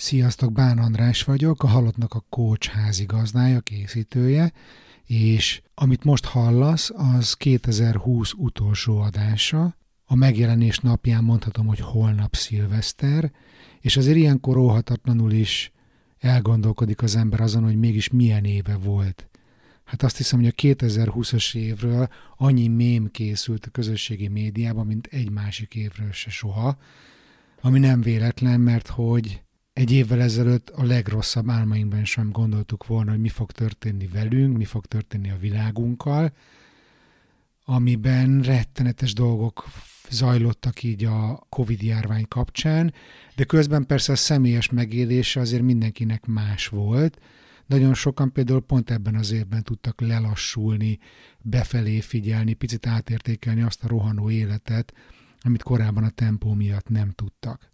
Sziasztok, Bán András vagyok, a Halottnak a Coach házigazdája, készítője, és amit most hallasz, az 2020 utolsó adása. A megjelenés napján mondhatom, hogy holnap szilveszter, és azért ilyenkor óhatatlanul is elgondolkodik az ember azon, hogy mégis milyen éve volt. Hát azt hiszem, hogy a 2020-as évről annyi mém készült a közösségi médiában, mint egy másik évről se soha, ami nem véletlen, mert hogy egy évvel ezelőtt a legrosszabb álmainkban sem gondoltuk volna, hogy mi fog történni velünk, mi fog történni a világunkkal, amiben rettenetes dolgok zajlottak így a Covid járvány kapcsán, de közben persze a személyes megélése azért mindenkinek más volt. Nagyon sokan például pont ebben az évben tudtak lelassulni, befelé figyelni, picit átértékelni azt a rohanó életet, amit korábban a tempó miatt nem tudtak.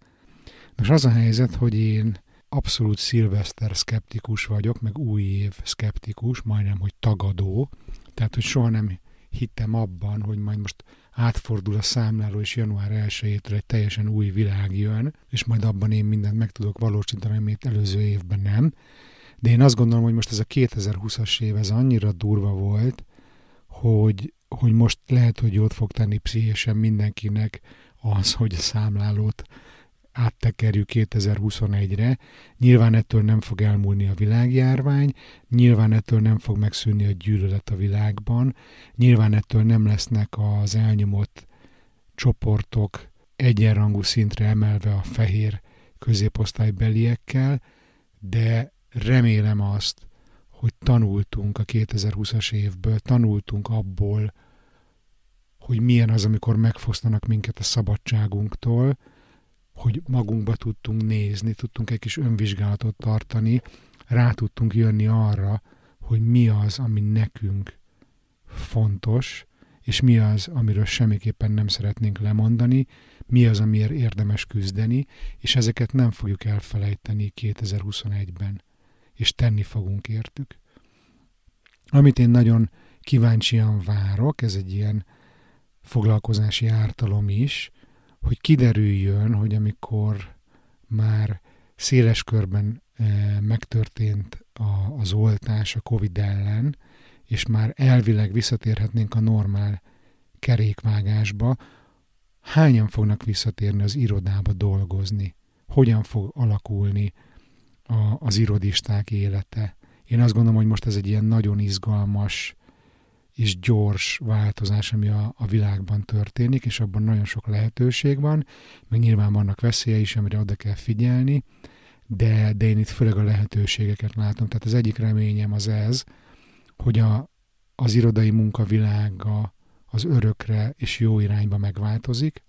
Most az a helyzet, hogy én abszolút szilveszter szkeptikus vagyok, meg új év szkeptikus, majdnem, hogy tagadó, tehát, hogy soha nem hittem abban, hogy majd most átfordul a számláló, és január 1-től egy teljesen új világ jön, és majd abban én mindent meg tudok valósítani, amit előző évben nem. De én azt gondolom, hogy most ez a 2020-as év, ez annyira durva volt, hogy, hogy most lehet, hogy jót fog tenni pszichésen mindenkinek az, hogy a számlálót áttekerjük 2021-re. Nyilván ettől nem fog elmúlni a világjárvány, nyilván ettől nem fog megszűnni a gyűlölet a világban, nyilván ettől nem lesznek az elnyomott csoportok egyenrangú szintre emelve a fehér középosztálybeliekkel, de remélem azt, hogy tanultunk a 2020-as évből, tanultunk abból, hogy milyen az, amikor megfosztanak minket a szabadságunktól, hogy magunkba tudtunk nézni, tudtunk egy kis önvizsgálatot tartani, rá tudtunk jönni arra, hogy mi az, ami nekünk fontos, és mi az, amiről semmiképpen nem szeretnénk lemondani, mi az, amiért érdemes küzdeni, és ezeket nem fogjuk elfelejteni 2021-ben, és tenni fogunk értük. Amit én nagyon kíváncsian várok, ez egy ilyen foglalkozási ártalom is, hogy kiderüljön, hogy amikor már széles körben e, megtörtént az oltás a Covid ellen, és már elvileg visszatérhetnénk a normál kerékvágásba, hányan fognak visszatérni az irodába dolgozni? Hogyan fog alakulni az irodisták élete? Én azt gondolom, hogy most ez egy ilyen nagyon izgalmas és gyors változás, ami a, a világban történik, és abban nagyon sok lehetőség van, meg nyilván vannak veszélye is, amire oda kell figyelni, de, de én itt főleg a lehetőségeket látom. Tehát az egyik reményem az ez, hogy a, az irodai munkavilága az örökre és jó irányba megváltozik.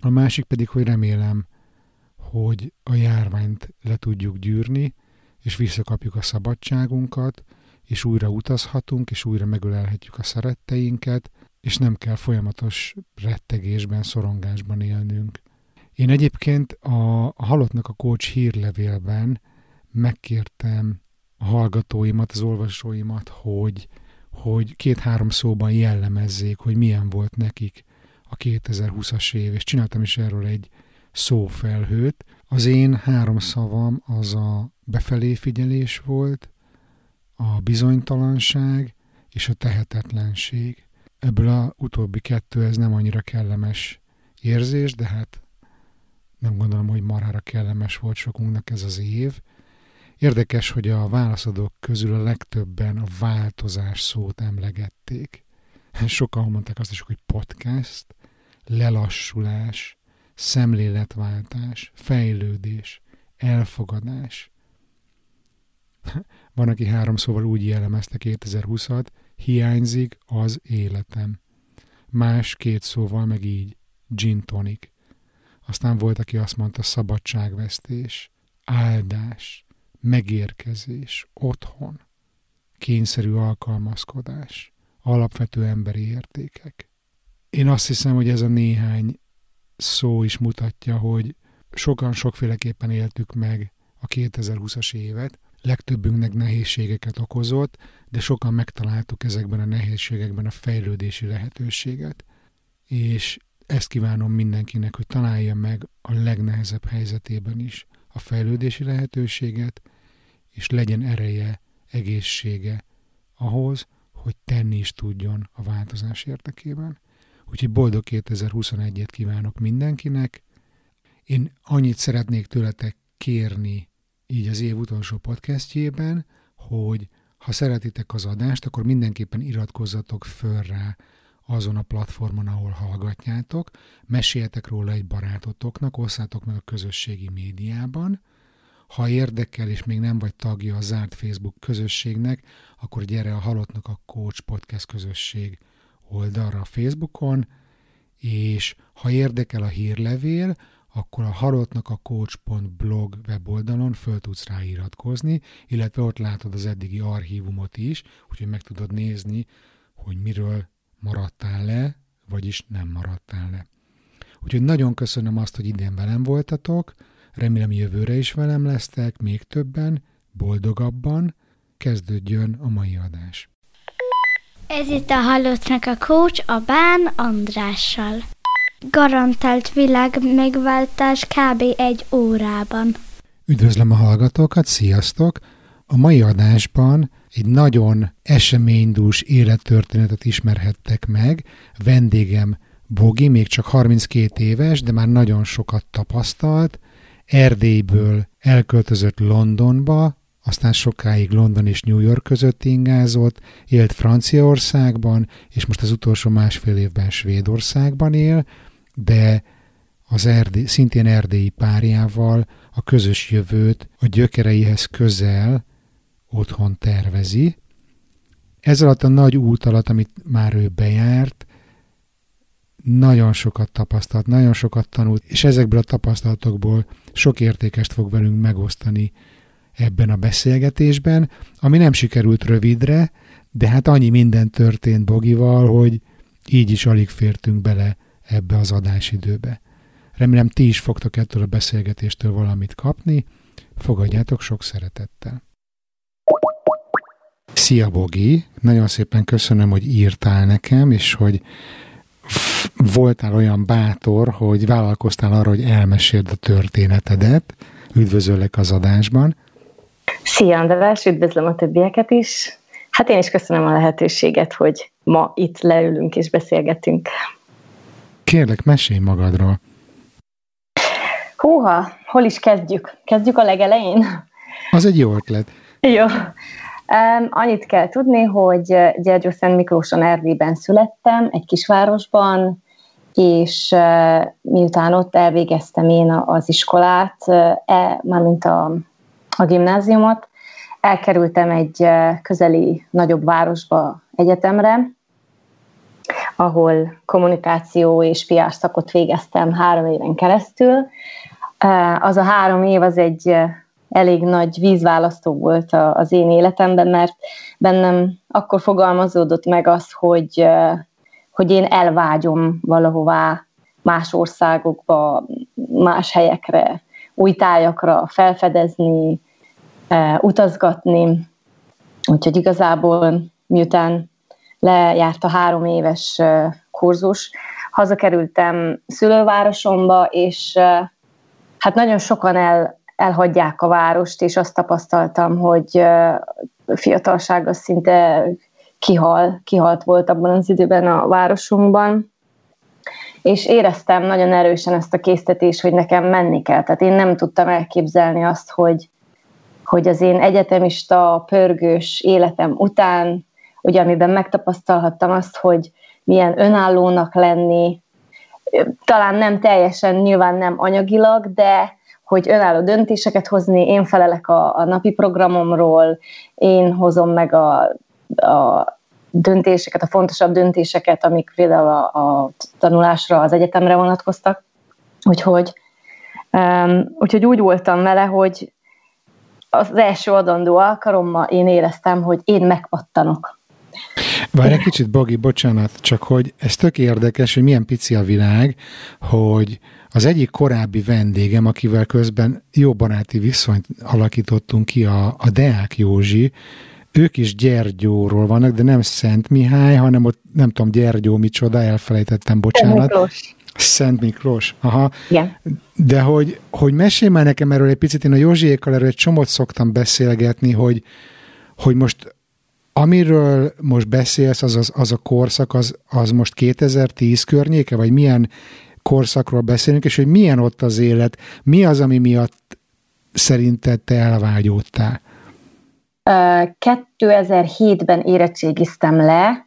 A másik pedig, hogy remélem, hogy a járványt le tudjuk gyűrni, és visszakapjuk a szabadságunkat, és újra utazhatunk, és újra megölelhetjük a szeretteinket, és nem kell folyamatos rettegésben, szorongásban élnünk. Én egyébként a, Halottnak a Coach hírlevélben megkértem a hallgatóimat, az olvasóimat, hogy, hogy két-három szóban jellemezzék, hogy milyen volt nekik a 2020-as év, és csináltam is erről egy szófelhőt. Az én három szavam az a befelé figyelés volt, a bizonytalanság és a tehetetlenség. Ebből a utóbbi kettő ez nem annyira kellemes érzés, de hát nem gondolom, hogy marhára kellemes volt sokunknak ez az év. Érdekes, hogy a válaszadók közül a legtöbben a változás szót emlegették. Sokan mondták azt is, hogy podcast, lelassulás, szemléletváltás, fejlődés, elfogadás. Van, aki három szóval úgy jellemezte 2020-at, hiányzik az életem. Más két szóval meg így, gin tonic. Aztán volt, aki azt mondta szabadságvesztés, áldás, megérkezés, otthon, kényszerű alkalmazkodás, alapvető emberi értékek. Én azt hiszem, hogy ez a néhány szó is mutatja, hogy sokan sokféleképpen éltük meg a 2020-as évet, legtöbbünknek nehézségeket okozott, de sokan megtaláltuk ezekben a nehézségekben a fejlődési lehetőséget. És ezt kívánom mindenkinek, hogy találja meg a legnehezebb helyzetében is a fejlődési lehetőséget, és legyen ereje, egészsége ahhoz, hogy tenni is tudjon a változás érdekében. Úgyhogy boldog 2021-et kívánok mindenkinek. Én annyit szeretnék tőletek kérni így az év utolsó podcastjében, hogy ha szeretitek az adást, akkor mindenképpen iratkozzatok föl rá azon a platformon, ahol hallgatjátok, meséljetek róla egy barátotoknak, osszátok meg a közösségi médiában. Ha érdekel és még nem vagy tagja a zárt Facebook közösségnek, akkor gyere a Halottnak a Coach Podcast közösség oldalra a Facebookon, és ha érdekel a hírlevél, akkor a halottnak a coach.blog weboldalon föl tudsz ráiratkozni, illetve ott látod az eddigi archívumot is, úgyhogy meg tudod nézni, hogy miről maradtál le, vagyis nem maradtál le. Úgyhogy nagyon köszönöm azt, hogy idén velem voltatok, remélem jövőre is velem lesztek, még többen, boldogabban, kezdődjön a mai adás. Ez itt a Halottnak a Coach a Bán Andrással. Garantált világ megváltás kb. egy órában. Üdvözlöm a hallgatókat, sziasztok! A mai adásban egy nagyon eseménydús élettörténetet ismerhettek meg. Vendégem Bogi, még csak 32 éves, de már nagyon sokat tapasztalt. Erdélyből elköltözött Londonba, aztán sokáig London és New York között ingázott, élt Franciaországban, és most az utolsó másfél évben Svédországban él, de az erdély, szintén erdélyi párjával a közös jövőt a gyökereihez közel otthon tervezi. Ez alatt a nagy út alatt, amit már ő bejárt, nagyon sokat tapasztalt, nagyon sokat tanult, és ezekből a tapasztalatokból sok értékest fog velünk megosztani ebben a beszélgetésben, ami nem sikerült rövidre, de hát annyi minden történt Bogival, hogy így is alig fértünk bele ebbe az adásidőbe. Remélem ti is fogtok ettől a beszélgetéstől valamit kapni, fogadjátok sok szeretettel. Szia Bogi, nagyon szépen köszönöm, hogy írtál nekem, és hogy voltál olyan bátor, hogy vállalkoztál arra, hogy elmeséld a történetedet. Üdvözöllek az adásban. Szia András, üdvözlöm a többieket is. Hát én is köszönöm a lehetőséget, hogy ma itt leülünk és beszélgetünk. Kérlek, mesélj magadról. Húha, hol is kezdjük? Kezdjük a legelején? Az egy jó ötlet. Jó. Um, annyit kell tudni, hogy Gyergyó Szent Miklóson Erdélyben születtem, egy kisvárosban, és uh, miután ott elvégeztem én az iskolát, uh, e, mármint a, a gimnáziumot, elkerültem egy uh, közeli nagyobb városba egyetemre, ahol kommunikáció és PR szakot végeztem három éven keresztül. Az a három év az egy elég nagy vízválasztó volt az én életemben, mert bennem akkor fogalmazódott meg az, hogy, hogy én elvágyom valahová más országokba, más helyekre, új tájakra felfedezni, utazgatni. Úgyhogy igazából miután lejárt a három éves kurzus, hazakerültem szülővárosomba, és hát nagyon sokan el, elhagyják a várost, és azt tapasztaltam, hogy fiatalsága szinte kihal, kihalt volt abban az időben a városunkban, és éreztem nagyon erősen ezt a késztetést, hogy nekem menni kell. Tehát én nem tudtam elképzelni azt, hogy, hogy az én egyetemista, pörgős életem után, ugye amiben megtapasztalhattam azt, hogy milyen önállónak lenni, talán nem teljesen, nyilván nem anyagilag, de hogy önálló döntéseket hozni, én felelek a, a napi programomról, én hozom meg a, a döntéseket, a fontosabb döntéseket, amik például a, a tanulásra, az egyetemre vonatkoztak. Úgyhogy, um, úgyhogy úgy voltam vele, hogy az első adandó alkalommal én éreztem, hogy én megpattanok. Várj egy kicsit, Bogi, bocsánat, csak hogy ez tök érdekes, hogy milyen pici a világ, hogy az egyik korábbi vendégem, akivel közben jó baráti viszonyt alakítottunk ki, a, a Deák Józsi, ők is Gyergyóról vannak, de nem Szent Mihály, hanem ott nem tudom, Gyergyó micsoda, elfelejtettem, bocsánat. Szent Miklós. Szent Miklós, aha. Igen. De hogy, hogy mesélj már nekem erről egy picit, én a Józsiékkal erről egy csomót szoktam beszélgetni, hogy, hogy most amiről most beszélsz, az, az, az a korszak, az, az most 2010 környéke, vagy milyen korszakról beszélünk, és hogy milyen ott az élet, mi az, ami miatt szerinted te elvágyódtál? 2007-ben érettségiztem le,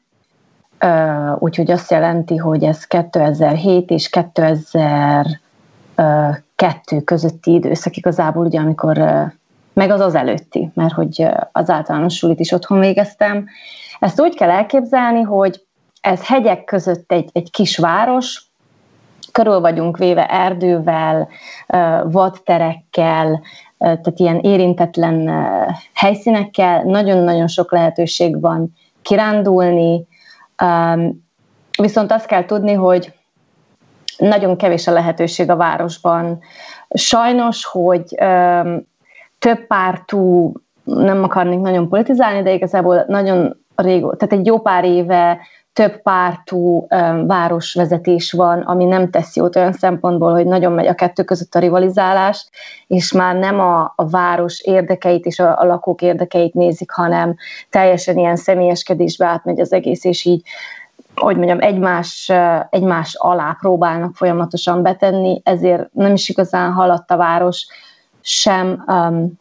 úgyhogy azt jelenti, hogy ez 2007 és 2002 közötti időszak igazából, ugye, amikor meg az az előtti, mert hogy az általános sulit is otthon végeztem. Ezt úgy kell elképzelni, hogy ez hegyek között egy, egy kis város, körül vagyunk véve erdővel, vadterekkel, tehát ilyen érintetlen helyszínekkel, nagyon-nagyon sok lehetőség van kirándulni, viszont azt kell tudni, hogy nagyon kevés a lehetőség a városban. Sajnos, hogy több pártú, nem akarnék nagyon politizálni, de igazából nagyon régó, tehát egy jó pár éve több pártú városvezetés van, ami nem tesz jót olyan szempontból, hogy nagyon megy a kettő között a rivalizálás, és már nem a, a város érdekeit és a, a lakók érdekeit nézik, hanem teljesen ilyen személyeskedésbe átmegy az egész, és így hogy mondjam, egymás, egymás alá próbálnak folyamatosan betenni, ezért nem is igazán haladt a város sem um,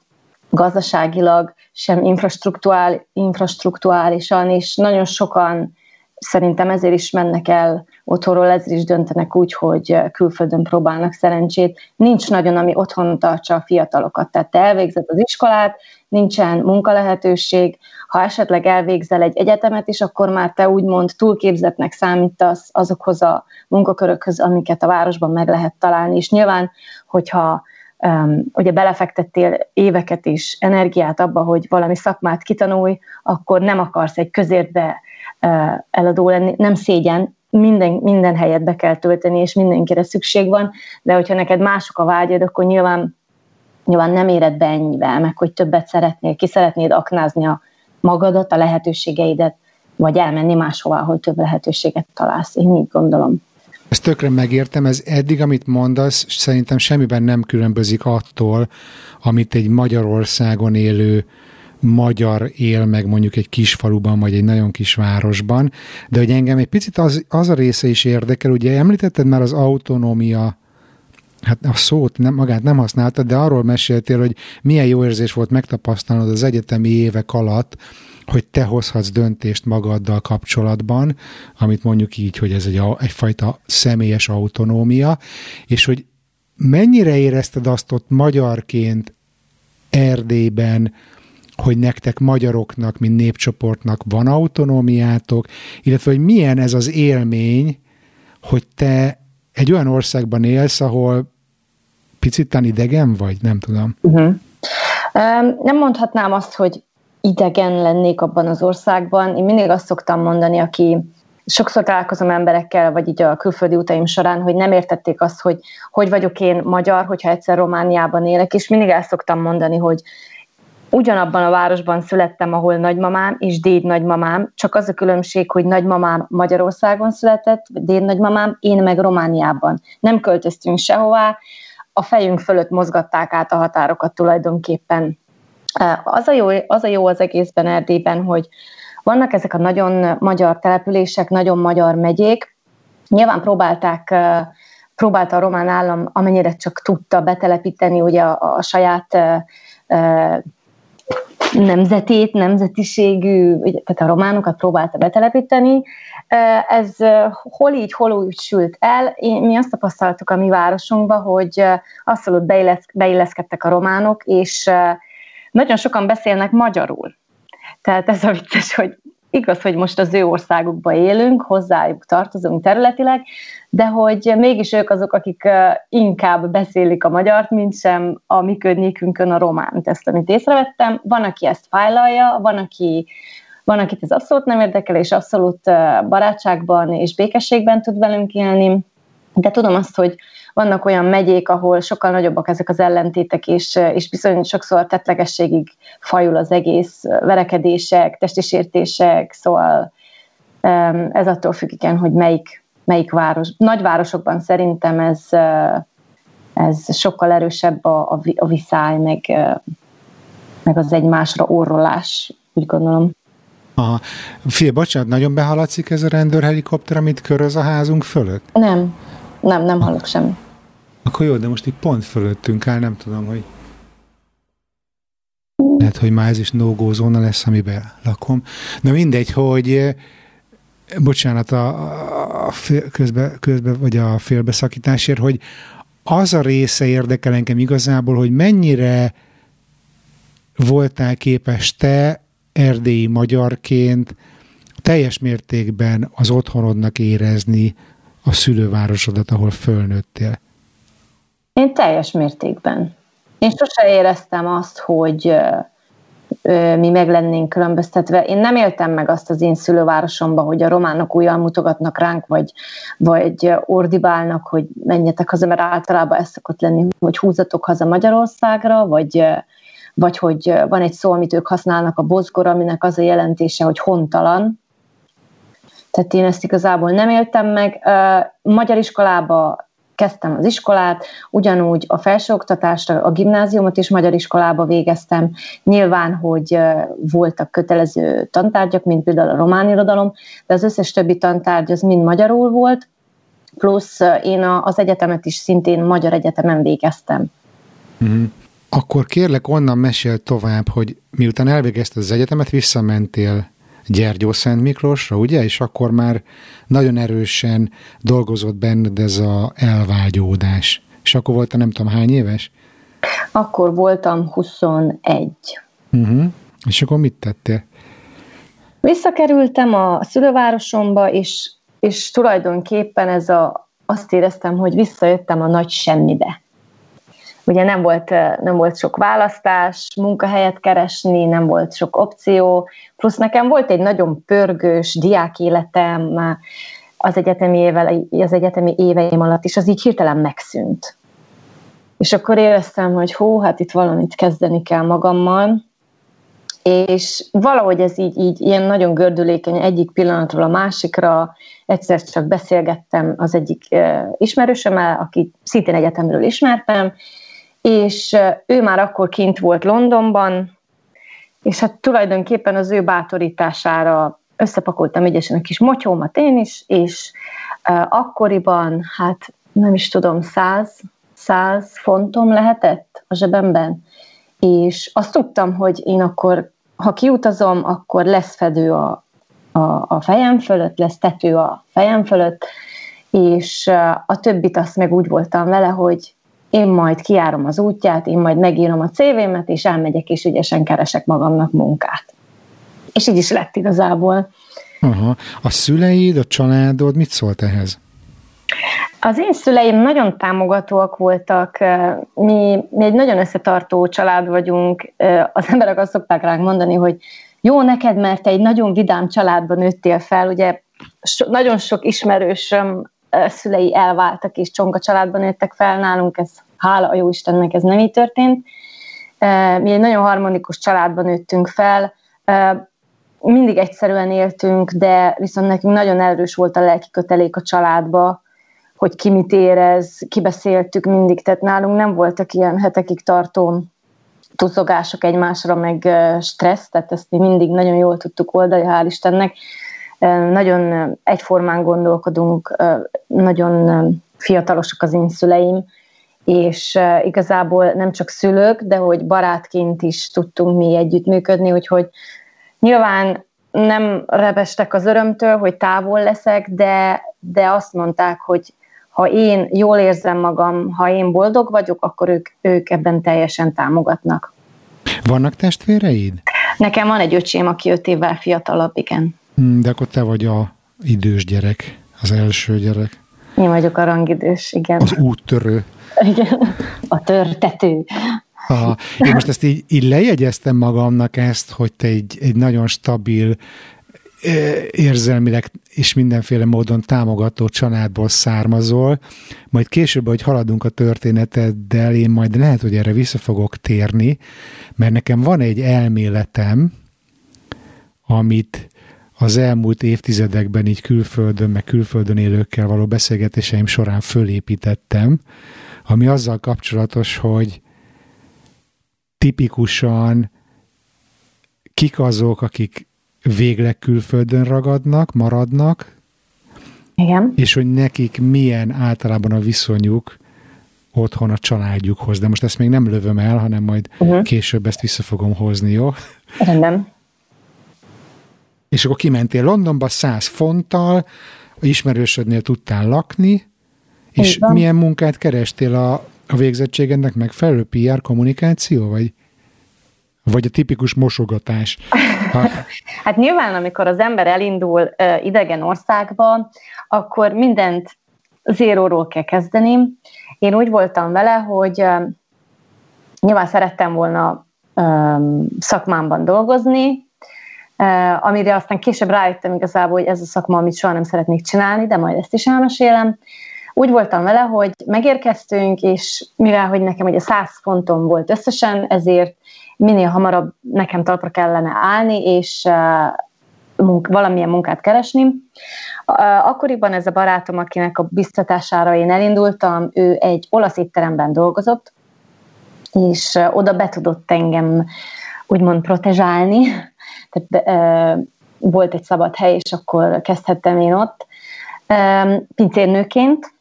gazdaságilag, sem infrastruktúrál, infrastruktúrálisan, és nagyon sokan szerintem ezért is mennek el otthonról, ezért is döntenek úgy, hogy külföldön próbálnak szerencsét. Nincs nagyon, ami otthon tartsa a fiatalokat. Tehát te elvégzed az iskolát, nincsen munkalehetőség, ha esetleg elvégzel egy egyetemet is, akkor már te úgymond túlképzetnek számítasz azokhoz a munkakörökhöz, amiket a városban meg lehet találni. És nyilván, hogyha um, ugye belefektettél éveket és energiát abba, hogy valami szakmát kitanulj, akkor nem akarsz egy közértbe uh, eladó lenni, nem szégyen, minden, minden helyet be kell tölteni, és mindenkire szükség van, de hogyha neked mások a vágyad, akkor nyilván, nyilván nem éred be ennyivel, meg hogy többet szeretnél, ki szeretnéd aknázni a magadat, a lehetőségeidet, vagy elmenni máshova, ahol több lehetőséget találsz. Én így gondolom. Ezt tökre megértem, ez eddig, amit mondasz, szerintem semmiben nem különbözik attól, amit egy Magyarországon élő magyar él meg mondjuk egy kis faluban, vagy egy nagyon kis városban, de hogy engem egy picit az, az a része is érdekel, ugye említetted már az autonómia hát a szót nem, magát nem használtad, de arról meséltél, hogy milyen jó érzés volt megtapasztalnod az egyetemi évek alatt, hogy te hozhatsz döntést magaddal kapcsolatban, amit mondjuk így, hogy ez egy, egyfajta személyes autonómia, és hogy mennyire érezted azt ott magyarként Erdélyben, hogy nektek magyaroknak, mint népcsoportnak van autonómiátok, illetve hogy milyen ez az élmény, hogy te egy olyan országban élsz, ahol picit idegen vagy, nem tudom. Uh-huh. Nem mondhatnám azt, hogy idegen lennék abban az országban. Én mindig azt szoktam mondani, aki sokszor találkozom emberekkel, vagy így a külföldi utaim során, hogy nem értették azt, hogy hogy vagyok én magyar, hogyha egyszer Romániában élek, és mindig el szoktam mondani, hogy ugyanabban a városban születtem, ahol nagymamám és déd nagymamám, csak az a különbség, hogy nagymamám Magyarországon született, déd nagymamám, én meg Romániában. Nem költöztünk sehová, a fejünk fölött mozgatták át a határokat tulajdonképpen. Az a jó az, a jó az egészben Erdélyben, hogy vannak ezek a nagyon magyar települések, nagyon magyar megyék, nyilván próbálták próbálta a román állam amennyire csak tudta betelepíteni ugye a, a saját nemzetét, nemzetiségű, tehát a románokat próbálta betelepíteni. Ez hol így, hol úgy sült el. Mi azt tapasztaltuk a mi városunkba, hogy abszolút beilleszkedtek a románok, és nagyon sokan beszélnek magyarul. Tehát ez a vicces, hogy igaz, hogy most az ő országukba élünk, hozzájuk tartozunk területileg, de hogy mégis ők azok, akik inkább beszélik a magyart, mint sem a mi környékünkön a románt. Ezt, amit észrevettem, van, aki ezt fájlalja, van, aki van, akit ez abszolút nem érdekel, és abszolút barátságban és békességben tud velünk élni, de tudom azt, hogy vannak olyan megyék, ahol sokkal nagyobbak ezek az ellentétek, és, és bizony sokszor tetlegességig fajul az egész, verekedések, testi sértések, szóval ez attól függ, igen, hogy melyik, melyik város. Nagyvárosokban szerintem ez, ez sokkal erősebb a, a, a viszály, meg, meg az egymásra orrolás, úgy gondolom. Aha. Fél, bocsánat, nagyon behaladszik ez a rendőrhelikopter, amit köröz a házunk fölött? Nem, nem, nem hallok semmi. Akkor jó, de most itt pont fölöttünk áll, nem tudom, hogy lehet, hogy már ez is no zóna lesz, amiben lakom. Na mindegy, hogy eh, bocsánat a, a közbe, közbe, vagy a félbeszakításért, hogy az a része érdekel engem igazából, hogy mennyire voltál képes te erdélyi magyarként teljes mértékben az otthonodnak érezni a szülővárosodat, ahol fölnőttél? Én teljes mértékben. Én sose éreztem azt, hogy mi meg lennénk különböztetve. Én nem éltem meg azt az én szülővárosomba, hogy a románok újjal mutogatnak ránk, vagy, vagy ordibálnak, hogy menjetek haza, mert általában ez szokott lenni, hogy húzatok haza Magyarországra, vagy, vagy hogy van egy szó, amit ők használnak, a bozgor, aminek az a jelentése, hogy hontalan. Tehát én ezt igazából nem éltem meg. Magyar iskolába kezdtem az iskolát, ugyanúgy a felsőoktatást, a gimnáziumot is magyar iskolába végeztem. Nyilván, hogy voltak kötelező tantárgyak, mint például a román irodalom, de az összes többi tantárgy az mind magyarul volt, plusz én az egyetemet is szintén magyar egyetemen végeztem. Mm-hmm. Akkor kérlek onnan mesél tovább, hogy miután elvégezted az egyetemet, visszamentél Gyergyó Szent Miklósra, ugye? És akkor már nagyon erősen dolgozott benned ez a elvágyódás. És akkor volt nem tudom hány éves? Akkor voltam 21. Uh-huh. És akkor mit tettél? Visszakerültem a szülővárosomba, és, és tulajdonképpen ez a, azt éreztem, hogy visszajöttem a nagy semmibe. Ugye nem volt, nem volt sok választás, munkahelyet keresni, nem volt sok opció, plusz nekem volt egy nagyon pörgős diákéletem az egyetemi, éve, az egyetemi éveim alatt, és az így hirtelen megszűnt. És akkor éreztem, hogy hú, hát itt valamit kezdeni kell magammal, és valahogy ez így, így ilyen nagyon gördülékeny egyik pillanatról a másikra, egyszer csak beszélgettem az egyik ismerősömmel, aki szintén egyetemről ismertem, és ő már akkor kint volt Londonban, és hát tulajdonképpen az ő bátorítására összepakoltam ügyesen a kis motyómat én is, és akkoriban, hát nem is tudom, száz, száz fontom lehetett a zsebemben, és azt tudtam, hogy én akkor, ha kiutazom, akkor lesz fedő a, a, a fejem fölött, lesz tető a fejem fölött, és a többit azt meg úgy voltam vele, hogy én majd kiárom az útját, én majd megírom a CV-met, és elmegyek, és ügyesen keresek magamnak munkát. És így is lett igazából. Aha. A szüleid, a családod mit szólt ehhez? Az én szüleim nagyon támogatóak voltak, mi, mi egy nagyon összetartó család vagyunk, az emberek azt szokták ránk mondani, hogy jó neked, mert te egy nagyon vidám családban nőttél fel, ugye so, nagyon sok ismerősöm szülei elváltak, és csonka családban nőttek fel nálunk, ez hála a jó Istennek ez nem így történt. Mi egy nagyon harmonikus családban nőttünk fel, mindig egyszerűen éltünk, de viszont nekünk nagyon erős volt a lelki kötelék a családba, hogy ki mit érez, kibeszéltük mindig, tehát nálunk nem voltak ilyen hetekig tartó tuzogások egymásra, meg stressz, tehát ezt mi mindig nagyon jól tudtuk oldani, hál' Istennek nagyon egyformán gondolkodunk, nagyon fiatalosak az én szüleim, és igazából nem csak szülők, de hogy barátként is tudtunk mi együttműködni, úgyhogy nyilván nem rebestek az örömtől, hogy távol leszek, de, de azt mondták, hogy ha én jól érzem magam, ha én boldog vagyok, akkor ők, ők ebben teljesen támogatnak. Vannak testvéreid? Nekem van egy öcsém, aki öt évvel fiatalabb, igen. Hmm, de akkor te vagy a idős gyerek, az első gyerek. Én vagyok a rangidős, igen. Az úttörő. Igen, a törtető. Aha. Én most ezt így, így lejegyeztem magamnak ezt, hogy te egy, egy nagyon stabil, érzelmileg és mindenféle módon támogató családból származol, majd később, hogy haladunk a történeteddel, én majd lehet, hogy erre vissza fogok térni, mert nekem van egy elméletem, amit az elmúlt évtizedekben így külföldön, meg külföldön élőkkel való beszélgetéseim során fölépítettem, ami azzal kapcsolatos, hogy tipikusan kik azok, akik végleg külföldön ragadnak, maradnak, Igen. és hogy nekik milyen általában a viszonyuk otthon a családjukhoz. De most ezt még nem lövöm el, hanem majd uh-huh. később ezt vissza fogom hozni, jó? Rendben. És akkor kimentél Londonba 100 fonttal, a ismerősödnél tudtál lakni, és Igen. milyen munkát kerestél a, a végzettségednek megfelelő PR kommunikáció, vagy, vagy a tipikus mosogatás? Ha... hát nyilván, amikor az ember elindul uh, idegen országba, akkor mindent zéróról kell kezdeni. Én úgy voltam vele, hogy uh, nyilván szerettem volna um, szakmámban dolgozni, amire aztán később rájöttem igazából, hogy ez a szakma, amit soha nem szeretnék csinálni, de majd ezt is elmesélem. Úgy voltam vele, hogy megérkeztünk, és mivel, hogy nekem ugye 100 fontom volt összesen, ezért minél hamarabb nekem talpra kellene állni, és uh, munk, valamilyen munkát keresni. Akkoriban ez a barátom, akinek a biztatására én elindultam, ő egy olasz étteremben dolgozott, és oda be tudott engem úgymond protezsálni, tehát volt egy szabad hely, és akkor kezdhettem én ott pincérnőként.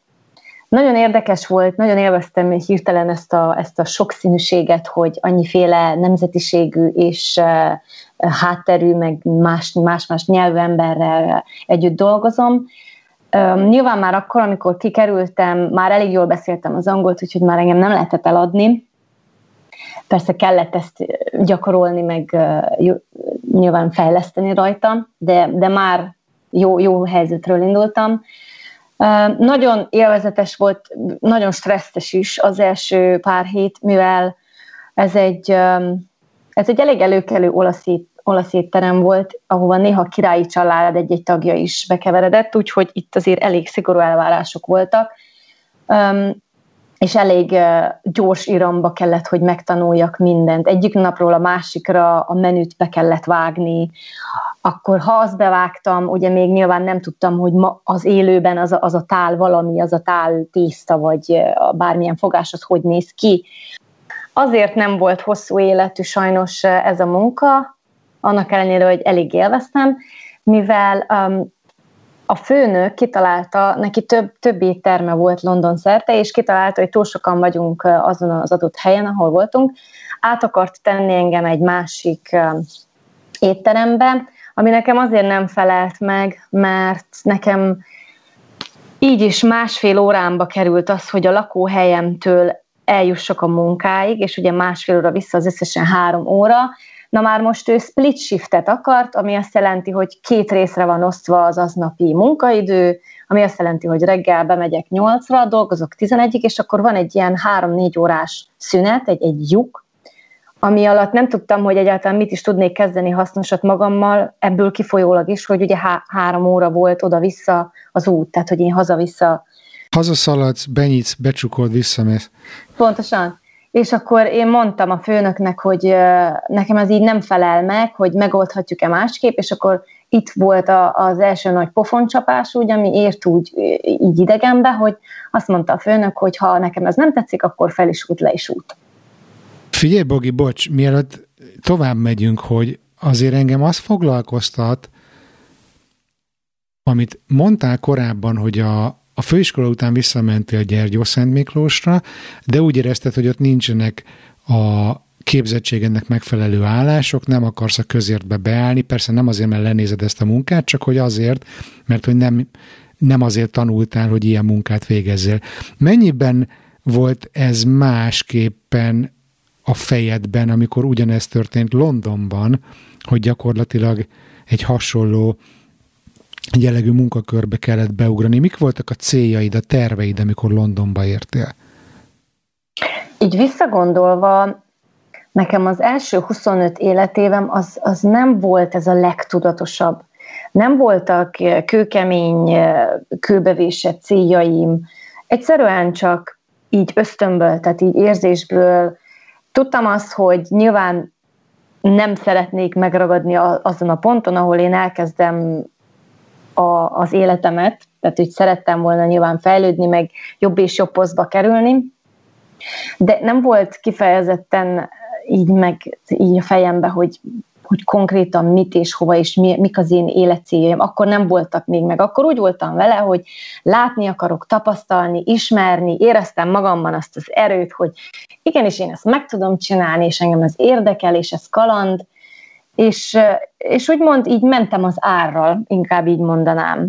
Nagyon érdekes volt, nagyon élveztem hirtelen ezt a, ezt a sokszínűséget, hogy annyiféle nemzetiségű és hátterű, meg más-más nyelvű emberrel együtt dolgozom. Nyilván már akkor, amikor kikerültem, már elég jól beszéltem az angolt, úgyhogy már engem nem lehetett eladni, Persze kellett ezt gyakorolni, meg nyilván fejleszteni rajta, de, de már jó, jó helyzetről indultam. Nagyon élvezetes volt, nagyon stresszes is az első pár hét, mivel ez egy, ez egy elég előkelő olasz, olasz étterem volt, ahova néha királyi család egy-egy tagja is bekeveredett, úgyhogy itt azért elég szigorú elvárások voltak és elég gyors iramba kellett, hogy megtanuljak mindent. Egyik napról a másikra a menüt be kellett vágni, akkor ha azt bevágtam, ugye még nyilván nem tudtam, hogy ma az élőben az a, az a tál valami, az a tál tészta, vagy bármilyen fogás, az hogy néz ki. Azért nem volt hosszú életű sajnos ez a munka, annak ellenére, hogy elég élveztem, mivel um, a főnök kitalálta, neki több, több étterme volt London szerte, és kitalálta, hogy túl sokan vagyunk azon az adott helyen, ahol voltunk, át akart tenni engem egy másik étterembe, ami nekem azért nem felelt meg, mert nekem így is másfél órámba került az, hogy a lakóhelyemtől eljussak a munkáig, és ugye másfél óra vissza az összesen három óra, Na már most ő split shiftet akart, ami azt jelenti, hogy két részre van osztva az aznapi munkaidő, ami azt jelenti, hogy reggel bemegyek 8-ra, dolgozok 11-ig, és akkor van egy ilyen 3-4 órás szünet, egy, egy lyuk, ami alatt nem tudtam, hogy egyáltalán mit is tudnék kezdeni hasznosat magammal, ebből kifolyólag is, hogy ugye há- három óra volt oda-vissza az út, tehát hogy én haza-vissza. Hazaszaladsz, benyitsz, becsukod, visszamész. Pontosan és akkor én mondtam a főnöknek, hogy nekem ez így nem felel meg, hogy megoldhatjuk-e másképp, és akkor itt volt a, az első nagy pofoncsapás, úgy, ami ért úgy így idegenbe, hogy azt mondta a főnök, hogy ha nekem ez nem tetszik, akkor fel is út, le is út. Figyelj, Bogi, bocs, mielőtt tovább megyünk, hogy azért engem azt foglalkoztat, amit mondtál korábban, hogy a, a főiskola után visszamentél Gyergyó Szent Miklósra, de úgy érezted, hogy ott nincsenek a képzettségednek megfelelő állások, nem akarsz a közértbe beállni, persze nem azért, mert lenézed ezt a munkát, csak hogy azért, mert hogy nem, nem azért tanultál, hogy ilyen munkát végezzél. Mennyiben volt ez másképpen a fejedben, amikor ugyanezt történt Londonban, hogy gyakorlatilag egy hasonló jellegű munkakörbe kellett beugrani. Mik voltak a céljaid, a terveid, amikor Londonba értél? Így visszagondolva, nekem az első 25 életévem az, az nem volt ez a legtudatosabb. Nem voltak kőkemény, kőbevésett céljaim. Egyszerűen csak így ösztönből, tehát így érzésből tudtam azt, hogy nyilván nem szeretnék megragadni azon a ponton, ahol én elkezdem a, az életemet, tehát hogy szerettem volna nyilván fejlődni, meg jobb és jobb posztba kerülni, de nem volt kifejezetten így meg így a fejembe, hogy hogy konkrétan mit és hova és mi, mik az én életcéljaim. Akkor nem voltak még meg. Akkor úgy voltam vele, hogy látni akarok, tapasztalni, ismerni, éreztem magamban azt az erőt, hogy igenis én ezt meg tudom csinálni, és engem ez érdekel, és ez kaland, és, és úgymond így mentem az árral, inkább így mondanám.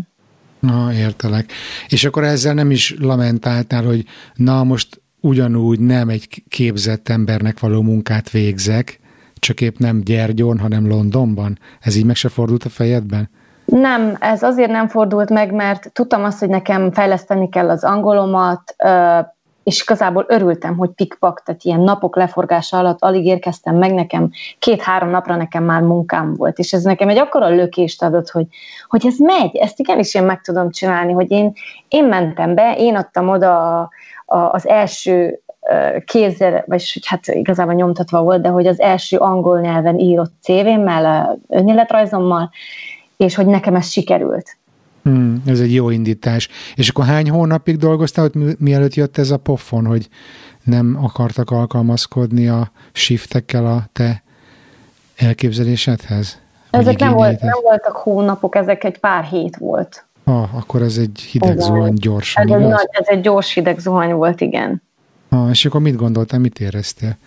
Na, értelek. És akkor ezzel nem is lamentáltál, hogy na most ugyanúgy nem egy képzett embernek való munkát végzek, csak épp nem Gyergyon, hanem Londonban? Ez így meg se fordult a fejedben? Nem, ez azért nem fordult meg, mert tudtam azt, hogy nekem fejleszteni kell az angolomat, és igazából örültem, hogy pikpak, tehát ilyen napok leforgása alatt alig érkeztem meg, nekem két-három napra nekem már munkám volt, és ez nekem egy akkora lökést adott, hogy, hogy ez megy, ezt igenis én meg tudom csinálni, hogy én, én mentem be, én adtam oda a, a, az első kézzel, vagy hát igazából nyomtatva volt, de hogy az első angol nyelven írott CV-mmel, önéletrajzommal, és hogy nekem ez sikerült. Hmm, ez egy jó indítás. És akkor hány hónapig dolgoztál, hogy mielőtt jött ez a pofon, hogy nem akartak alkalmazkodni a shiftekkel a te elképzelésedhez? Ezek nem, volt, nem voltak hónapok, ezek egy pár hét volt. Ah, akkor ez egy hideg igen. zuhany gyorsan, ez egy, nagy, ez egy gyors hideg zuhany volt, igen. Ah, és akkor mit gondoltál, mit éreztél?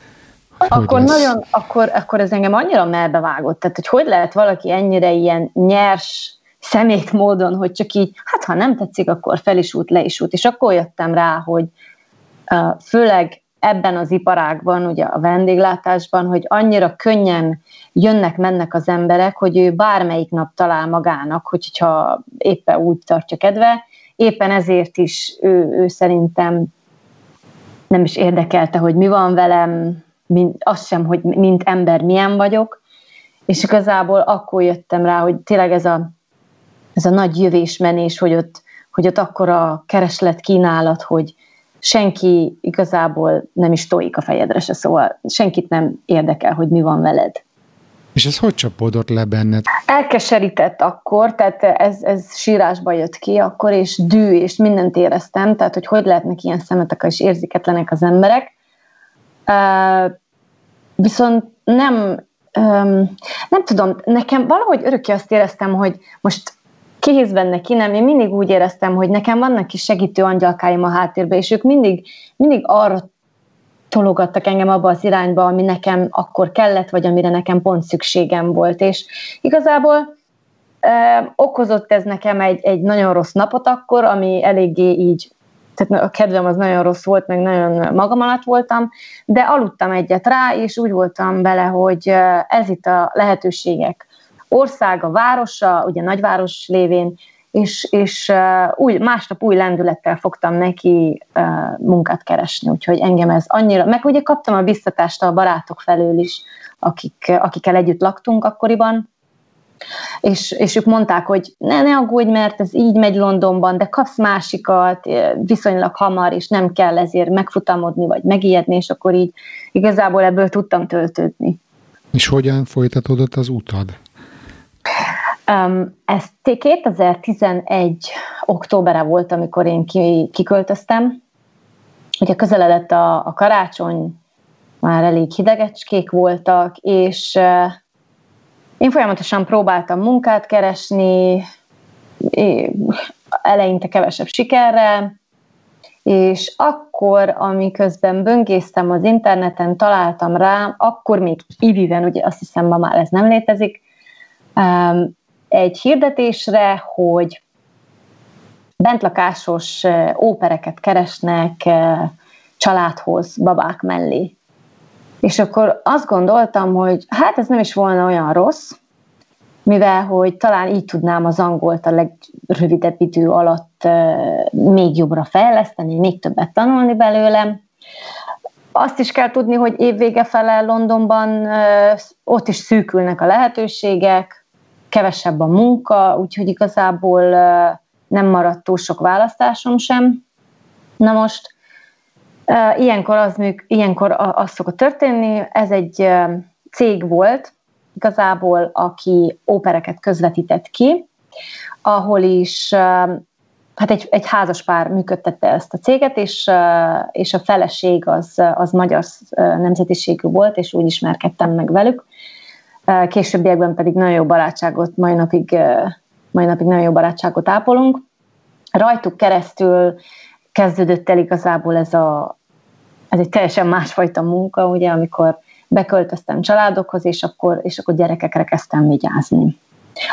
Hogy akkor lesz? nagyon, akkor, akkor ez engem annyira melbevágott, tehát hogy hogy lehet valaki ennyire ilyen nyers, szemét módon, hogy csak így, hát ha nem tetszik, akkor fel is út, le is út. És akkor jöttem rá, hogy főleg ebben az iparágban, ugye a vendéglátásban, hogy annyira könnyen jönnek-mennek az emberek, hogy ő bármelyik nap talál magának, hogyha éppen úgy tartja kedve, éppen ezért is ő, ő szerintem nem is érdekelte, hogy mi van velem, mint, az sem, hogy mint ember milyen vagyok, és igazából akkor jöttem rá, hogy tényleg ez a, ez a nagy jövésmenés, hogy ott, hogy ott akkor a kereslet kínálat, hogy senki igazából nem is tojik a fejedre se, szóval senkit nem érdekel, hogy mi van veled. És ez hogy csapódott le benned? Elkeserített akkor, tehát ez, ez sírásba jött ki akkor, és dű, és mindent éreztem, tehát hogy hogy lehetnek ilyen szemetek és érzéketlenek az emberek. Uh, viszont nem, um, nem tudom, nekem valahogy örökké azt éreztem, hogy most kihéz benne ki, nem, én mindig úgy éreztem, hogy nekem vannak kis segítő angyalkáim a háttérben, és ők mindig, mindig arra tologattak engem abba az irányba, ami nekem akkor kellett, vagy amire nekem pont szükségem volt. És igazából ö, okozott ez nekem egy, egy nagyon rossz napot akkor, ami eléggé így, tehát a kedvem az nagyon rossz volt, meg nagyon magam alatt voltam, de aludtam egyet rá, és úgy voltam bele, hogy ez itt a lehetőségek országa, városa, ugye nagyváros lévén, és, és új, másnap új lendülettel fogtam neki munkát keresni, úgyhogy engem ez annyira, meg ugye kaptam a biztatást a barátok felől is, akik, akikkel együtt laktunk akkoriban, és, és ők mondták, hogy ne, ne aggódj, mert ez így megy Londonban, de kapsz másikat viszonylag hamar, és nem kell ezért megfutamodni, vagy megijedni, és akkor így igazából ebből tudtam töltődni. És hogyan folytatódott az utad? Um, ez 2011 októbere volt, amikor én ki, kiköltöztem. Ugye közeledett a, a karácsony, már elég hidegecskék voltak, és uh, én folyamatosan próbáltam munkát keresni, eleinte kevesebb sikerrel, és akkor, amiközben böngésztem az interneten, találtam rá, akkor még iviven, ugye azt hiszem ma már ez nem létezik, um, egy hirdetésre, hogy bentlakásos ópereket keresnek családhoz, babák mellé. És akkor azt gondoltam, hogy hát ez nem is volna olyan rossz, mivel hogy talán így tudnám az angolt a legrövidebb idő alatt még jobbra fejleszteni, még többet tanulni belőlem. Azt is kell tudni, hogy évvége fele Londonban ott is szűkülnek a lehetőségek, kevesebb a munka, úgyhogy igazából nem maradt túl sok választásom sem. Na most ilyenkor az, ilyenkor az szokott történni, ez egy cég volt, igazából, aki ópereket közvetített ki, ahol is hát egy, egy házas pár működtette ezt a céget, és, és a feleség az, az magyar nemzetiségű volt, és úgy ismerkedtem meg velük. Későbbiekben pedig nagyon jó barátságot, mai napig, mai napig nagyon jó barátságot ápolunk. Rajtuk keresztül kezdődött el igazából ez a, ez egy teljesen másfajta munka, ugye, amikor beköltöztem családokhoz, és akkor, és akkor gyerekekre kezdtem vigyázni.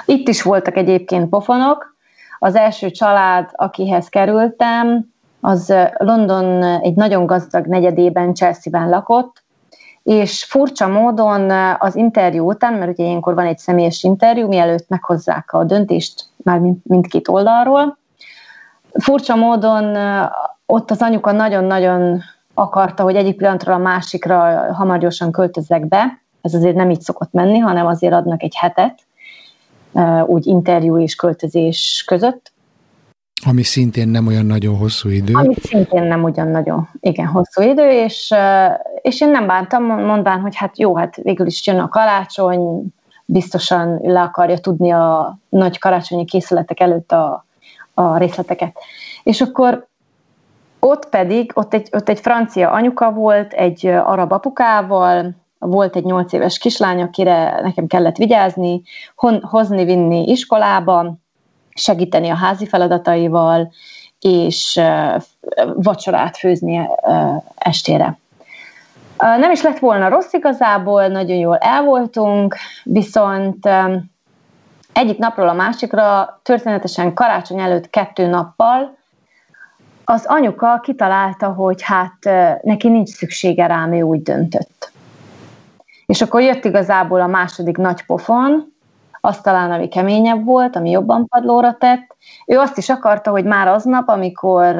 Itt is voltak egyébként pofonok. Az első család, akihez kerültem, az London egy nagyon gazdag negyedében, Chelsea-ben lakott, és furcsa módon az interjú után, mert ugye ilyenkor van egy személyes interjú, mielőtt meghozzák a döntést már mind, mindkét oldalról, furcsa módon ott az anyuka nagyon-nagyon akarta, hogy egyik pillanatról a másikra hamar gyorsan költözzek be. Ez azért nem így szokott menni, hanem azért adnak egy hetet, úgy interjú és költözés között. Ami szintén nem olyan nagyon hosszú idő. Ami szintén nem olyan nagyon, igen, hosszú idő, és, és én nem bántam, mondván, hogy hát jó, hát végül is jön a karácsony, biztosan le akarja tudni a nagy karácsonyi készületek előtt a, a részleteket. És akkor ott pedig, ott egy, ott egy francia anyuka volt, egy arab apukával, volt egy nyolc éves kislány, akire nekem kellett vigyázni, hon, hozni, vinni iskolába, segíteni a házi feladataival, és vacsorát főzni estére. Nem is lett volna rossz igazából, nagyon jól el voltunk, viszont egyik napról a másikra, történetesen karácsony előtt kettő nappal, az anyuka kitalálta, hogy hát neki nincs szüksége rám, ő úgy döntött. És akkor jött igazából a második nagy pofon, azt talán, ami keményebb volt, ami jobban padlóra tett. Ő azt is akarta, hogy már aznap, amikor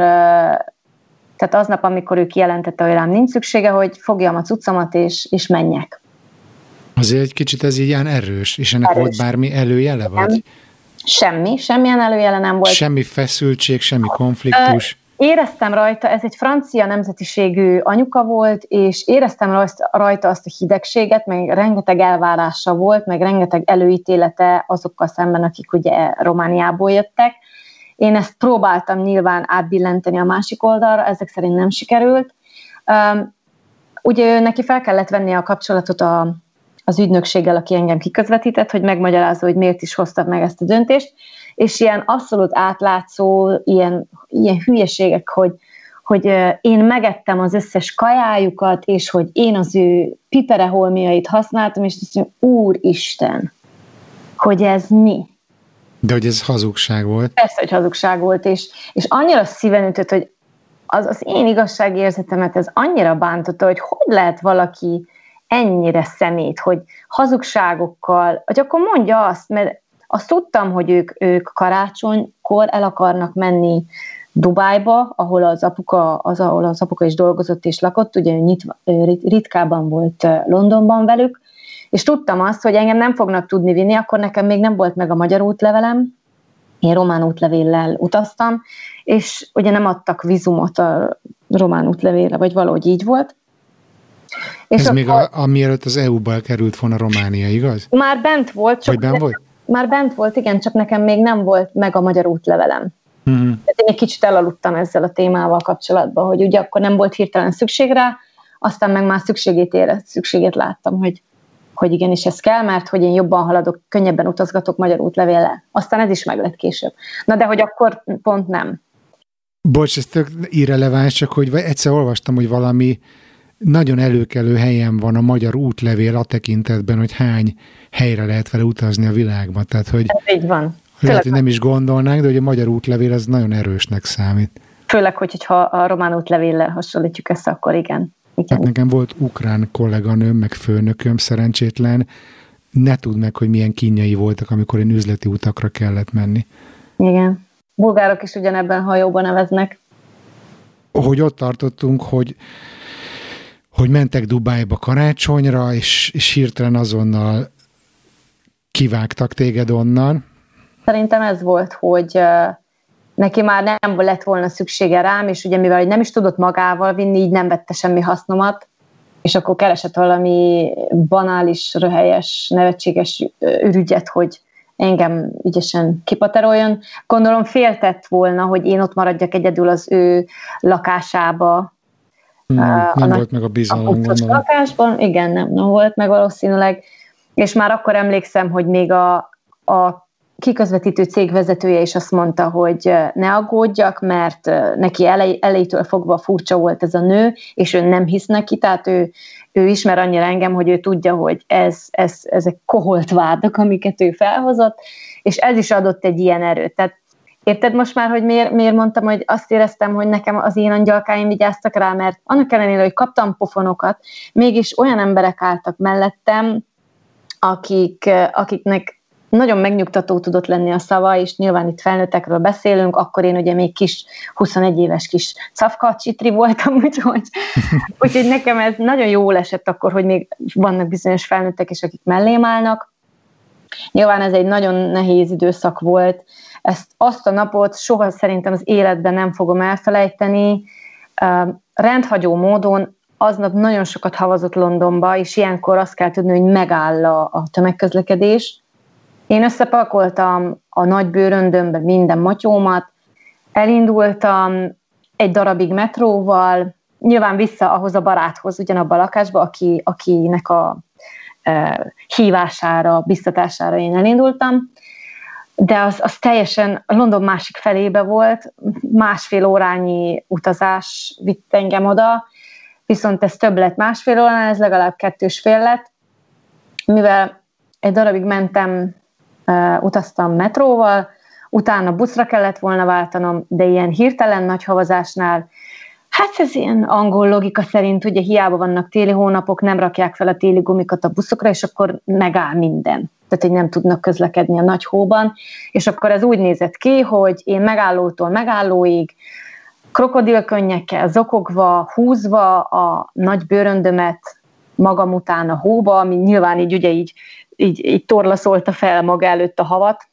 tehát aznap, amikor ő kijelentette, hogy rám nincs szüksége, hogy fogjam a cuccamat és, és menjek. Azért egy kicsit ez ilyen erős, és ennek erős. volt bármi előjele, vagy? Semmi, semmilyen előjele nem volt. Semmi feszültség, semmi konfliktus. Éreztem rajta, ez egy francia nemzetiségű anyuka volt, és éreztem rajta azt a hidegséget, meg rengeteg elvárása volt, meg rengeteg előítélete azokkal szemben, akik ugye Romániából jöttek. Én ezt próbáltam nyilván átbillenteni a másik oldalra, ezek szerint nem sikerült. Ugye neki fel kellett venni a kapcsolatot a, az ügynökséggel, aki engem kiközvetített, hogy megmagyarázza, hogy miért is hoztak meg ezt a döntést, és ilyen abszolút átlátszó, ilyen, ilyen hülyeségek, hogy, hogy én megettem az összes kajájukat, és hogy én az ő pipereholmiait használtam, és azt mondja, Úristen, hogy ez mi? De hogy ez hazugság volt? Persze, hogy hazugság volt, és, és annyira szíven ütött, hogy az, az én igazságérzetemet ez annyira bántotta, hogy hogy lehet valaki ennyire szemét, hogy hazugságokkal, hogy akkor mondja azt, mert azt tudtam, hogy ők, ők karácsonykor el akarnak menni Dubájba, ahol az apuka, az, ahol az apuka is dolgozott és lakott, ugye nyitva, ritkában volt Londonban velük, és tudtam azt, hogy engem nem fognak tudni vinni, akkor nekem még nem volt meg a magyar útlevelem, én román útlevéllel utaztam, és ugye nem adtak vizumot a román útlevélre, vagy valahogy így volt, és Ez akkor, még a, a, mielőtt az EU-ba került volna Románia, igaz? Már bent volt. Csak bent volt? Már bent volt, igen, csak nekem még nem volt meg a magyar útlevelem. Mm-hmm. Tehát én egy kicsit elaludtam ezzel a témával kapcsolatban, hogy ugye akkor nem volt hirtelen szükség rá, aztán meg már szükségét ére, szükségét láttam, hogy, hogy igenis ez kell, mert hogy én jobban haladok, könnyebben utazgatok magyar útlevéllel. Aztán ez is meg lett később. Na de hogy akkor pont nem. Bocs, ez tök irreleváns, csak hogy egyszer olvastam, hogy valami nagyon előkelő helyen van a magyar útlevél a tekintetben, hogy hány helyre lehet vele utazni a világban. Tehát, hogy Ez így van. Lehet, hogy nem is gondolnánk, de hogy a magyar útlevél az nagyon erősnek számít. Főleg, hogy, ha a román útlevéllel hasonlítjuk össze, akkor igen. igen. Hát nekem volt ukrán kolléganőm, meg főnököm szerencsétlen, ne tudd meg, hogy milyen kínjai voltak, amikor én üzleti utakra kellett menni. Igen. Bulgárok is ugyanebben hajóban neveznek. Hogy ott tartottunk, hogy hogy mentek Dubájba karácsonyra, és, és hirtelen azonnal kivágtak téged onnan. Szerintem ez volt, hogy neki már nem lett volna szüksége rám, és ugye mivel nem is tudott magával vinni, így nem vette semmi hasznomat, és akkor keresett valami banális, röhelyes, nevetséges ürügyet, hogy engem ügyesen kipateroljon. Gondolom féltett volna, hogy én ott maradjak egyedül az ő lakásába. Hmm, nem a volt meg a bizalom, a lakásban, igen, nem, nem volt meg valószínűleg, és már akkor emlékszem, hogy még a, a kiközvetítő cég vezetője is azt mondta, hogy ne aggódjak, mert neki elej, elejétől fogva furcsa volt ez a nő, és ő nem hisz neki, tehát ő, ő ismer annyira engem, hogy ő tudja, hogy ez, ez, ezek koholt vádak, amiket ő felhozott, és ez is adott egy ilyen erőt. Tehát Érted most már, hogy miért, miért mondtam, hogy azt éreztem, hogy nekem az én angyalkáim vigyáztak rá, mert annak ellenére, hogy kaptam pofonokat, mégis olyan emberek álltak mellettem, akik, akiknek nagyon megnyugtató tudott lenni a szava, és nyilván itt felnőttekről beszélünk, akkor én ugye még kis, 21 éves kis csitri voltam, úgyhogy, úgyhogy nekem ez nagyon jól esett akkor, hogy még vannak bizonyos felnőttek is, akik mellém állnak. Nyilván ez egy nagyon nehéz időszak volt, ezt azt a napot soha szerintem az életben nem fogom elfelejteni. Rendhagyó módon aznap nagyon sokat havazott Londonba, és ilyenkor azt kell tudni, hogy megáll a, a tömegközlekedés, én összepakoltam a nagy bőröndömbe minden matyómat, elindultam egy darabig metróval, nyilván vissza ahhoz a baráthoz, ugyanabba a lakásba, aki, akinek a e, hívására, biztatására én elindultam, de az, az teljesen a London másik felébe volt, másfél órányi utazás vitt engem oda, viszont ez több lett másfél órán, ez legalább kettős fél lett, mivel egy darabig mentem utaztam metróval, utána buszra kellett volna váltanom, de ilyen hirtelen nagy havazásnál, hát ez ilyen angol logika szerint, ugye hiába vannak téli hónapok, nem rakják fel a téli gumikat a buszokra, és akkor megáll minden. Tehát, hogy nem tudnak közlekedni a nagy hóban, és akkor ez úgy nézett ki, hogy én megállótól megállóig, krokodilkönnyekkel zokogva, húzva a nagy bőröndömet magam után a hóba, ami nyilván így ugye így így, így torlaszolta fel maga előtt a havat.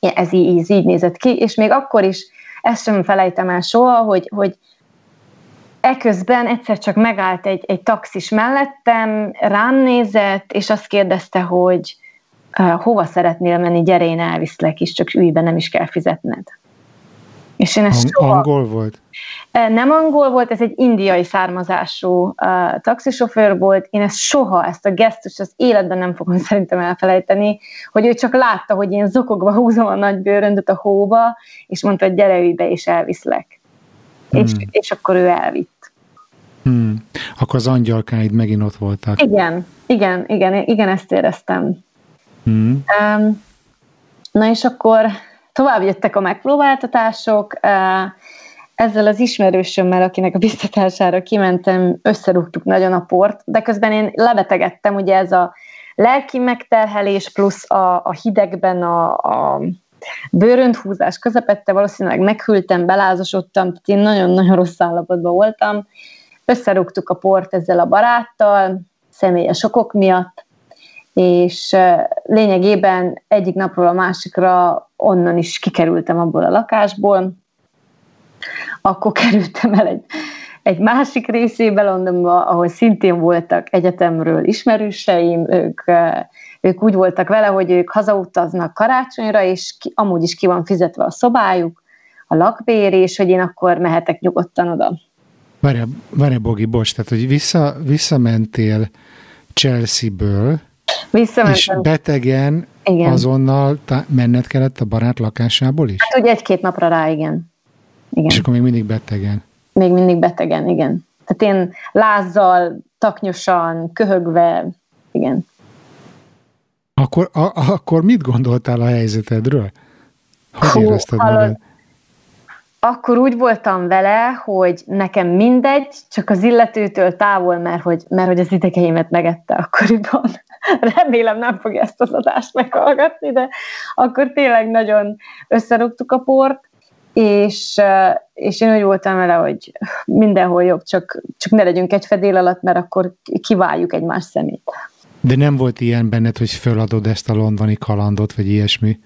Ez így, így, így nézett ki, és még akkor is ezt sem felejtem el soha, hogy, hogy eközben egyszer csak megállt egy, egy taxis mellettem, rám nézett, és azt kérdezte, hogy uh, hova szeretnél menni, gyere, én elviszlek is, csak ülj be, nem is kell fizetned. És én ezt soha... Angol volt? Nem angol volt, ez egy indiai származású uh, taxisofőr volt. Én ezt soha, ezt a gesztus az életben nem fogom szerintem elfelejteni, hogy ő csak látta, hogy én zokogva húzom a nagy bőröndöt a hóba, és mondta, hogy gyere ülj be, és elviszlek. Hmm. És, és akkor ő elvitt. Hmm. Akkor az angyalkáid megint ott voltak. Igen, igen, igen, igen, ezt éreztem. Hmm. Um, na és akkor tovább jöttek a megpróbáltatások, ezzel az ismerősömmel, akinek a biztatására kimentem, összerúgtuk nagyon a port, de közben én lebetegedtem, ugye ez a lelki megterhelés plusz a, a hidegben a, a bőrönthúzás közepette, valószínűleg meghűltem, belázosodtam, tehát én nagyon-nagyon rossz állapotban voltam. Összerúgtuk a port ezzel a baráttal, személyes okok miatt, és lényegében egyik napról a másikra onnan is kikerültem abból a lakásból, akkor kerültem el egy, egy másik részébe Londonba, ahol szintén voltak egyetemről ismerőseim, ők, ők úgy voltak vele, hogy ők hazautaznak karácsonyra, és ki, amúgy is ki van fizetve a szobájuk, a lakbér, és hogy én akkor mehetek nyugodtan oda. Várj, várj Bogi, bocs, tehát hogy vissza, visszamentél Chelsea-ből, és betegen igen. azonnal tá- menned kellett a barát lakásából is? Hát ugye egy-két napra rá, igen. igen. És akkor még mindig betegen? Még mindig betegen, igen. Tehát én lázzal, taknyosan, köhögve, igen. Akkor, a, akkor mit gondoltál a helyzetedről? Hogy Hú, érezted magad? Akkor úgy voltam vele, hogy nekem mindegy, csak az illetőtől távol, mert hogy, mert hogy az idegeimet megette akkoriban. remélem nem fogja ezt az adást meghallgatni, de akkor tényleg nagyon összerúgtuk a port, és, és én úgy voltam vele, hogy mindenhol jobb, csak, csak ne legyünk egy fedél alatt, mert akkor kiváljuk egymás szemét. De nem volt ilyen benned, hogy föladod ezt a londoni kalandot, vagy ilyesmi?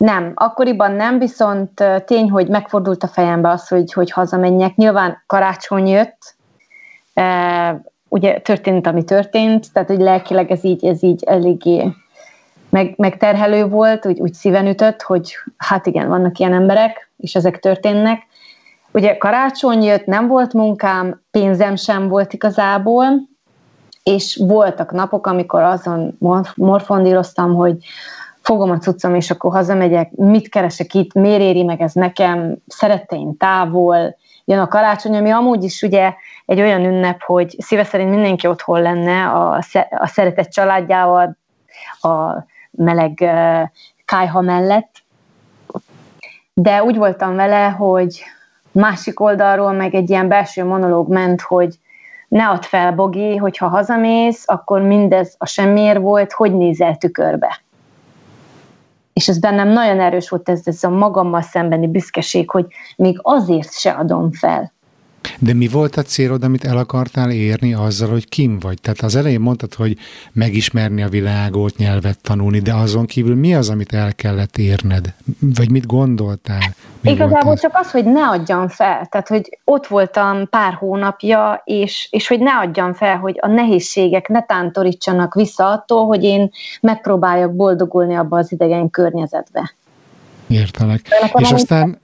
Nem, akkoriban nem, viszont tény, hogy megfordult a fejembe az, hogy, hogy hazamenjek. Nyilván karácsony jött, ugye történt, ami történt, tehát hogy lelkileg ez így, ez így eléggé meg, megterhelő volt, úgy, úgy szíven ütött, hogy hát igen, vannak ilyen emberek, és ezek történnek. Ugye karácsony jött, nem volt munkám, pénzem sem volt igazából, és voltak napok, amikor azon morfondíroztam, hogy fogom a cuccom, és akkor hazamegyek, mit keresek itt, miért éri meg ez nekem, szeretteim távol, jön a karácsony, ami amúgy is ugye egy olyan ünnep, hogy szíve szerint mindenki otthon lenne a, a szeretett családjával, a meleg kájha mellett, de úgy voltam vele, hogy másik oldalról meg egy ilyen belső monológ ment, hogy ne add fel, Bogi, hogyha hazamész, akkor mindez a semmiért volt, hogy nézel tükörbe. És ez bennem nagyon erős volt ez, ez a magammal szembeni büszkeség, hogy még azért se adom fel. De mi volt a célod, amit el akartál érni azzal, hogy kim vagy? Tehát az elején mondtad, hogy megismerni a világot, nyelvet tanulni, de azon kívül mi az, amit el kellett érned? Vagy mit gondoltál? Mi Igazából az? csak az, hogy ne adjam fel. Tehát, hogy ott voltam pár hónapja, és, és hogy ne adjam fel, hogy a nehézségek ne tántorítsanak vissza attól, hogy én megpróbáljak boldogulni abba az idegen környezetbe. Értelek. És aztán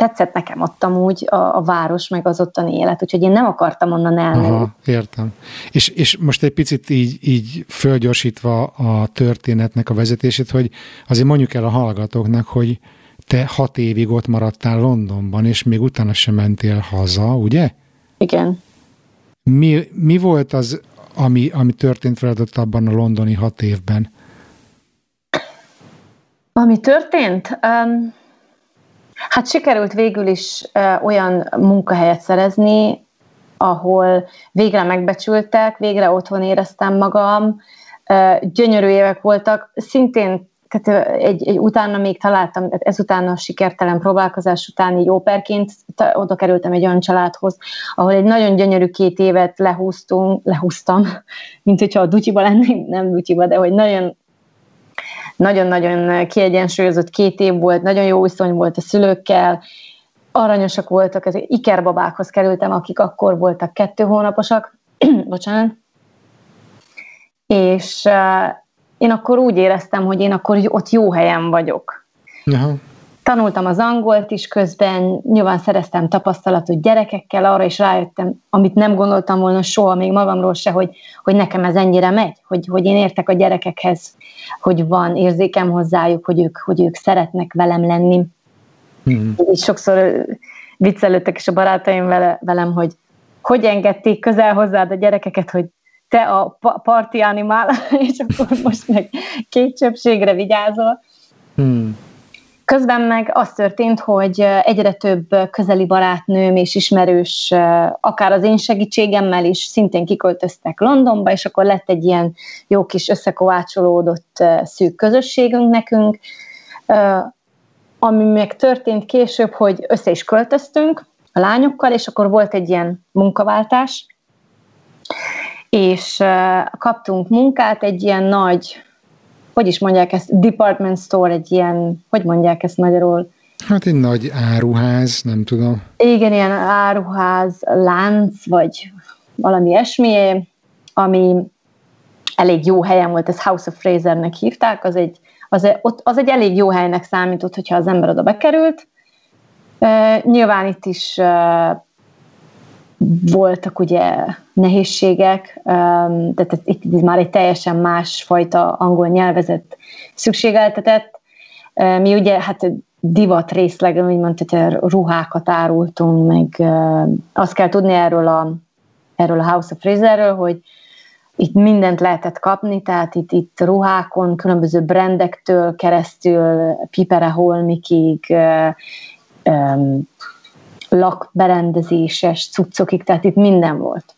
tetszett nekem ott amúgy a, a város, meg az ottani élet, úgyhogy én nem akartam onnan elmenni. Aha, értem. És, és most egy picit így, így fölgyorsítva a történetnek a vezetését, hogy azért mondjuk el a hallgatóknak, hogy te hat évig ott maradtál Londonban, és még utána sem mentél haza, ugye? Igen. Mi, mi volt az, ami, ami történt veled ott abban a londoni hat évben? Ami történt? Um, Hát sikerült végül is olyan munkahelyet szerezni, ahol végre megbecsültek, végre otthon éreztem magam, gyönyörű évek voltak, szintén tehát egy, egy utána még találtam, ezután a sikertelen próbálkozás után így óperként oda kerültem egy olyan családhoz, ahol egy nagyon gyönyörű két évet lehúztunk, lehúztam, mint hogyha a dutyiba lennénk, nem dutyiba, de hogy nagyon nagyon-nagyon kiegyensúlyozott két év volt, nagyon jó viszony volt a szülőkkel, aranyosak voltak, ezek ikerbabákhoz kerültem, akik akkor voltak kettő hónaposak, bocsánat, és uh, én akkor úgy éreztem, hogy én akkor ott jó helyen vagyok. Aha. Tanultam az angolt is közben, nyilván szereztem tapasztalatot gyerekekkel, arra is rájöttem, amit nem gondoltam volna soha még magamról se, hogy, hogy nekem ez ennyire megy, hogy, hogy én értek a gyerekekhez, hogy van érzékem hozzájuk, hogy ők, hogy ők szeretnek velem lenni. Mm. És sokszor viccelődtek is a barátaim vele, velem, hogy hogy engedték közel hozzád a gyerekeket, hogy te a party animál, és akkor most meg két csöpségre vigyázol. Mm. Közben meg az történt, hogy egyre több közeli barátnőm és ismerős, akár az én segítségemmel is szintén kiköltöztek Londonba, és akkor lett egy ilyen jó kis összekovácsolódott szűk közösségünk nekünk. Ami meg történt később, hogy össze is költöztünk a lányokkal, és akkor volt egy ilyen munkaváltás, és kaptunk munkát egy ilyen nagy hogy is mondják ezt, department store, egy ilyen, hogy mondják ezt magyarul? Hát egy nagy áruház, nem tudom. Igen, ilyen áruház, lánc, vagy valami ilyesmi, ami elég jó helyen volt, ez House of Frasernek hívták, az egy, az, ott, az egy elég jó helynek számított, hogyha az ember oda bekerült. Uh, nyilván itt is uh, voltak ugye nehézségek, tehát itt már egy teljesen másfajta angol nyelvezet szükségeltetett. Mi ugye hát divat részleg, úgymond, tehát ruhákat árultunk, meg azt kell tudni erről a, erről a House of Fraserről, hogy itt mindent lehetett kapni, tehát itt, itt ruhákon, különböző brandektől keresztül, Pipere Holmikig, lakberendezéses cuccokig, tehát itt minden volt.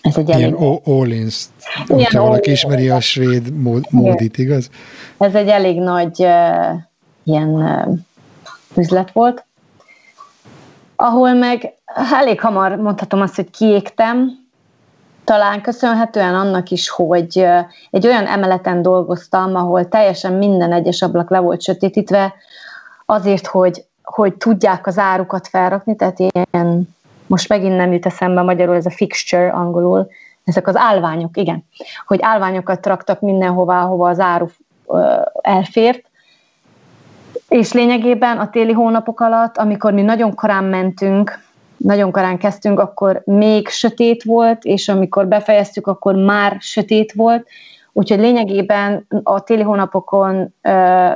Ez egy elég... Ilyen Olins, hogyha valaki ismeri a svéd mód, módit, igaz? Ez egy elég nagy uh, ilyen uh, üzlet volt, ahol meg elég hamar mondhatom azt, hogy kiégtem, talán köszönhetően annak is, hogy egy olyan emeleten dolgoztam, ahol teljesen minden egyes ablak le volt sötétítve, azért, hogy hogy tudják az árukat felrakni, tehát ilyen, most megint nem jut eszembe magyarul ez a fixture angolul, ezek az állványok, igen, hogy állványokat raktak mindenhová, hova az áru elfért, és lényegében a téli hónapok alatt, amikor mi nagyon korán mentünk, nagyon korán kezdtünk, akkor még sötét volt, és amikor befejeztük, akkor már sötét volt, úgyhogy lényegében a téli hónapokon,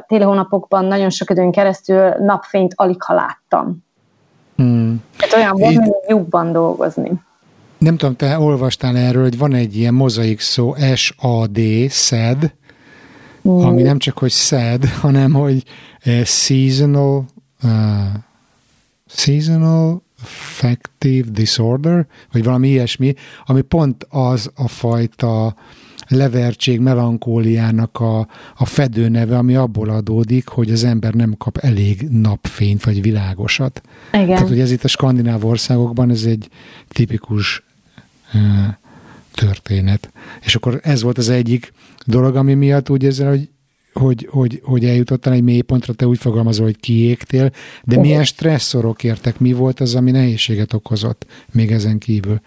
téli hónapokban nagyon sok időn keresztül napfényt alig ha láttam. Hmm. Tehát olyan volt, mint lyukban dolgozni. Nem tudom, te olvastál erről, hogy van egy ilyen mozaik szó, SAD, SED, mm. ami nem csak, hogy SED, hanem, hogy uh, seasonal uh, seasonal affective disorder, vagy valami ilyesmi, ami pont az a fajta levertség, melankóliának a, a fedőneve, ami abból adódik, hogy az ember nem kap elég napfényt, vagy világosat. Igen. Tehát, hogy ez itt a skandináv országokban, ez egy tipikus történet. És akkor ez volt az egyik dolog, ami miatt úgy ezzel, hogy hogy, hogy, hogy eljutottál egy mélypontra, te úgy fogalmazol, hogy kiégtél, de milyen stresszorok értek, mi volt az, ami nehézséget okozott még ezen kívül?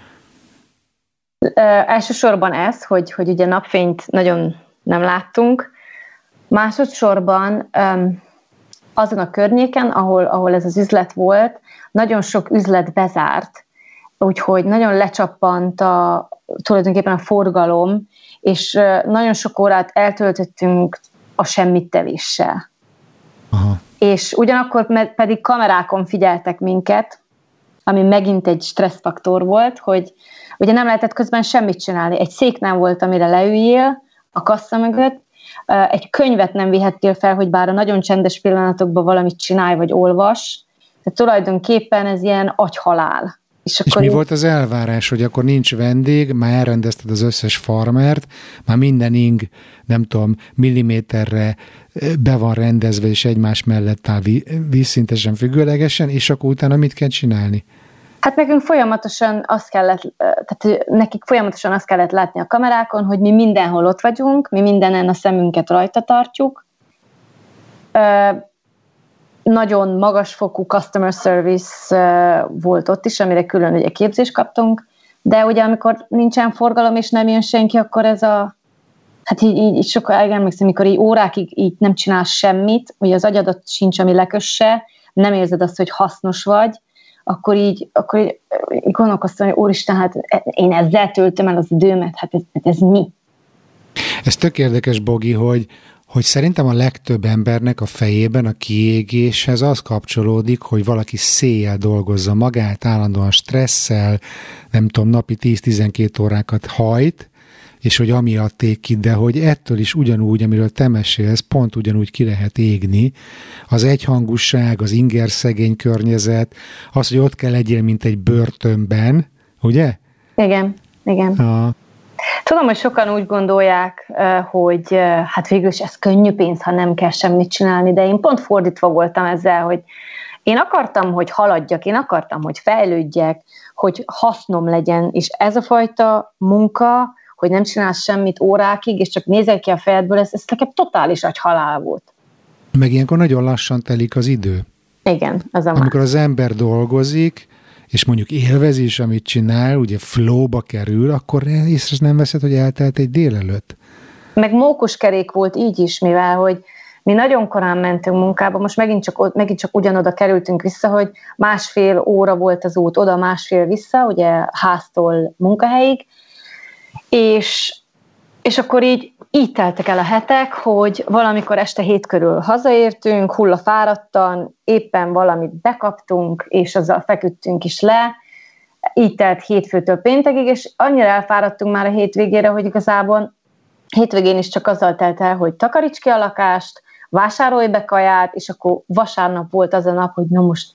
Elsősorban ez, hogy, hogy ugye napfényt nagyon nem láttunk. Másodszorban azon a környéken, ahol, ahol ez az üzlet volt, nagyon sok üzlet bezárt, úgyhogy nagyon lecsappant a, tulajdonképpen a forgalom, és nagyon sok órát eltöltöttünk a semmit tevéssel. Aha. És ugyanakkor pedig kamerákon figyeltek minket, ami megint egy stresszfaktor volt, hogy ugye nem lehetett közben semmit csinálni. Egy szék nem volt, amire leüljél a kassa mögött, egy könyvet nem vihettél fel, hogy bár a nagyon csendes pillanatokban valamit csinálj vagy olvas, tehát tulajdonképpen ez ilyen agyhalál. És, és mi így... volt az elvárás, hogy akkor nincs vendég, már elrendezted az összes farmert, már minden ing, nem tudom, milliméterre be van rendezve, és egymás mellett áll vízszintesen függőlegesen, és akkor utána mit kell csinálni? Hát nekünk folyamatosan azt kellett, tehát nekik folyamatosan azt kellett látni a kamerákon, hogy mi mindenhol ott vagyunk, mi mindenen a szemünket rajta tartjuk, nagyon magasfokú customer service volt ott is, amire külön ugye képzést kaptunk, de ugye amikor nincsen forgalom és nem jön senki, akkor ez a hát így, így, így sokkal emlékszem, amikor így órákig így nem csinálsz semmit, hogy az agyadat sincs, ami lekösse, nem érzed azt, hogy hasznos vagy, akkor így, akkor így, gondolkoztam, hogy úristen, hát én ezzel töltöm el az időmet, hát ez, hát ez mi? Ez tök érdekes, Bogi, hogy, hogy szerintem a legtöbb embernek a fejében a kiégéshez az kapcsolódik, hogy valaki széjjel dolgozza magát, állandóan stresszel, nem tudom, napi 10-12 órákat hajt, és hogy amiatt ég ki, de hogy ettől is ugyanúgy, amiről te mesélsz, pont ugyanúgy ki lehet égni. Az egyhangúság, az inger szegény környezet, az, hogy ott kell legyél, mint egy börtönben, ugye? Igen, igen. A, Tudom, hogy sokan úgy gondolják, hogy hát végül is ez könnyű pénz, ha nem kell semmit csinálni, de én pont fordítva voltam ezzel, hogy én akartam, hogy haladjak, én akartam, hogy fejlődjek, hogy hasznom legyen, és ez a fajta munka, hogy nem csinálsz semmit órákig, és csak nézel ki a fejedből, ez, ez nekem totális egy halál volt. Meg ilyenkor nagyon lassan telik az idő. Igen, az a Amikor az ember dolgozik, és mondjuk élvezi is, amit csinál, ugye flowba kerül, akkor észre nem veszed, hogy eltelt egy délelőtt. Meg mókus kerék volt így is, mivel hogy mi nagyon korán mentünk munkába, most megint csak, megint csak ugyanoda kerültünk vissza, hogy másfél óra volt az út oda, másfél vissza, ugye háztól munkahelyig, és, és akkor így így teltek el a hetek, hogy valamikor este hét körül hazaértünk, hullafáradtan, éppen valamit bekaptunk, és azzal feküdtünk is le, így telt hétfőtől péntekig, és annyira elfáradtunk már a hétvégére, hogy igazából hétvégén is csak azzal telt el, hogy takaríts ki a lakást, vásárolj be kaját, és akkor vasárnap volt az a nap, hogy na most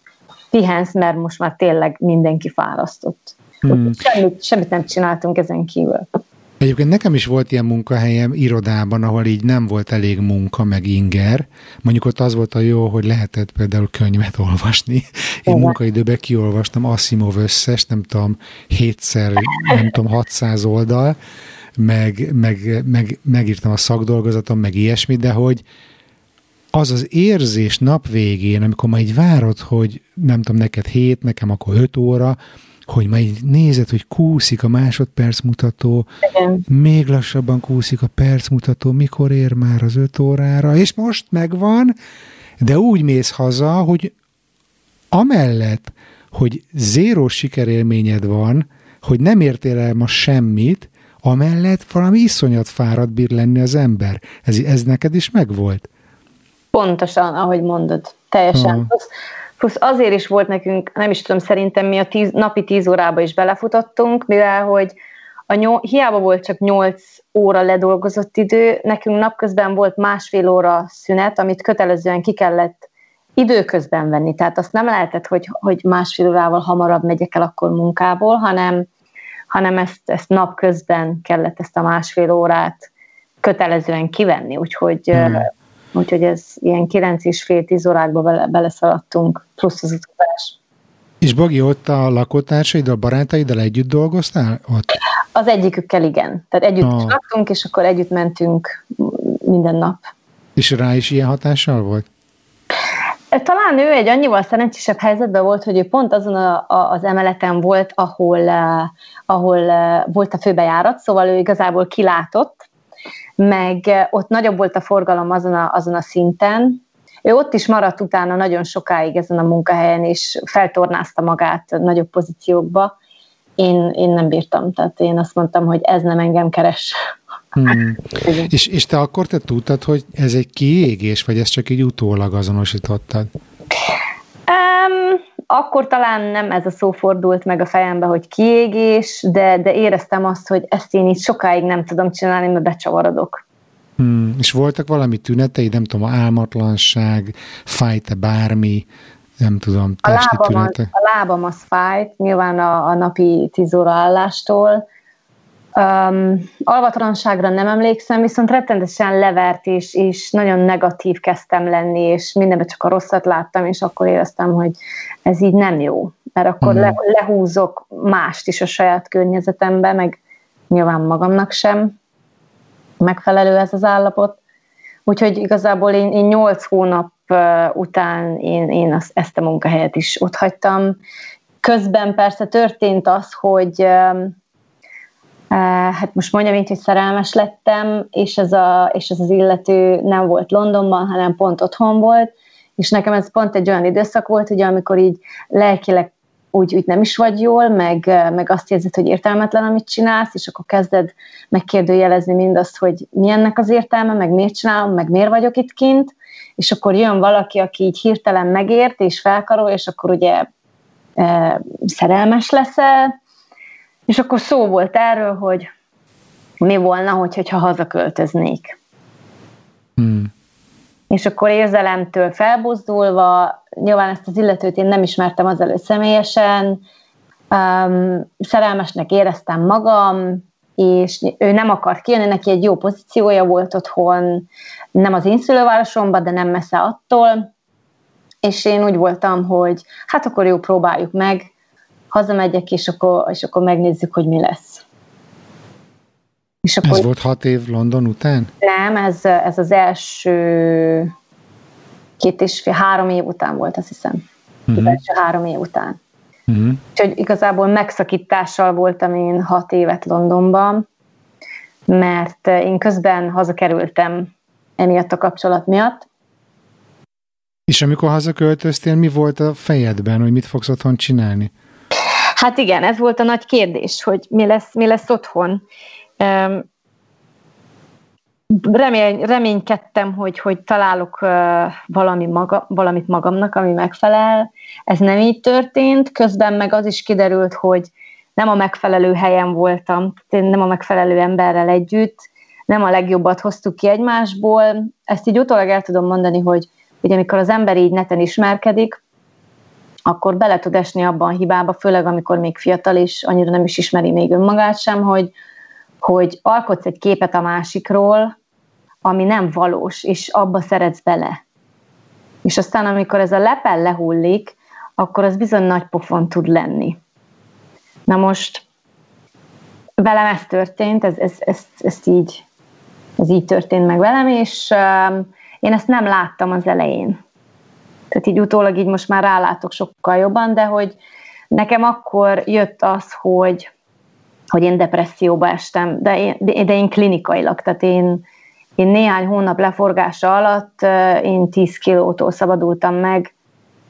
pihensz, mert most már tényleg mindenki fárasztott. Hmm. Semmit, semmit nem csináltunk ezen kívül. Egyébként nekem is volt ilyen munkahelyem irodában, ahol így nem volt elég munka, meg inger. Mondjuk ott az volt a jó, hogy lehetett például könyvet olvasni. Én munkaidőben kiolvastam Asimov összes, nem tudom, hétszer, nem tudom, 600 oldal, meg, meg, meg, megírtam a szakdolgozatom, meg ilyesmi, de hogy az az érzés nap végén, amikor majd várod, hogy nem tudom, neked hét, nekem akkor öt óra, hogy majd nézed, hogy kúszik a másodperc mutató, Igen. még lassabban kúszik a perc mutató, mikor ér már az öt órára, és most megvan, de úgy mész haza, hogy amellett, hogy zéró sikerélményed van, hogy nem értél el ma semmit, amellett valami iszonyat fáradt bír lenni az ember. Ez, ez neked is megvolt? Pontosan, ahogy mondod. Teljesen. Ha. Plusz, azért is volt nekünk, nem is tudom, szerintem mi a tíz, napi tíz órába is belefutottunk, mivel hogy a nyol, hiába volt csak 8 óra ledolgozott idő, nekünk napközben volt másfél óra szünet, amit kötelezően ki kellett időközben venni. Tehát azt nem lehetett, hogy, hogy másfél órával hamarabb megyek el akkor munkából, hanem, hanem ezt, ezt napközben kellett ezt a másfél órát kötelezően kivenni. Úgyhogy, hmm. Úgyhogy ez ilyen 9 és fél 10 órákba bele, beleszaladtunk, plusz az utazás. És Bogi, ott a lakótársaid, a barátaiddal együtt dolgoztál? Ott? Az egyikükkel igen. Tehát együtt oh. laktunk, és akkor együtt mentünk minden nap. És rá is ilyen hatással volt? Talán ő egy annyival szerencsésebb helyzetben volt, hogy ő pont azon a, a, az emeleten volt, ahol, uh, ahol uh, volt a főbejárat, szóval ő igazából kilátott, meg ott nagyobb volt a forgalom azon a, azon a szinten. Ő ott is maradt utána nagyon sokáig ezen a munkahelyen, és feltornázta magát nagyobb pozíciókba. Én, én nem bírtam, tehát én azt mondtam, hogy ez nem engem keres. Hmm. és, és te akkor te tudtad, hogy ez egy kiégés, vagy ezt csak így utólag azonosítottad? Um, akkor talán nem ez a szó fordult meg a fejembe, hogy kiégés, de, de éreztem azt, hogy ezt én így sokáig nem tudom csinálni, mert becsavarodok. Hmm. És voltak valami tünetei, nem tudom, fájt fájt-e bármi, nem tudom, testi a lábam tünetek? Az, a lábam az fájt, nyilván a, a napi tíz óra állástól, Um, alvatlanságra nem emlékszem, viszont rettentesen levert, és, és nagyon negatív kezdtem lenni, és mindenben csak a rosszat láttam, és akkor éreztem, hogy ez így nem jó, mert akkor mm. le, lehúzok mást is a saját környezetembe, meg nyilván magamnak sem megfelelő ez az állapot. Úgyhogy igazából én, én 8 hónap után én, én azt, ezt a munkahelyet is ott hagytam. Közben persze történt az, hogy hát most mondjam így, hogy szerelmes lettem, és ez, a, és ez az illető nem volt Londonban, hanem pont otthon volt, és nekem ez pont egy olyan időszak volt, ugye, amikor így lelkileg úgy, úgy nem is vagy jól, meg, meg azt érzed, hogy értelmetlen, amit csinálsz, és akkor kezded megkérdőjelezni mindazt, hogy mi ennek az értelme, meg miért csinálom, meg miért vagyok itt kint, és akkor jön valaki, aki így hirtelen megért, és felkarol, és akkor ugye e, szerelmes leszel, és akkor szó volt erről, hogy mi volna, hogy, hogyha hazaköltöznék. Hmm. És akkor érzelemtől felbuzdulva, nyilván ezt az illetőt én nem ismertem azelőtt személyesen, um, szerelmesnek éreztem magam, és ő nem akart kijönni, neki egy jó pozíciója volt otthon, nem az én szülővárosomban, de nem messze attól, és én úgy voltam, hogy hát akkor jó, próbáljuk meg, hazamegyek, és akkor, és akkor megnézzük, hogy mi lesz. És akkor, ez volt hat év London után? Nem, ez, ez az első két és fél, három év után volt, azt hiszem. Uh-huh. Az első három év után. Uh-huh. Úgyhogy igazából megszakítással voltam én hat évet Londonban, mert én közben hazakerültem emiatt a kapcsolat miatt. És amikor hazaköltöztél, mi volt a fejedben, hogy mit fogsz otthon csinálni? Hát igen, ez volt a nagy kérdés, hogy mi lesz, mi lesz otthon. Remény, reménykedtem, hogy, hogy találok valami maga, valamit magamnak, ami megfelel. Ez nem így történt, közben meg az is kiderült, hogy nem a megfelelő helyen voltam, nem a megfelelő emberrel együtt, nem a legjobbat hoztuk ki egymásból. Ezt így utólag el tudom mondani, hogy, hogy amikor az ember így neten ismerkedik, akkor bele tud esni abban a hibába, főleg amikor még fiatal és annyira nem is ismeri még önmagát sem, hogy, hogy alkotsz egy képet a másikról, ami nem valós, és abba szeretsz bele. És aztán, amikor ez a lepel lehullik, akkor az bizony nagy pofon tud lenni. Na most velem ez történt, ez, ez, ez, ez, így, ez így történt meg velem, és uh, én ezt nem láttam az elején. Tehát így utólag így most már rálátok sokkal jobban, de hogy nekem akkor jött az, hogy, hogy én depresszióba estem, de én, de én klinikailag, tehát én, én néhány hónap leforgása alatt én 10 kilótól szabadultam meg,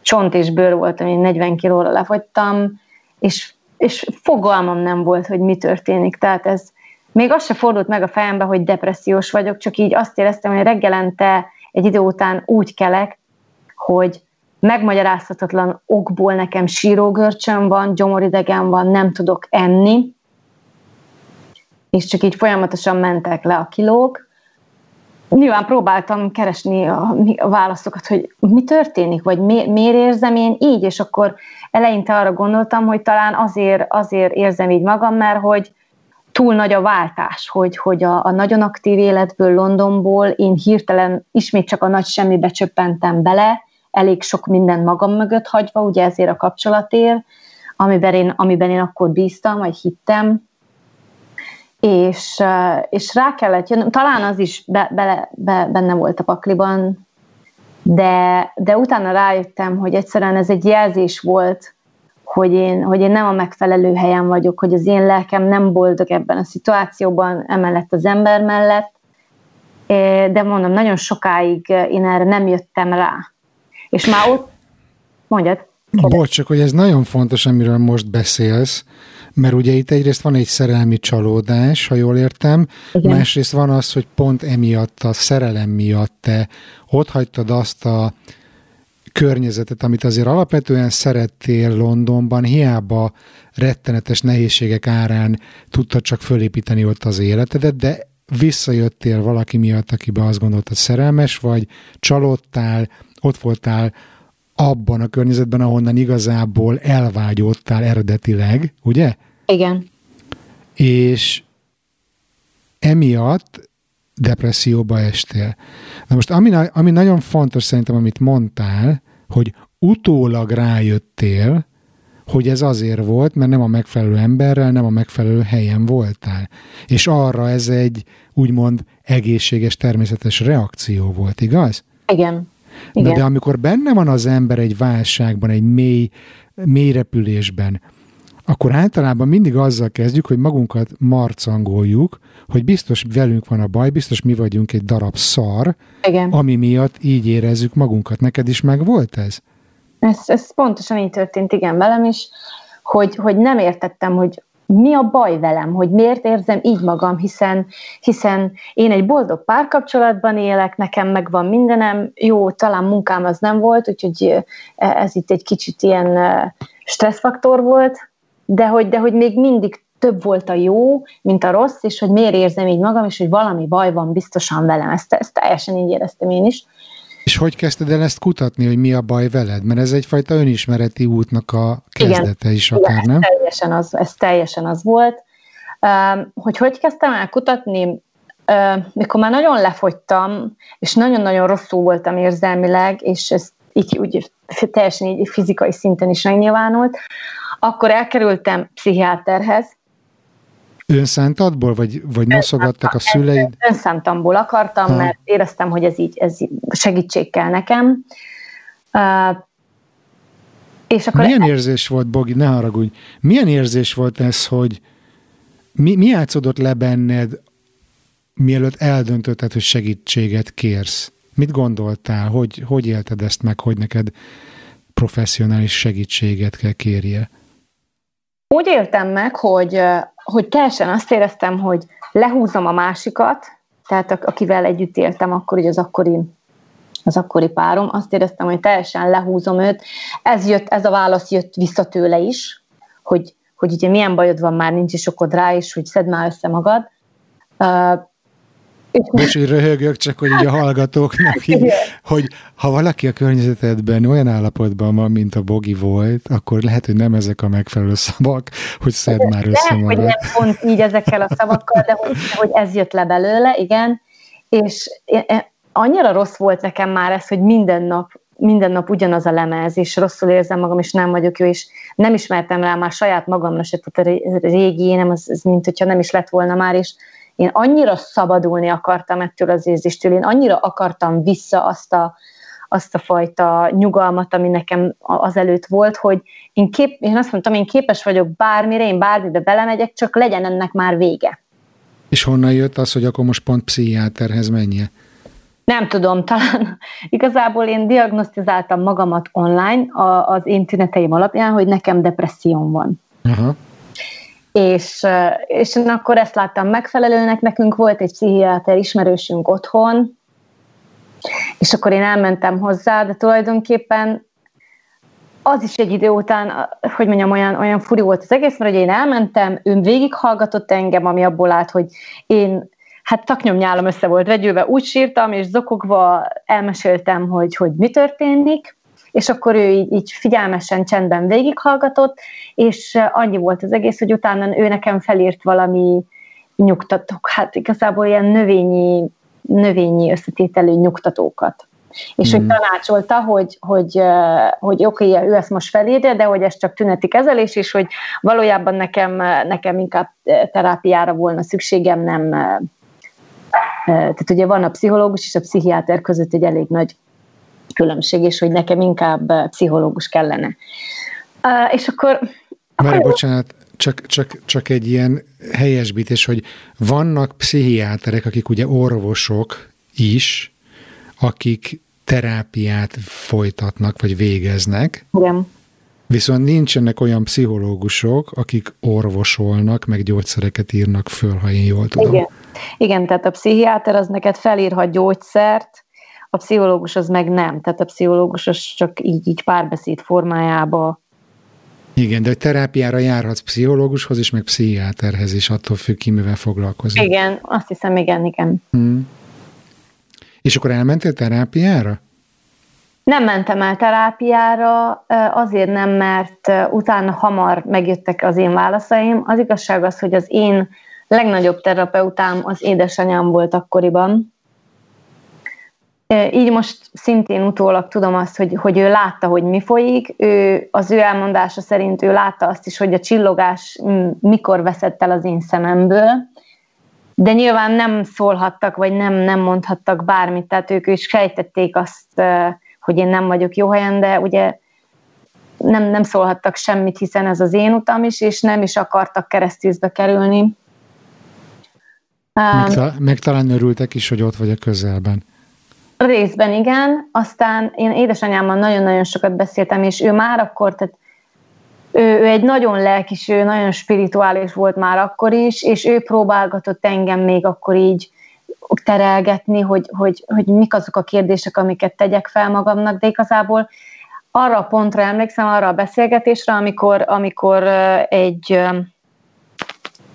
csont és bőr voltam, én 40 kilóra lefogytam, és, és fogalmam nem volt, hogy mi történik. Tehát ez még az se fordult meg a fejembe, hogy depressziós vagyok, csak így azt éreztem, hogy reggelente egy idő után úgy kelek, hogy megmagyarázhatatlan okból nekem sírógörcsöm van, gyomoridegen van, nem tudok enni, és csak így folyamatosan mentek le a kilók. Nyilván próbáltam keresni a, válaszokat, hogy mi történik, vagy mi, miért érzem én így, és akkor eleinte arra gondoltam, hogy talán azért, azért érzem így magam, mert hogy túl nagy a váltás, hogy, hogy a, a nagyon aktív életből, Londonból én hirtelen ismét csak a nagy semmibe csöppentem bele, elég sok minden magam mögött hagyva, ugye ezért a kapcsolatért, amiben én, amiben én akkor bíztam, vagy hittem, és, és rá kellett jönnöm, talán az is be, be, be, benne volt a pakliban, de, de utána rájöttem, hogy egyszerűen ez egy jelzés volt, hogy én, hogy én nem a megfelelő helyen vagyok, hogy az én lelkem nem boldog ebben a szituációban, emellett az ember mellett, de mondom, nagyon sokáig én erre nem jöttem rá. És már ott, mondjad. Bocs, csak hogy ez nagyon fontos, amiről most beszélsz, mert ugye itt egyrészt van egy szerelmi csalódás, ha jól értem, Igen. másrészt van az, hogy pont emiatt, a szerelem miatt te ott hagytad azt a környezetet, amit azért alapvetően szerettél Londonban, hiába rettenetes nehézségek árán tudtad csak fölépíteni ott az életedet, de visszajöttél valaki miatt, akibe azt gondoltad szerelmes vagy, csalódtál, ott voltál abban a környezetben, ahonnan igazából elvágyódtál eredetileg, ugye? Igen. És emiatt depresszióba estél. Na most, ami, ami nagyon fontos szerintem, amit mondtál, hogy utólag rájöttél, hogy ez azért volt, mert nem a megfelelő emberrel, nem a megfelelő helyen voltál. És arra ez egy úgymond egészséges, természetes reakció volt, igaz? Igen. Igen. Na de amikor benne van az ember egy válságban, egy mély, mély repülésben, akkor általában mindig azzal kezdjük, hogy magunkat marcangoljuk, hogy biztos velünk van a baj, biztos mi vagyunk egy darab szar, Igen. ami miatt így érezzük magunkat. Neked is meg volt ez? Ez, ez pontosan így történt, igen, velem is, hogy, hogy nem értettem, hogy mi a baj velem, hogy miért érzem így magam, hiszen, hiszen én egy boldog párkapcsolatban élek, nekem megvan mindenem, jó, talán munkám az nem volt, úgyhogy ez itt egy kicsit ilyen stresszfaktor volt, de hogy, de hogy még mindig több volt a jó, mint a rossz, és hogy miért érzem így magam, és hogy valami baj van biztosan velem. Ezt, ezt teljesen így éreztem én is. És hogy kezdted el ezt kutatni, hogy mi a baj veled? Mert ez egyfajta önismereti útnak a kezdete igen, is akár, igen, nem? Ez teljesen az, ez teljesen az volt. Hogy hogy kezdtem el kutatni? Mikor már nagyon lefogytam, és nagyon-nagyon rosszul voltam érzelmileg, és ez így úgy teljesen így fizikai szinten is megnyilvánult, akkor elkerültem pszichiáterhez, Önszántadból, vagy, vagy noszogattak a szüleid? Önszántamból akartam, ha. mert éreztem, hogy ez így, ez segítség kell nekem. Uh, és akkor Milyen érzés volt, Bogi, ne haragudj, milyen érzés volt ez, hogy mi, mi játszódott le benned, mielőtt eldöntötted, hogy segítséget kérsz? Mit gondoltál? Hogy, hogy élted ezt meg, hogy neked professzionális segítséget kell kérje? Úgy éltem meg, hogy, hogy teljesen azt éreztem, hogy lehúzom a másikat, tehát akivel együtt éltem akkor, ugye az akkori az akkori párom, azt éreztem, hogy teljesen lehúzom őt. Ez, jött, ez a válasz jött vissza tőle is, hogy, hogy ugye milyen bajod van már, nincs is okod rá, és hogy szedd már össze magad. Bocs, hogy röhögök, csak hogy így a hallgatóknak, így, hogy ha valaki a környezetedben olyan állapotban van, mint a Bogi volt, akkor lehet, hogy nem ezek a megfelelő szavak, hogy szedd már össze magad. hogy nem pont így ezekkel a szavakkal, de hogy, hogy ez jött le belőle, igen. És annyira rossz volt nekem már ez, hogy minden nap minden nap ugyanaz a lemez, és rosszul érzem magam, és nem vagyok jó, és nem ismertem rá már saját magamra se, tehát a régi nem az, az mint hogyha nem is lett volna már, és én annyira szabadulni akartam ettől az érzéstől, én annyira akartam vissza azt a, azt a fajta nyugalmat, ami nekem azelőtt volt, hogy én, kép, én azt mondtam, én képes vagyok bármire, én bármibe belemegyek, csak legyen ennek már vége. És honnan jött az, hogy akkor most pont pszichiáterhez menje? Nem tudom, talán igazából én diagnosztizáltam magamat online az én tüneteim alapján, hogy nekem depresszióm van. Aha. És, és akkor ezt láttam megfelelőnek, nekünk volt egy pszichiáter ismerősünk otthon, és akkor én elmentem hozzá, de tulajdonképpen az is egy idő után, hogy mondjam, olyan, olyan furi volt az egész, mert hogy én elmentem, ő végighallgatott engem, ami abból állt, hogy én hát taknyomnyálom össze volt vegyülve, úgy sírtam, és zokogva elmeséltem, hogy, hogy mi történik, és akkor ő így, így figyelmesen, csendben végighallgatott, és annyi volt az egész, hogy utána ő nekem felírt valami nyugtatók, hát igazából ilyen növényi, növényi összetételű nyugtatókat. És mm. hogy tanácsolta, hogy, hogy, hogy oké, okay, ő ezt most felírja, de hogy ez csak tüneti kezelés, és hogy valójában nekem, nekem inkább terápiára volna szükségem, nem, tehát ugye van a pszichológus és a pszichiáter között egy elég nagy különbség, és hogy nekem inkább pszichológus kellene. És akkor... Várj, bocsánat, csak, csak, csak egy ilyen helyesbítés, hogy vannak pszichiáterek, akik ugye orvosok is, akik terápiát folytatnak, vagy végeznek. Igen. Viszont nincsenek olyan pszichológusok, akik orvosolnak, meg gyógyszereket írnak föl, ha én jól tudom. Igen, Igen tehát a pszichiáter az neked felírhat gyógyszert, a pszichológus az meg nem. Tehát a pszichológus az csak így, így párbeszéd formájába igen, de terápiára járhatsz pszichológushoz is, meg pszichiáterhez is, attól függ ki, mivel foglalkozik. Igen, azt hiszem, igen, igen. Hmm. És akkor elmentél terápiára? Nem mentem el terápiára, azért nem, mert utána hamar megjöttek az én válaszaim. Az igazság az, hogy az én legnagyobb terapeutám az édesanyám volt akkoriban. Így most szintén utólag tudom azt, hogy, hogy ő látta, hogy mi folyik. Ő, az ő elmondása szerint ő látta azt is, hogy a csillogás mikor veszett el az én szememből, de nyilván nem szólhattak, vagy nem, nem mondhattak bármit, tehát ők is sejtették azt, hogy én nem vagyok jó helyen, de ugye nem, nem szólhattak semmit, hiszen ez az én utam is, és nem is akartak keresztűzbe kerülni. Meg, meg talán örültek is, hogy ott vagy a közelben. Részben igen, aztán én édesanyámmal nagyon-nagyon sokat beszéltem, és ő már akkor, tehát ő, ő egy nagyon lelkis, ő nagyon spirituális volt már akkor is, és ő próbálgatott engem még akkor így terelgetni, hogy, hogy, hogy mik azok a kérdések, amiket tegyek fel magamnak, de igazából arra a pontra emlékszem, arra a beszélgetésre, amikor, amikor egy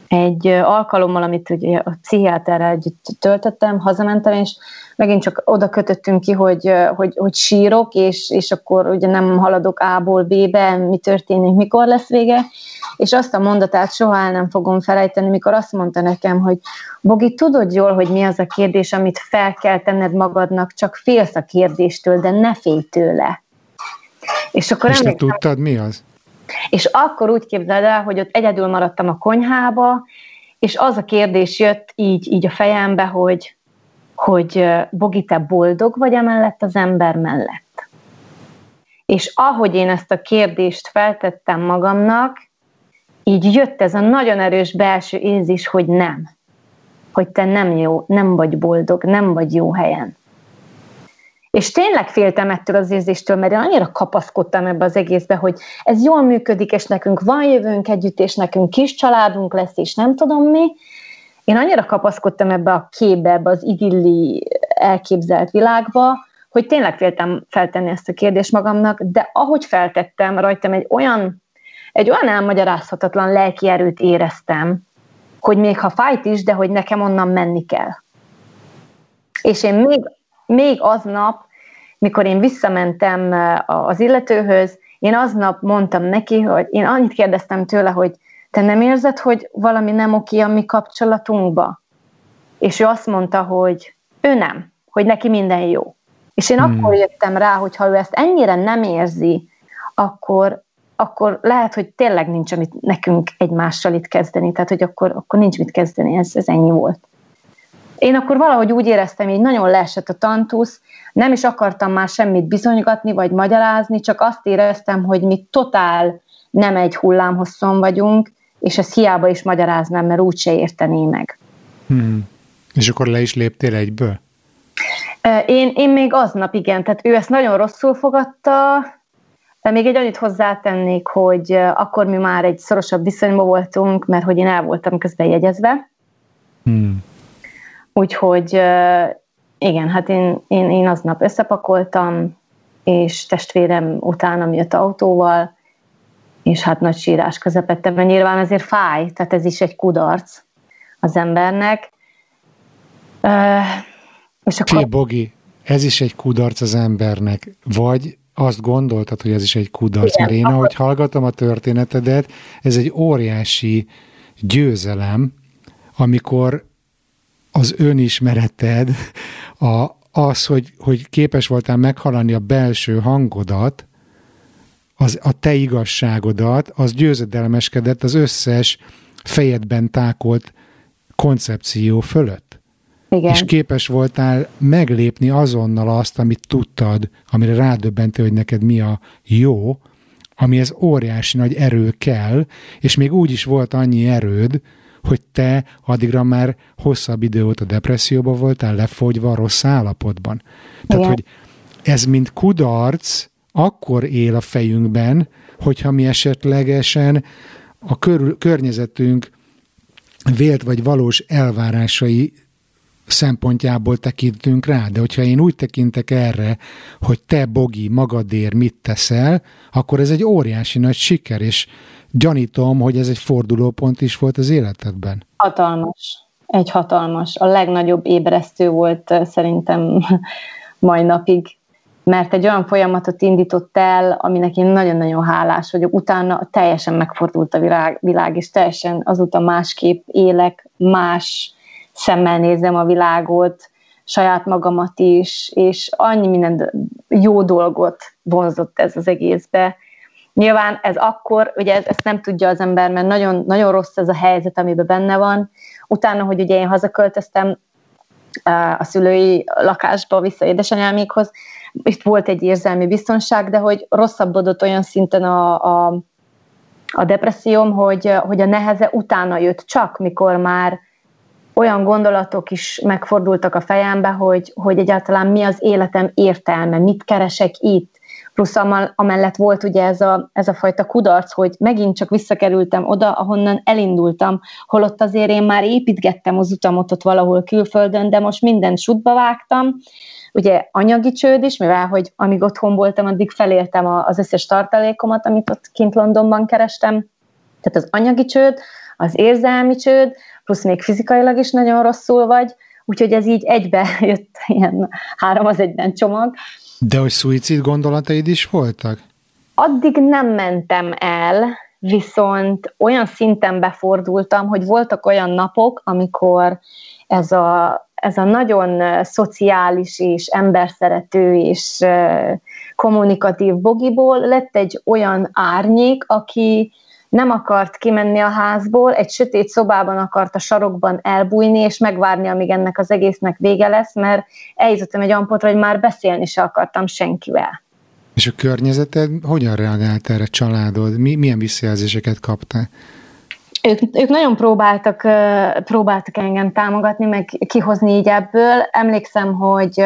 egy alkalommal, amit ugye a pszichiáterrel együtt töltöttem, hazamentem, és megint csak oda kötöttünk ki, hogy, hogy, hogy sírok, és, és akkor ugye nem haladok A-ból B-be, mi történik, mikor lesz vége, és azt a mondatát soha el nem fogom felejteni, mikor azt mondta nekem, hogy Bogi, tudod jól, hogy mi az a kérdés, amit fel kell tenned magadnak, csak félsz a kérdéstől, de ne félj tőle. És akkor és te tudtad, mi az? És akkor úgy képzeld el, hogy ott egyedül maradtam a konyhába, és az a kérdés jött így, így a fejembe, hogy, hogy Bogi, te boldog vagy emellett az ember mellett? És ahogy én ezt a kérdést feltettem magamnak, így jött ez a nagyon erős belső érzés, hogy nem. Hogy te nem jó, nem vagy boldog, nem vagy jó helyen. És tényleg féltem ettől az érzéstől, mert én annyira kapaszkodtam ebbe az egészbe, hogy ez jól működik, és nekünk van jövőnk együtt, és nekünk kis családunk lesz, és nem tudom mi. Én annyira kapaszkodtam ebbe a képbe, ebbe az idilli elképzelt világba, hogy tényleg féltem feltenni ezt a kérdést magamnak, de ahogy feltettem, rajtam egy olyan, egy olyan elmagyarázhatatlan lelki erőt éreztem, hogy még ha fájt is, de hogy nekem onnan menni kell. És én még még aznap, mikor én visszamentem az illetőhöz, én aznap mondtam neki, hogy én annyit kérdeztem tőle, hogy te nem érzed, hogy valami nem oké a mi kapcsolatunkba? És ő azt mondta, hogy ő nem, hogy neki minden jó. És én hmm. akkor jöttem rá, hogy ha ő ezt ennyire nem érzi, akkor, akkor lehet, hogy tényleg nincs amit nekünk egymással itt kezdeni, tehát hogy akkor, akkor nincs mit kezdeni, ez, ez ennyi volt. én akkor valahogy úgy éreztem, hogy nagyon leesett a tantusz, nem is akartam már semmit bizonygatni, vagy magyarázni, csak azt éreztem, hogy mi totál nem egy hullámhosszon vagyunk, és ezt hiába is magyaráznám, mert úgyse értené meg. Hmm. És akkor le is léptél egyből? Én, én még aznap, igen, tehát ő ezt nagyon rosszul fogadta, de még egy annyit hozzátennék, hogy akkor mi már egy szorosabb viszonyban voltunk, mert hogy én el voltam közben jegyezve. Hmm. Úgyhogy igen, hát én, én, én aznap összepakoltam, és testvérem utána jött autóval, és hát nagy sírás közepette, mert nyilván ezért fáj, tehát ez is egy kudarc az embernek. Uh, és akkor... Fé, Bogi, ez is egy kudarc az embernek, vagy azt gondoltad, hogy ez is egy kudarc, Igen, mert én, akkor... ahogy hallgatom a történetedet, ez egy óriási győzelem, amikor az önismereted, a, az, hogy, hogy képes voltál meghalani a belső hangodat, az, a te igazságodat, az győzedelmeskedett az összes fejedben tákolt koncepció fölött. Igen. És képes voltál meglépni azonnal azt, amit tudtad, amire rádöbbentél, hogy neked mi a jó, amihez óriási nagy erő kell, és még úgy is volt annyi erőd, hogy te addigra már hosszabb idő óta depresszióban voltál, lefogyva, rossz állapotban. Tehát, Igen. hogy ez mint kudarc akkor él a fejünkben, hogyha mi esetlegesen a kör, környezetünk vélt vagy valós elvárásai szempontjából tekintünk rá, de hogyha én úgy tekintek erre, hogy te, Bogi, magadért mit teszel, akkor ez egy óriási nagy siker, és gyanítom, hogy ez egy fordulópont is volt az életedben. Hatalmas. Egy hatalmas. A legnagyobb ébresztő volt szerintem mai napig, mert egy olyan folyamatot indított el, aminek én nagyon-nagyon hálás vagyok. Utána teljesen megfordult a világ, világ és teljesen azóta másképp élek, más szemmel nézem a világot, saját magamat is, és annyi minden jó dolgot vonzott ez az egészbe, Nyilván ez akkor, ugye ez, ezt nem tudja az ember, mert nagyon, nagyon rossz ez a helyzet, amiben benne van. Utána, hogy ugye én hazaköltöztem a szülői lakásba vissza édesanyámékhoz, itt volt egy érzelmi biztonság, de hogy rosszabbodott olyan szinten a, a, a depresszióm, hogy, hogy a neheze utána jött csak, mikor már olyan gondolatok is megfordultak a fejembe, hogy, hogy egyáltalán mi az életem értelme, mit keresek itt, plusz amellett volt ugye ez a, ez a fajta kudarc, hogy megint csak visszakerültem oda, ahonnan elindultam, holott azért én már építgettem az utamot ott valahol külföldön, de most mindent sutba vágtam, ugye anyagi csőd is, mivel hogy amíg otthon voltam, addig feléltem az összes tartalékomat, amit ott kint Londonban kerestem, tehát az anyagi csőd, az érzelmi csőd, plusz még fizikailag is nagyon rosszul vagy, úgyhogy ez így egybe jött ilyen három az egyben csomag, de hogy szuicid gondolataid is voltak? Addig nem mentem el, viszont olyan szinten befordultam, hogy voltak olyan napok, amikor ez a, ez a nagyon szociális és emberszerető és kommunikatív bogiból lett egy olyan árnyék, aki nem akart kimenni a házból, egy sötét szobában akart a sarokban elbújni, és megvárni, amíg ennek az egésznek vége lesz, mert eljutottam egy ampotra, hogy már beszélni se akartam senkivel. És a környezeted hogyan reagált erre családod? Mi, milyen visszajelzéseket kaptál? Ők, ők nagyon próbáltak, próbáltak engem támogatni, meg kihozni így ebből. Emlékszem, hogy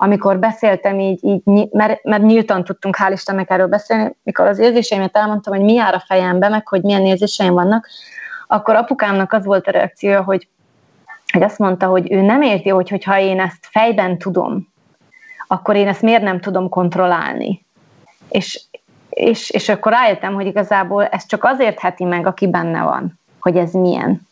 amikor beszéltem így, így mert, mert nyíltan tudtunk hál' Istennek erről beszélni, mikor az érzéseimet elmondtam, hogy mi jár a fejembe, meg hogy milyen érzéseim vannak, akkor apukámnak az volt a reakciója, hogy, hogy azt mondta, hogy ő nem érti, hogy hogyha én ezt fejben tudom, akkor én ezt miért nem tudom kontrollálni. És, és, és akkor rájöttem, hogy igazából ez csak azért heti meg, aki benne van, hogy ez milyen.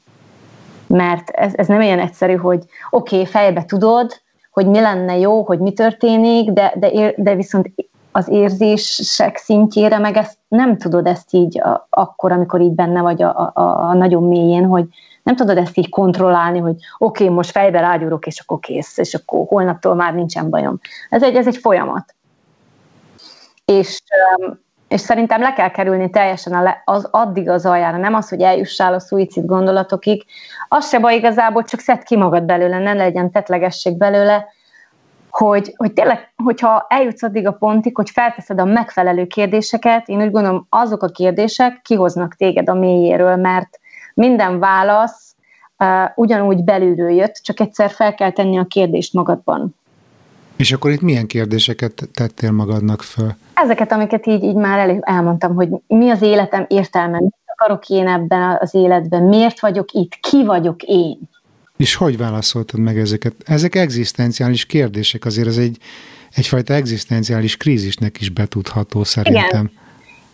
Mert ez, ez nem ilyen egyszerű, hogy oké, okay, fejbe tudod, hogy mi lenne jó, hogy mi történik, de, de, de viszont az érzések szintjére meg ezt nem tudod ezt így a, akkor, amikor így benne vagy a, a, a nagyon mélyén, hogy nem tudod ezt így kontrollálni, hogy oké, okay, most fejbe rágyúrok, és akkor kész, és akkor holnaptól már nincsen bajom. Ez egy, ez egy folyamat. És, és szerintem le kell kerülni teljesen az addig az aljára, nem az, hogy eljussál a szuicid gondolatokig, az se baj igazából, csak szed ki magad belőle, ne legyen tetlegesség belőle, hogy, hogy tényleg, hogyha eljutsz addig a pontig, hogy felteszed a megfelelő kérdéseket, én úgy gondolom, azok a kérdések kihoznak téged a mélyéről, mert minden válasz uh, ugyanúgy belülről jött, csak egyszer fel kell tenni a kérdést magadban. És akkor itt milyen kérdéseket tettél magadnak föl? Ezeket, amiket így, így már elő, elmondtam, hogy mi az életem értelme, mit akarok én ebben az életben, miért vagyok itt, ki vagyok én. És hogy válaszoltad meg ezeket? Ezek egzisztenciális kérdések, azért ez egy, egyfajta egzisztenciális krízisnek is betudható szerintem. Igen.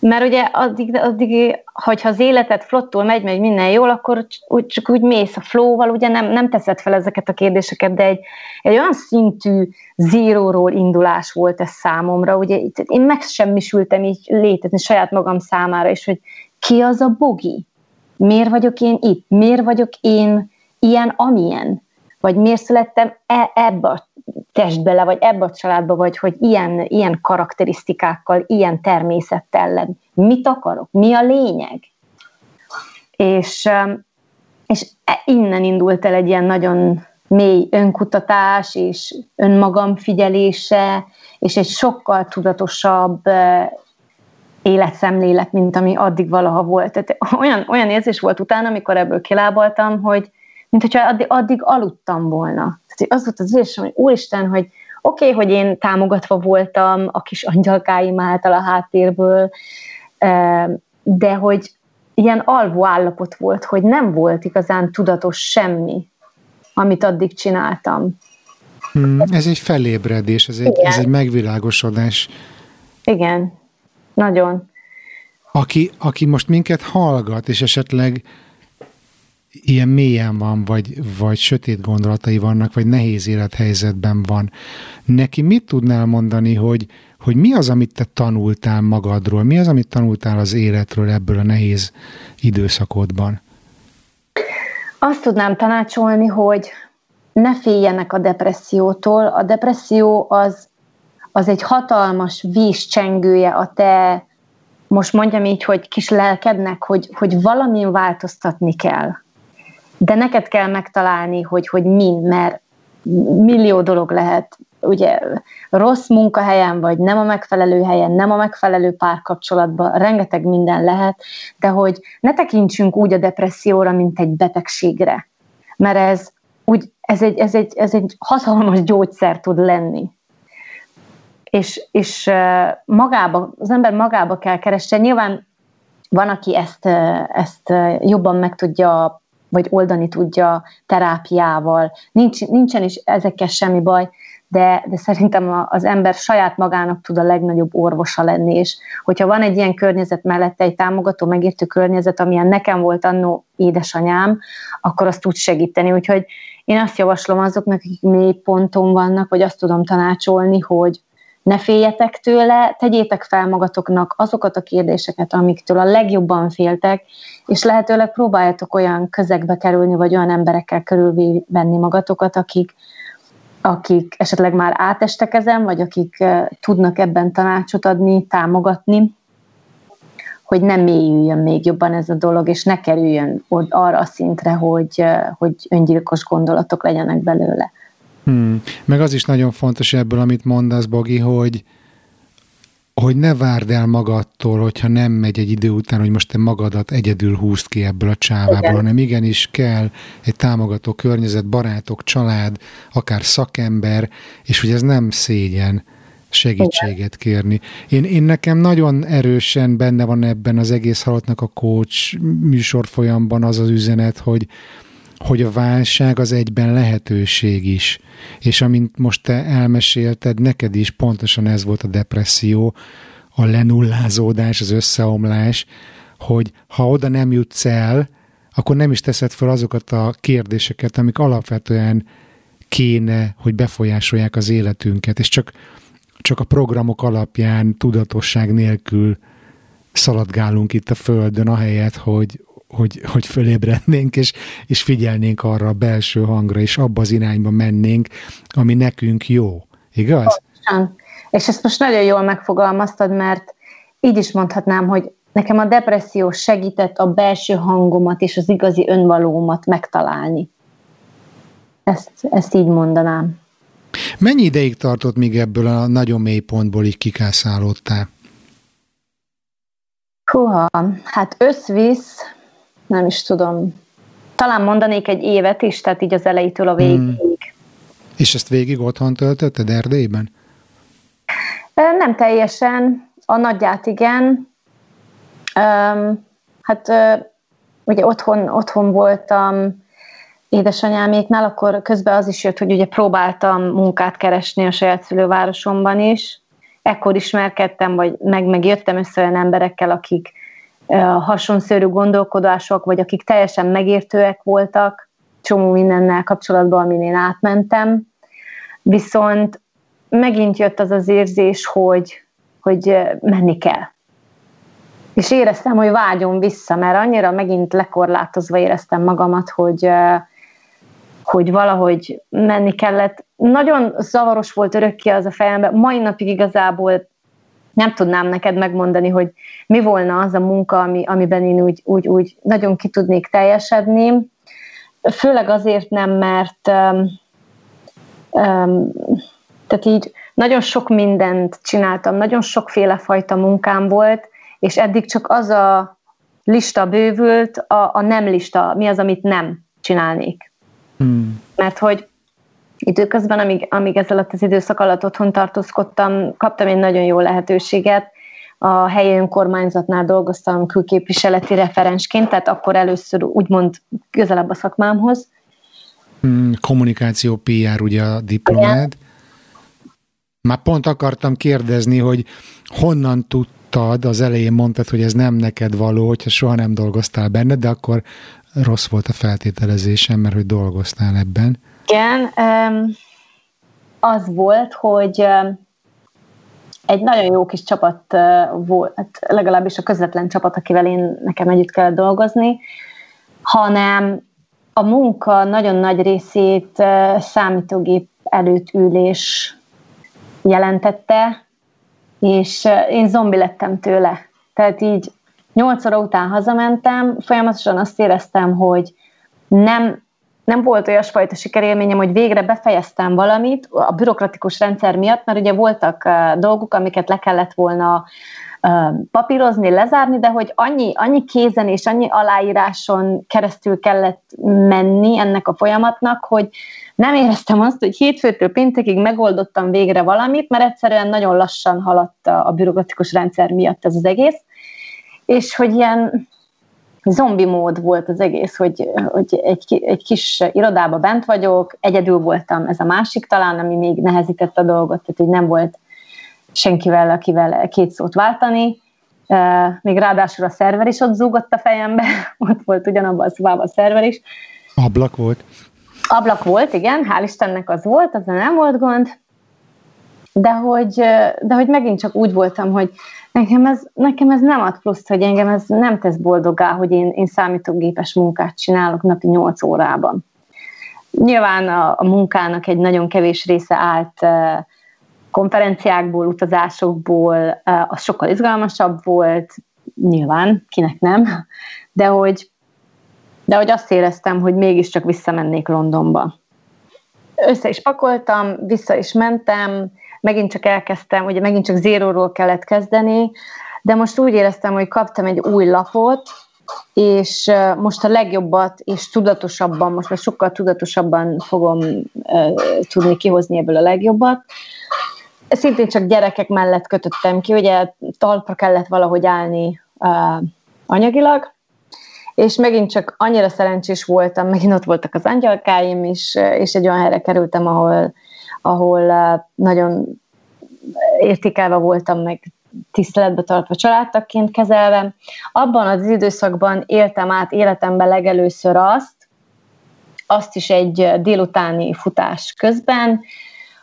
Mert ugye addig, addig, hogyha az életed flottul megy, megy minden jól, akkor úgy, csak úgy mész a flowval, ugye nem, nem teszed fel ezeket a kérdéseket, de egy, egy olyan szintű zíróról indulás volt ez számomra, ugye én megsemmisültem így létezni saját magam számára, és hogy ki az a bogi? Miért vagyok én itt? Miért vagyok én ilyen, amilyen? Vagy miért születtem e- ebbe a testbe le, vagy ebbe a családba, vagy hogy ilyen, ilyen karakterisztikákkal, ilyen természettel Mit akarok? Mi a lényeg? És, és e- innen indult el egy ilyen nagyon mély önkutatás, és önmagam figyelése, és egy sokkal tudatosabb életszemlélet, mint ami addig valaha volt. Tehát olyan, olyan érzés volt utána, amikor ebből kilábaltam, hogy mint hogyha addig, addig aludtam volna. Tehát az volt az érzésem, hogy úristen, hogy oké, okay, hogy én támogatva voltam a kis angyalkáim által a háttérből, de hogy ilyen alvó állapot volt, hogy nem volt igazán tudatos semmi, amit addig csináltam. Hmm, ez egy felébredés, ez egy, ez egy megvilágosodás. Igen, nagyon. Aki, aki most minket hallgat, és esetleg ilyen mélyen van, vagy, vagy sötét gondolatai vannak, vagy nehéz élethelyzetben van. Neki mit tudnál mondani, hogy, hogy mi az, amit te tanultál magadról, mi az, amit tanultál az életről ebből a nehéz időszakodban? Azt tudnám tanácsolni, hogy ne féljenek a depressziótól. A depresszió az, az egy hatalmas vízcsengője a te, most mondjam így, hogy kis lelkednek, hogy, hogy valamin változtatni kell de neked kell megtalálni, hogy, hogy min, mert millió dolog lehet, ugye rossz munkahelyen vagy, nem a megfelelő helyen, nem a megfelelő párkapcsolatban, rengeteg minden lehet, de hogy ne tekintsünk úgy a depresszióra, mint egy betegségre, mert ez, úgy, ez, egy, ez, egy, ez egy hatalmas gyógyszer tud lenni. És, és magába, az ember magába kell keresni. Nyilván van, aki ezt, ezt jobban meg tudja vagy oldani tudja terápiával. Nincs, nincsen is ezekkel semmi baj, de, de szerintem az ember saját magának tud a legnagyobb orvosa lenni, és hogyha van egy ilyen környezet mellette, egy támogató, megértő környezet, amilyen nekem volt annó édesanyám, akkor azt tud segíteni. Úgyhogy én azt javaslom azoknak, akik mély ponton vannak, vagy azt tudom tanácsolni, hogy, ne féljetek tőle, tegyétek fel magatoknak azokat a kérdéseket, amiktől a legjobban féltek, és lehetőleg próbáljátok olyan közegbe kerülni, vagy olyan emberekkel körülvenni magatokat, akik, akik esetleg már átestek ezen, vagy akik uh, tudnak ebben tanácsot adni, támogatni, hogy nem mélyüljön még jobban ez a dolog, és ne kerüljön arra a szintre, hogy, uh, hogy öngyilkos gondolatok legyenek belőle. Hmm. Meg az is nagyon fontos ebből, amit mondasz, Bogi, hogy, hogy ne várd el magadtól, hogyha nem megy egy idő után, hogy most te magadat egyedül húzd ki ebből a csávából, Igen. hanem igenis kell egy támogató környezet, barátok, család, akár szakember, és hogy ez nem szégyen segítséget kérni. Én, én nekem nagyon erősen benne van ebben az egész halottnak a coach műsorfolyamban az az üzenet, hogy, hogy a válság az egyben lehetőség is. És amint most te elmesélted, neked is pontosan ez volt a depresszió, a lenullázódás, az összeomlás, hogy ha oda nem jutsz el, akkor nem is teszed fel azokat a kérdéseket, amik alapvetően kéne, hogy befolyásolják az életünket, és csak, csak a programok alapján tudatosság nélkül szaladgálunk itt a Földön, ahelyett, hogy, hogy, hogy fölébrednénk, és, és figyelnénk arra a belső hangra, és abba az irányba mennénk, ami nekünk jó. Igaz? Pontosan. És ezt most nagyon jól megfogalmaztad, mert így is mondhatnám, hogy nekem a depresszió segített a belső hangomat és az igazi önvalómat megtalálni. Ezt, ezt így mondanám. Mennyi ideig tartott, míg ebből a nagyon mély pontból így kikászálódtál? Húha, hát összvisz, nem is tudom, talán mondanék egy évet is, tehát így az elejétől a végig. Hmm. És ezt végig otthon töltötted Erdélyben? Nem teljesen, a nagyját igen. Hát ugye otthon, otthon voltam édesanyáméknál, akkor közben az is jött, hogy ugye próbáltam munkát keresni a saját szülővárosomban is. Ekkor ismerkedtem, vagy meg, meg jöttem össze olyan emberekkel, akik hasonszörű gondolkodások, vagy akik teljesen megértőek voltak, csomó mindennel kapcsolatban, amin én átmentem. Viszont megint jött az az érzés, hogy, hogy menni kell. És éreztem, hogy vágyom vissza, mert annyira megint lekorlátozva éreztem magamat, hogy, hogy valahogy menni kellett. Nagyon zavaros volt örökké az a fejemben. Mai napig igazából nem tudnám neked megmondani, hogy mi volna az a munka, ami, amiben én úgy, úgy, úgy nagyon ki tudnék teljesedni. Főleg azért nem, mert um, um, tehát így nagyon sok mindent csináltam, nagyon sokféle fajta munkám volt, és eddig csak az a lista bővült, a, a nem lista, mi az, amit nem csinálnék. Hmm. Mert hogy időközben, amíg, amíg ez alatt az időszak alatt otthon tartózkodtam, kaptam egy nagyon jó lehetőséget. A helyi önkormányzatnál dolgoztam külképviseleti referensként, tehát akkor először úgymond közelebb a szakmámhoz. Hmm, kommunikáció, PR ugye a diplomád. Már pont akartam kérdezni, hogy honnan tudtad, az elején mondtad, hogy ez nem neked való, hogyha soha nem dolgoztál benne, de akkor rossz volt a feltételezésem, mert hogy dolgoztál ebben. Igen, az volt, hogy egy nagyon jó kis csapat volt, hát legalábbis a közvetlen csapat, akivel én nekem együtt kell dolgozni, hanem a munka nagyon nagy részét számítógép előtt ülés jelentette, és én zombi lettem tőle. Tehát így nyolc óra után hazamentem, folyamatosan azt éreztem, hogy nem nem volt olyasfajta sikerélményem, hogy végre befejeztem valamit a bürokratikus rendszer miatt, mert ugye voltak dolgok, amiket le kellett volna papírozni, lezárni, de hogy annyi, annyi kézen és annyi aláíráson keresztül kellett menni ennek a folyamatnak, hogy nem éreztem azt, hogy hétfőtől péntekig megoldottam végre valamit, mert egyszerűen nagyon lassan haladt a bürokratikus rendszer miatt ez az egész, és hogy ilyen zombi mód volt az egész, hogy, hogy egy, egy kis irodába bent vagyok, egyedül voltam, ez a másik talán, ami még nehezített a dolgot, tehát hogy nem volt senkivel, akivel két szót váltani, még ráadásul a szerver is ott zúgott a fejembe, ott volt ugyanabban a szobában a szerver is. Ablak volt. Ablak volt, igen, hál' Istennek az volt, az nem volt gond, de hogy, de hogy megint csak úgy voltam, hogy nekem ez, nekem ez nem ad pluszt, hogy engem ez nem tesz boldogá, hogy én, én számítógépes munkát csinálok napi 8 órában. Nyilván a, a munkának egy nagyon kevés része állt konferenciákból, utazásokból, az sokkal izgalmasabb volt, nyilván, kinek nem, de hogy, de hogy azt éreztem, hogy mégiscsak visszamennék Londonba. Össze is pakoltam, vissza is mentem, megint csak elkezdtem, ugye megint csak zéróról kellett kezdeni, de most úgy éreztem, hogy kaptam egy új lapot, és most a legjobbat és tudatosabban, most már sokkal tudatosabban fogom uh, tudni kihozni ebből a legjobbat. Szintén csak gyerekek mellett kötöttem ki, ugye talpra kellett valahogy állni uh, anyagilag, és megint csak annyira szerencsés voltam, megint ott voltak az angyalkáim is, és egy olyan helyre kerültem, ahol ahol eh, nagyon értékelve voltam, meg tiszteletbe tartva családtakként kezelve. Abban az időszakban éltem át életemben legelőször azt, azt is egy délutáni futás közben,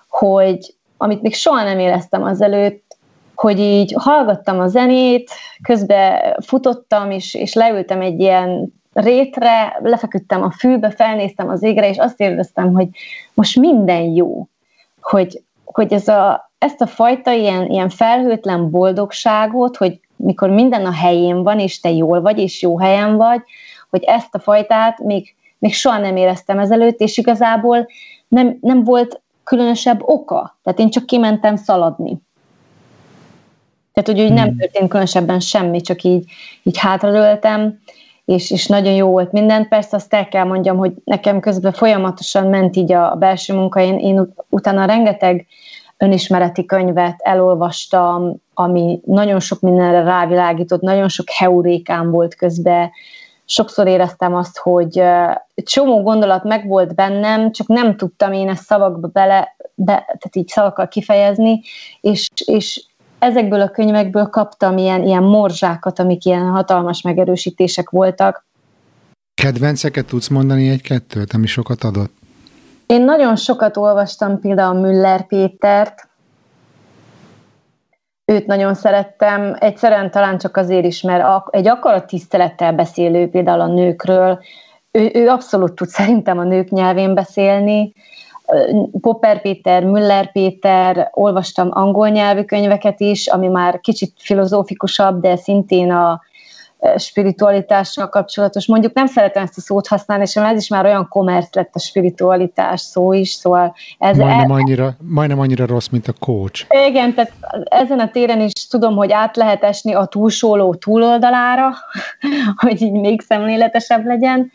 hogy amit még soha nem éreztem azelőtt, hogy így hallgattam a zenét, közben futottam, és, és leültem egy ilyen rétre, lefeküdtem a fűbe, felnéztem az égre, és azt éreztem, hogy most minden jó hogy, hogy ez a, ezt a fajta ilyen, ilyen felhőtlen boldogságot, hogy mikor minden a helyén van, és te jól vagy, és jó helyen vagy, hogy ezt a fajtát még, még soha nem éreztem ezelőtt, és igazából nem, nem volt különösebb oka. Tehát én csak kimentem szaladni. Tehát, hogy, hogy nem hmm. történt különösebben semmi, csak így, így hátradőltem, és, és nagyon jó volt minden. Persze azt el kell mondjam, hogy nekem közben folyamatosan ment így a, a belső munka, én, én utána rengeteg önismereti könyvet elolvastam, ami nagyon sok mindenre rávilágított, nagyon sok heurékám volt közben, sokszor éreztem azt, hogy csomó gondolat megvolt bennem, csak nem tudtam én ezt szavakba bele, be, tehát így szavakkal kifejezni, és, és ezekből a könyvekből kaptam ilyen, ilyen morzsákat, amik ilyen hatalmas megerősítések voltak. Kedvenceket tudsz mondani egy-kettőt, ami sokat adott? Én nagyon sokat olvastam például Müller Pétert, őt nagyon szerettem, egyszerűen talán csak azért is, mert egy akarat tisztelettel beszélő például a nőkről, ő, ő abszolút tud szerintem a nők nyelvén beszélni, Popper Péter, Müller Péter, olvastam angol nyelvű könyveket is, ami már kicsit filozófikusabb, de szintén a spiritualitással kapcsolatos. Mondjuk nem szeretem ezt a szót használni, és ez is már olyan kommersz lett a spiritualitás szó is, szóval ez... Majdnem annyira, majdnem annyira rossz, mint a coach. Igen, tehát ezen a téren is tudom, hogy át lehet esni a túlsóló túloldalára, hogy így még szemléletesebb legyen,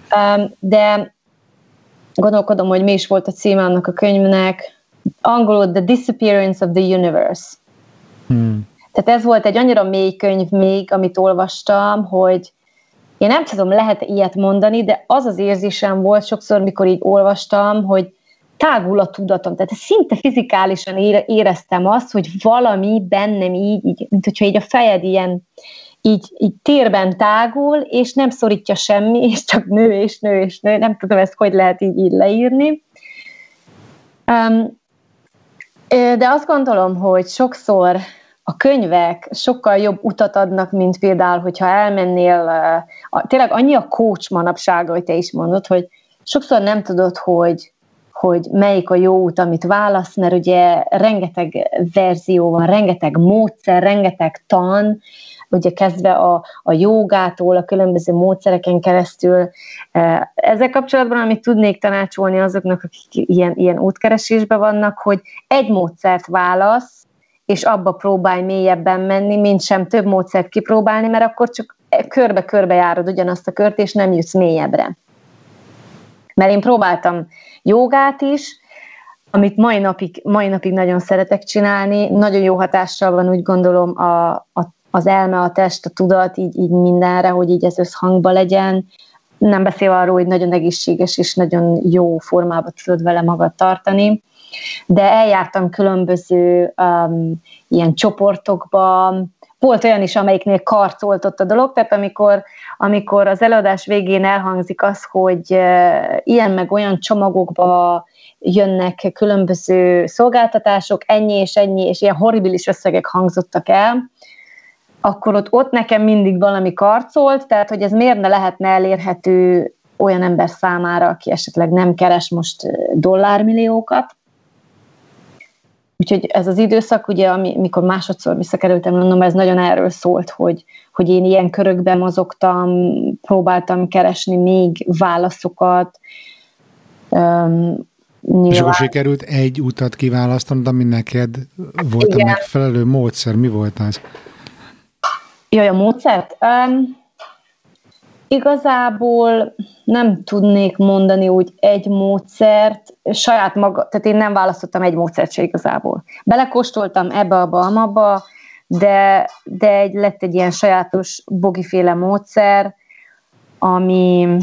de gondolkodom, hogy mi is volt a címe annak a könyvnek, angolul The Disappearance of the Universe. Hmm. Tehát ez volt egy annyira mély könyv még, amit olvastam, hogy én nem tudom, lehet ilyet mondani, de az az érzésem volt sokszor, mikor így olvastam, hogy tágul a tudatom. Tehát szinte fizikálisan éreztem azt, hogy valami bennem így, így mint hogyha így a fejed ilyen így, így térben tágul, és nem szorítja semmi, és csak nő és nő és nő. Nem tudom ezt, hogy lehet így, így leírni. Um, de azt gondolom, hogy sokszor a könyvek sokkal jobb utat adnak, mint például, hogyha elmennél, tényleg annyi a coach manapsága, hogy te is mondod, hogy sokszor nem tudod, hogy, hogy melyik a jó út, amit válasz, mert ugye rengeteg verzió van, rengeteg módszer, rengeteg tan, ugye kezdve a, a jogától, a különböző módszereken keresztül. Ezzel kapcsolatban, amit tudnék tanácsolni azoknak, akik ilyen, ilyen útkeresésben vannak, hogy egy módszert válasz, és abba próbálj mélyebben menni, mint sem több módszert kipróbálni, mert akkor csak körbe-körbe járod ugyanazt a kört, és nem jutsz mélyebbre. Mert én próbáltam jogát is, amit mai napig, mai napig nagyon szeretek csinálni, nagyon jó hatással van úgy gondolom a, a, az elme, a test, a tudat, így, így mindenre, hogy így ez összhangba legyen. Nem beszél arról, hogy nagyon egészséges és nagyon jó formába tudod vele magad tartani. De eljártam különböző um, ilyen csoportokba, volt olyan is, amelyiknél karcoltott a dolog, tehát amikor, amikor az előadás végén elhangzik az, hogy uh, ilyen meg olyan csomagokba jönnek különböző szolgáltatások, ennyi és ennyi, és ilyen horribilis összegek hangzottak el, akkor ott, ott nekem mindig valami karcolt, tehát hogy ez miért ne lehetne elérhető olyan ember számára, aki esetleg nem keres most dollármilliókat, Úgyhogy ez az időszak, ugye, amikor másodszor visszakerültem Londonba, ez nagyon erről szólt, hogy, hogy én ilyen körökben mozogtam, próbáltam keresni még válaszokat. Um, nyilván... És akkor sikerült egy utat kiválasztanod, ami neked volt Igen. a megfelelő módszer. Mi volt az? Jaj, a módszert? Um, Igazából nem tudnék mondani úgy egy módszert, saját maga, tehát én nem választottam egy módszert se igazából. Belekóstoltam ebbe, abba, amabba, de, de egy, lett egy ilyen sajátos bogiféle módszer, ami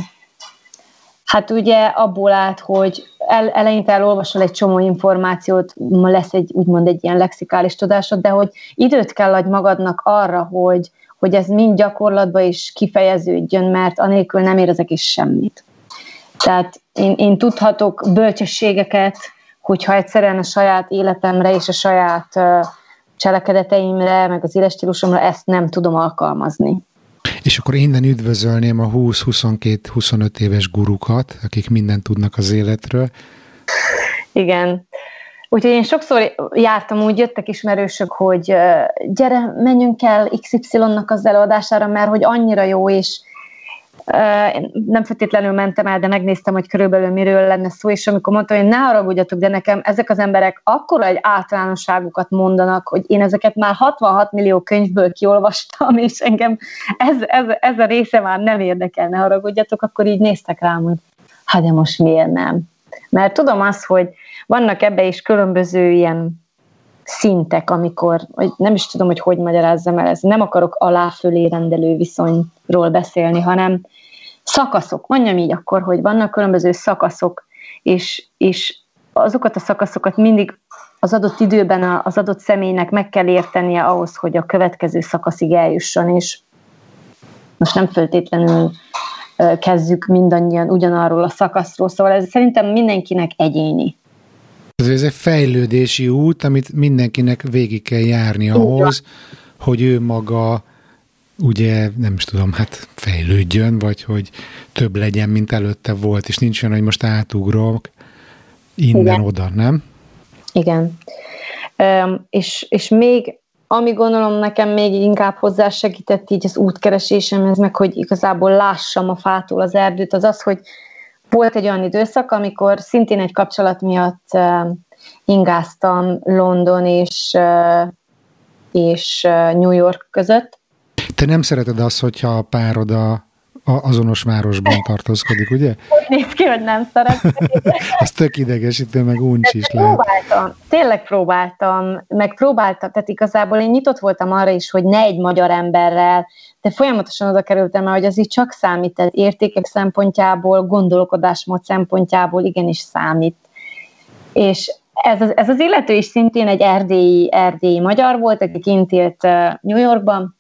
hát ugye abból állt, hogy el, eleinte elolvasol egy csomó információt, ma lesz egy úgymond egy ilyen lexikális tudásod, de hogy időt kell adj magadnak arra, hogy, hogy ez mind gyakorlatban is kifejeződjön, mert anélkül nem érezek is semmit. Tehát én, én tudhatok bölcsességeket, hogyha egyszerűen a saját életemre és a saját uh, cselekedeteimre, meg az életstílusomra ezt nem tudom alkalmazni. És akkor innen üdvözölném a 20-22-25 éves gurukat, akik mindent tudnak az életről. Igen. Úgyhogy én sokszor jártam úgy, jöttek ismerősök, hogy gyere, menjünk el XY-nak az előadására, mert hogy annyira jó, és nem feltétlenül mentem el, de megnéztem, hogy körülbelül miről lenne szó, és amikor mondtam, hogy ne haragudjatok, de nekem ezek az emberek akkora egy általánosságukat mondanak, hogy én ezeket már 66 millió könyvből kiolvastam, és engem ez, ez, ez a része már nem érdekel, ne haragudjatok, akkor így néztek rám, hogy hát de most miért nem? Mert tudom azt, hogy vannak ebbe is különböző ilyen szintek, amikor, nem is tudom, hogy hogy magyarázzam el, ez nem akarok alá-fölé rendelő viszonyról beszélni, hanem szakaszok, mondjam így akkor, hogy vannak különböző szakaszok, és, és azokat a szakaszokat mindig az adott időben az adott személynek meg kell értenie ahhoz, hogy a következő szakaszig eljusson, és most nem feltétlenül kezdjük mindannyian ugyanarról a szakaszról, szóval ez szerintem mindenkinek egyéni. Ez egy fejlődési út, amit mindenkinek végig kell járni ahhoz, hogy ő maga ugye nem is tudom, hát fejlődjön, vagy hogy több legyen, mint előtte volt, és nincs olyan, hogy most átugrok innen oda, nem? Igen. Um, és, és még, ami gondolom nekem még inkább hozzásegített így az útkeresésemhez, meg hogy igazából lássam a fától az erdőt, az az, hogy volt egy olyan időszak, amikor szintén egy kapcsolat miatt ingáztam London és, és New York között, te nem szereted azt, hogyha a párod a azonos városban tartózkodik, ugye? Úgy néz ki, hogy nem szeretem. Az tök idegesítő, meg uncs is lehet. Próbáltam, tényleg próbáltam, meg próbáltam, tehát igazából én nyitott voltam arra is, hogy ne egy magyar emberrel, de folyamatosan oda kerültem el, hogy az így csak számít, tehát értékek szempontjából, gondolkodásmód szempontjából igenis számít. És ez az, ez az illető is szintén egy erdélyi, erdélyi magyar volt, aki kint élt New Yorkban,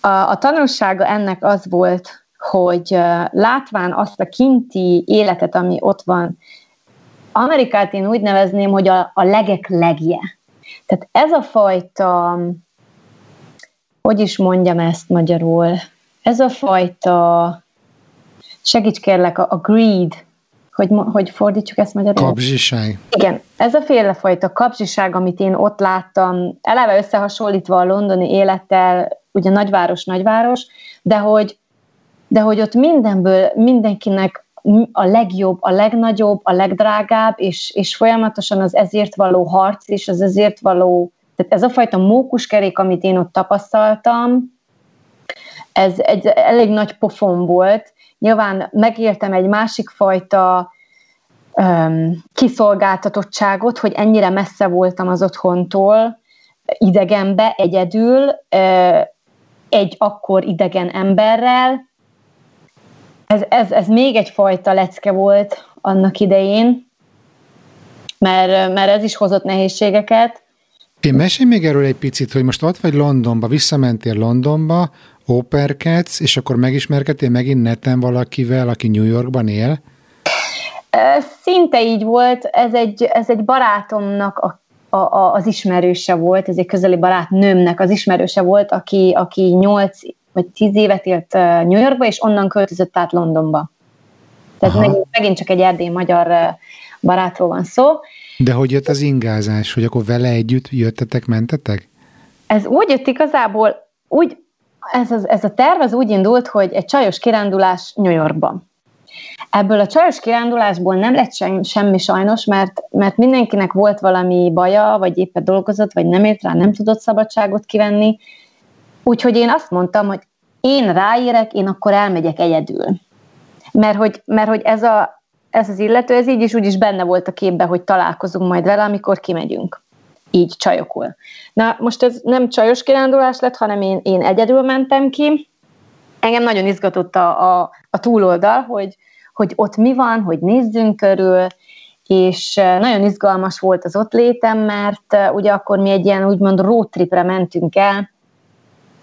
a, a tanulsága ennek az volt, hogy látván azt a kinti életet, ami ott van, Amerikát én úgy nevezném, hogy a, a legek legje. Tehát ez a fajta, hogy is mondjam ezt magyarul, ez a fajta, segíts kérlek, a, a greed, hogy, hogy fordítsuk ezt magyarul? Kapzsiság. Igen, ez a félefajta kapzsiság, amit én ott láttam, eleve összehasonlítva a londoni élettel, ugye nagyváros, nagyváros, de hogy, de hogy ott mindenből mindenkinek a legjobb, a legnagyobb, a legdrágább, és, és folyamatosan az ezért való harc, és az ezért való, tehát ez a fajta mókuskerék, amit én ott tapasztaltam, ez egy elég nagy pofon volt. Nyilván megéltem egy másik fajta um, kiszolgáltatottságot, hogy ennyire messze voltam az otthontól, idegenbe, egyedül, egy akkor idegen emberrel. Ez, ez, ez még egyfajta lecke volt annak idején, mert, mert ez is hozott nehézségeket. Én mesélj még erről egy picit, hogy most ott vagy Londonba, visszamentél Londonba, operkedsz, és akkor megismerkedtél megint neten valakivel, aki New Yorkban él? Szinte így volt, ez egy, ez egy barátomnak a a, a, az ismerőse volt, ez egy közeli barátnőmnek az ismerőse volt, aki, aki 8 vagy 10 évet élt New Yorkba, és onnan költözött át Londonba. Tehát megint, megint csak egy erdély magyar barátról van szó. De hogy jött az ingázás, hogy akkor vele együtt jöttetek, mentetek? Ez úgy jött igazából, úgy, ez, az, ez a terv az úgy indult, hogy egy csajos kirándulás New Yorkban. Ebből a csajos kirándulásból nem lett semmi sajnos, mert, mert mindenkinek volt valami baja, vagy éppen dolgozott, vagy nem ért rá, nem tudott szabadságot kivenni. Úgyhogy én azt mondtam, hogy én ráérek, én akkor elmegyek egyedül. Mert hogy, mert hogy ez, a, ez az illető, ez így is úgy is benne volt a képbe, hogy találkozunk majd vele, amikor kimegyünk. Így csajokul. Na, most ez nem csajos kirándulás lett, hanem én, én egyedül mentem ki. Engem nagyon izgatott a, a, a túloldal, hogy, hogy ott mi van, hogy nézzünk körül, és nagyon izgalmas volt az ott létem, mert ugye akkor mi egy ilyen úgymond road tripre mentünk el,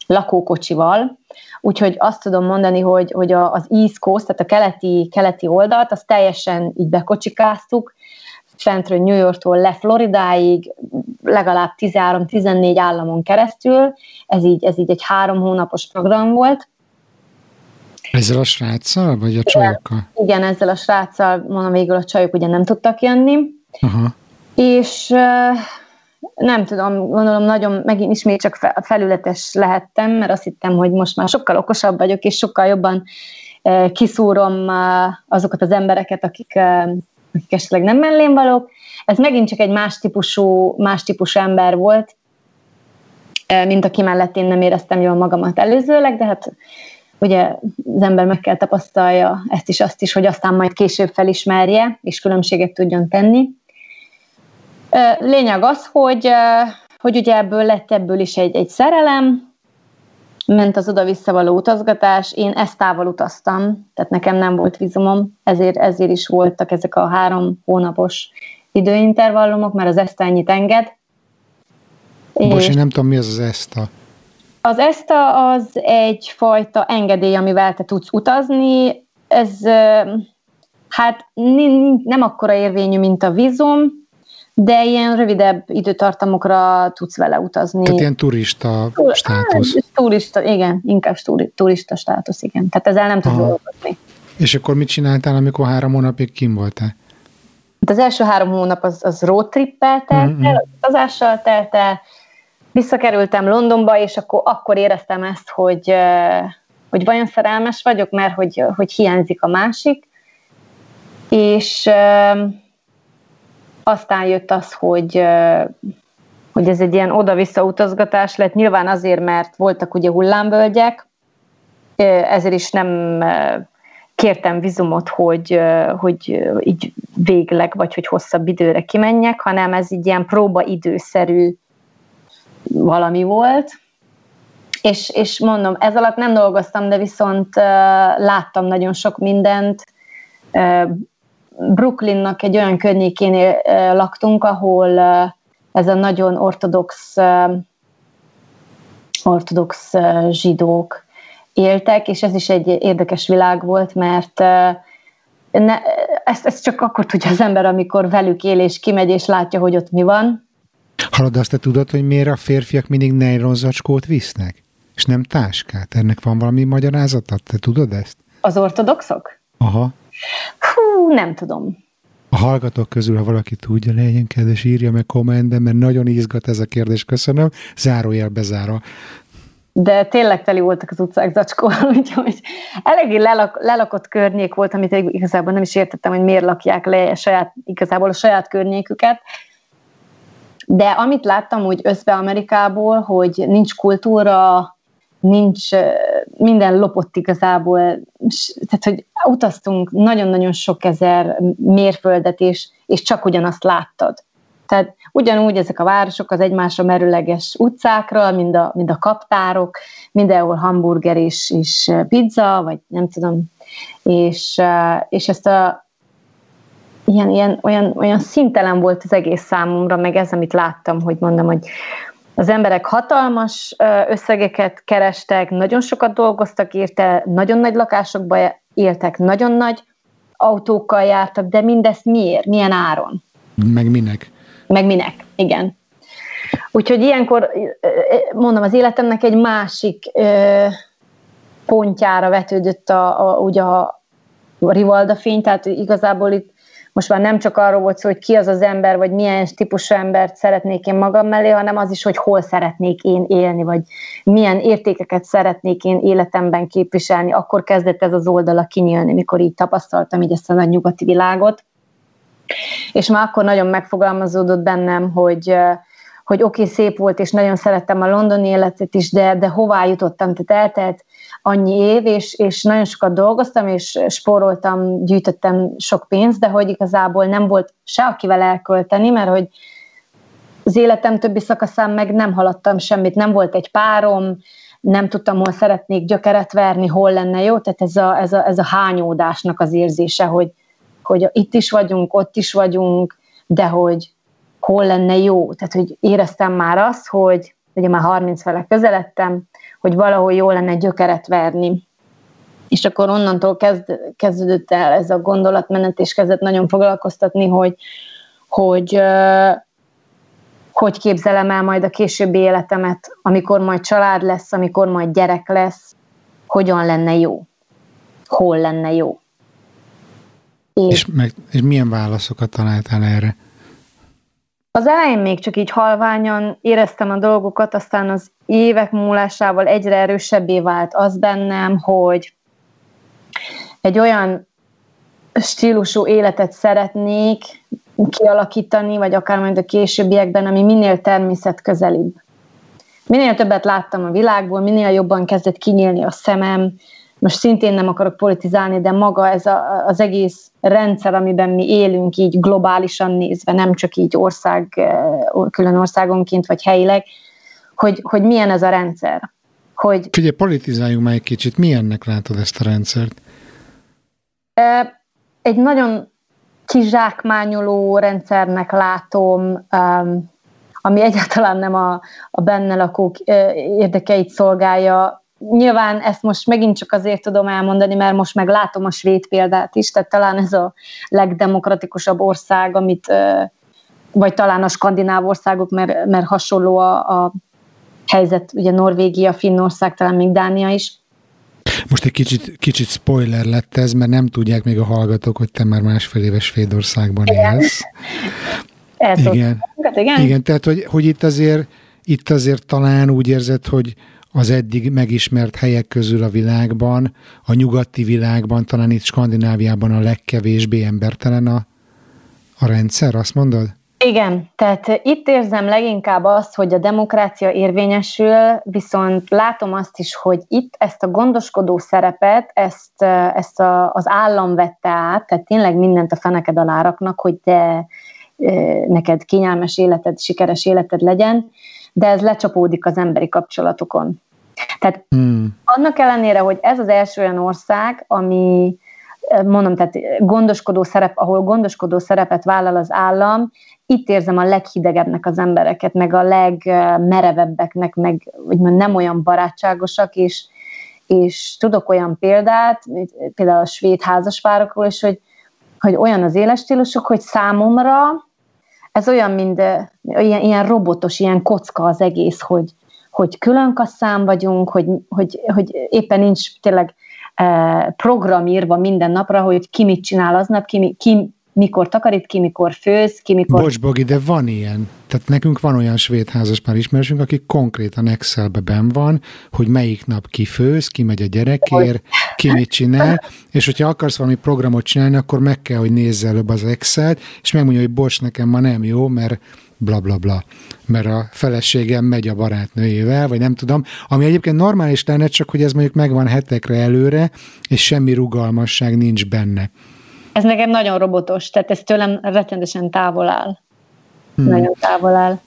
lakókocsival, úgyhogy azt tudom mondani, hogy, hogy az East Coast, tehát a keleti, keleti oldalt, azt teljesen így bekocsikáztuk, fentről New Yorktól le Floridáig, legalább 13-14 államon keresztül, ez így, ez így egy három hónapos program volt, ezzel a sráccal, vagy a csajokkal? Igen, ezzel a sráccal, mondom végül a csajok ugye nem tudtak jönni. Aha. És nem tudom, gondolom nagyon megint ismét csak felületes lehettem, mert azt hittem, hogy most már sokkal okosabb vagyok, és sokkal jobban kiszúrom azokat az embereket, akik, akik esetleg nem mellém valók. Ez megint csak egy más típusú, más típusú ember volt, mint aki mellett én nem éreztem jól magamat előzőleg, de hát ugye az ember meg kell tapasztalja ezt is, azt is, hogy aztán majd később felismerje, és különbséget tudjon tenni. Lényeg az, hogy, hogy ugye ebből lett ebből is egy, egy szerelem, ment az oda-vissza való utazgatás, én ezt távol utaztam, tehát nekem nem volt vizumom, ezért, ezért is voltak ezek a három hónapos időintervallumok, mert az ESTA ennyit enged. Most én nem tudom, mi az az ESTA. Az ESTA az egyfajta engedély, amivel te tudsz utazni. Ez hát nem akkora érvényű, mint a vízum, de ilyen rövidebb időtartamokra tudsz vele utazni. Tehát ilyen turista státusz. Hát, turista, igen, inkább turista státusz, igen. Tehát ezzel nem tudsz dolgozni. És akkor mit csináltál, amikor három hónapig kim voltál? Hát az első három hónap az, az road trippel telt mm-hmm. el, utazással telt el, visszakerültem Londonba, és akkor, akkor éreztem ezt, hogy, hogy vajon szerelmes vagyok, mert hogy, hogy hiányzik a másik, és aztán jött az, hogy, hogy ez egy ilyen oda-vissza utazgatás lett, nyilván azért, mert voltak ugye hullámvölgyek, ezért is nem kértem vizumot, hogy, hogy így végleg, vagy hogy hosszabb időre kimenjek, hanem ez egy ilyen próbaidőszerű valami volt. És, és mondom, ez alatt nem dolgoztam, de viszont láttam nagyon sok mindent, Brooklynnak egy olyan környékén laktunk, ahol ez a nagyon ortodox, ortodox zsidók éltek, és ez is egy érdekes világ volt, mert ne, ezt, ezt csak akkor tudja az ember, amikor velük él, és kimegy, és látja, hogy ott mi van. Hallod, azt te tudod, hogy miért a férfiak mindig nejronzacskót visznek? És nem táskát? Ennek van valami magyarázata? Te tudod ezt? Az ortodoxok? Aha. Hú, nem tudom. A hallgatók közül, ha valaki tudja, legyen kedves, írja meg kommentben, mert nagyon izgat ez a kérdés, köszönöm. Zárójel bezárva. De tényleg teli voltak az utcák zacskóval, úgyhogy eléggé lelak, lelakott környék volt, amit igazából nem is értettem, hogy miért lakják le a saját, igazából a saját környéküket. De amit láttam úgy össze Amerikából, hogy nincs kultúra, nincs, minden lopott igazából, tehát hogy utaztunk nagyon-nagyon sok ezer mérföldet, és, és csak ugyanazt láttad. Tehát ugyanúgy ezek a városok az egymásra merőleges utcákra, mind a, mind a kaptárok, mindenhol hamburger és, és pizza, vagy nem tudom, és, és ezt a ilyen, ilyen, olyan, olyan szintelen volt az egész számomra, meg ez, amit láttam, hogy mondom, hogy az emberek hatalmas összegeket kerestek, nagyon sokat dolgoztak érte, nagyon nagy lakásokba éltek, nagyon nagy autókkal jártak, de mindezt miért? Milyen áron? Meg minek? Meg minek, igen. Úgyhogy ilyenkor, mondom, az életemnek egy másik pontjára vetődött a, a, ugye a Rivalda fény, tehát igazából itt most már nem csak arról volt szó, hogy ki az az ember, vagy milyen típusú embert szeretnék én magam mellé, hanem az is, hogy hol szeretnék én élni, vagy milyen értékeket szeretnék én életemben képviselni. Akkor kezdett ez az oldala kinyílni, mikor így tapasztaltam így ezt a nagy nyugati világot. És már akkor nagyon megfogalmazódott bennem, hogy, hogy oké, okay, szép volt, és nagyon szerettem a londoni életet is, de, de hová jutottam? Tehát eltelt annyi év, és, és nagyon sokat dolgoztam, és spóroltam, gyűjtöttem sok pénzt, de hogy igazából nem volt se akivel elkölteni, mert hogy az életem többi szakaszán meg nem haladtam semmit, nem volt egy párom, nem tudtam, hol szeretnék gyökeret verni, hol lenne jó, tehát ez a, ez a, ez a hányódásnak az érzése, hogy, hogy itt is vagyunk, ott is vagyunk, de hogy hol lenne jó. Tehát, hogy éreztem már azt, hogy ugye már 30 fele közeledtem, hogy valahol jó lenne gyökeret verni. És akkor onnantól kezd, kezdődött el ez a gondolatmenet, és kezdett nagyon foglalkoztatni, hogy, hogy hogy képzelem el majd a későbbi életemet, amikor majd család lesz, amikor majd gyerek lesz, hogyan lenne jó, hol lenne jó. És, és, meg, és milyen válaszokat találtál erre? Az elején még csak így halványan éreztem a dolgokat, aztán az évek múlásával egyre erősebbé vált az bennem, hogy egy olyan stílusú életet szeretnék kialakítani, vagy akár majd a későbbiekben, ami minél természetközelibb. Minél többet láttam a világból, minél jobban kezdett kinyílni a szemem, most szintén nem akarok politizálni, de maga ez a, az egész rendszer, amiben mi élünk így globálisan nézve, nem csak így ország, eh, külön országonként vagy helyileg, hogy, hogy milyen ez a rendszer. Hogy, Figyelj, politizáljunk már egy kicsit. Milyennek látod ezt a rendszert? Egy nagyon kizsákmányoló rendszernek látom, ami egyáltalán nem a, a benne lakók érdekeit szolgálja. Nyilván ezt most megint csak azért tudom elmondani, mert most meg látom a svéd példát is, tehát talán ez a legdemokratikusabb ország, amit, vagy talán a skandináv országok, mert, mert hasonló a, a helyzet, ugye Norvégia, Finnország, talán még Dánia is. Most egy kicsit, kicsit spoiler lett ez, mert nem tudják még a hallgatók, hogy te már másfél éves Svédországban igen. élsz. igen. igen. Igen, tehát hogy, hogy itt, azért, itt azért talán úgy érzed, hogy az eddig megismert helyek közül a világban, a nyugati világban, talán itt Skandináviában a legkevésbé embertelen a, a rendszer, azt mondod? Igen, tehát itt érzem leginkább azt, hogy a demokrácia érvényesül, viszont látom azt is, hogy itt ezt a gondoskodó szerepet, ezt, ezt a, az állam vette át, tehát tényleg mindent a feneked alá raknak, hogy te neked kényelmes életed, sikeres életed legyen, de ez lecsapódik az emberi kapcsolatokon. Tehát hmm. annak ellenére, hogy ez az első olyan ország, ami mondom, tehát gondoskodó szerep, ahol gondoskodó szerepet vállal az állam, itt érzem a leghidegebbnek az embereket, meg a legmerevebbeknek, meg úgymond nem olyan barátságosak, és, és tudok olyan példát, például a svéd házaspárokról is, hogy, hogy olyan az életstílusok, hogy számomra ez olyan, mint ilyen, ilyen robotos, ilyen kocka az egész, hogy, hogy külön kasszán vagyunk, hogy, hogy, hogy éppen nincs tényleg program írva minden napra, hogy ki mit csinál aznap, ki, ki mikor takarít ki, mikor főz, ki mikor... Bocs, Bogi, de van ilyen. Tehát nekünk van olyan svéd házaspár ismerősünk, aki konkrétan Excelbe ben van, hogy melyik nap ki főz, ki megy a gyerekért, ki mit csinál, és hogyha akarsz valami programot csinálni, akkor meg kell, hogy nézz előbb az Excel-t, és megmondja, hogy bocs, nekem ma nem jó, mert bla bla bla, mert a feleségem megy a barátnőjével, vagy nem tudom, ami egyébként normális lenne, csak hogy ez mondjuk megvan hetekre előre, és semmi rugalmasság nincs benne. Ez nekem nagyon robotos, tehát ez tőlem rettenetesen távol áll. Hmm. Nagyon távol áll.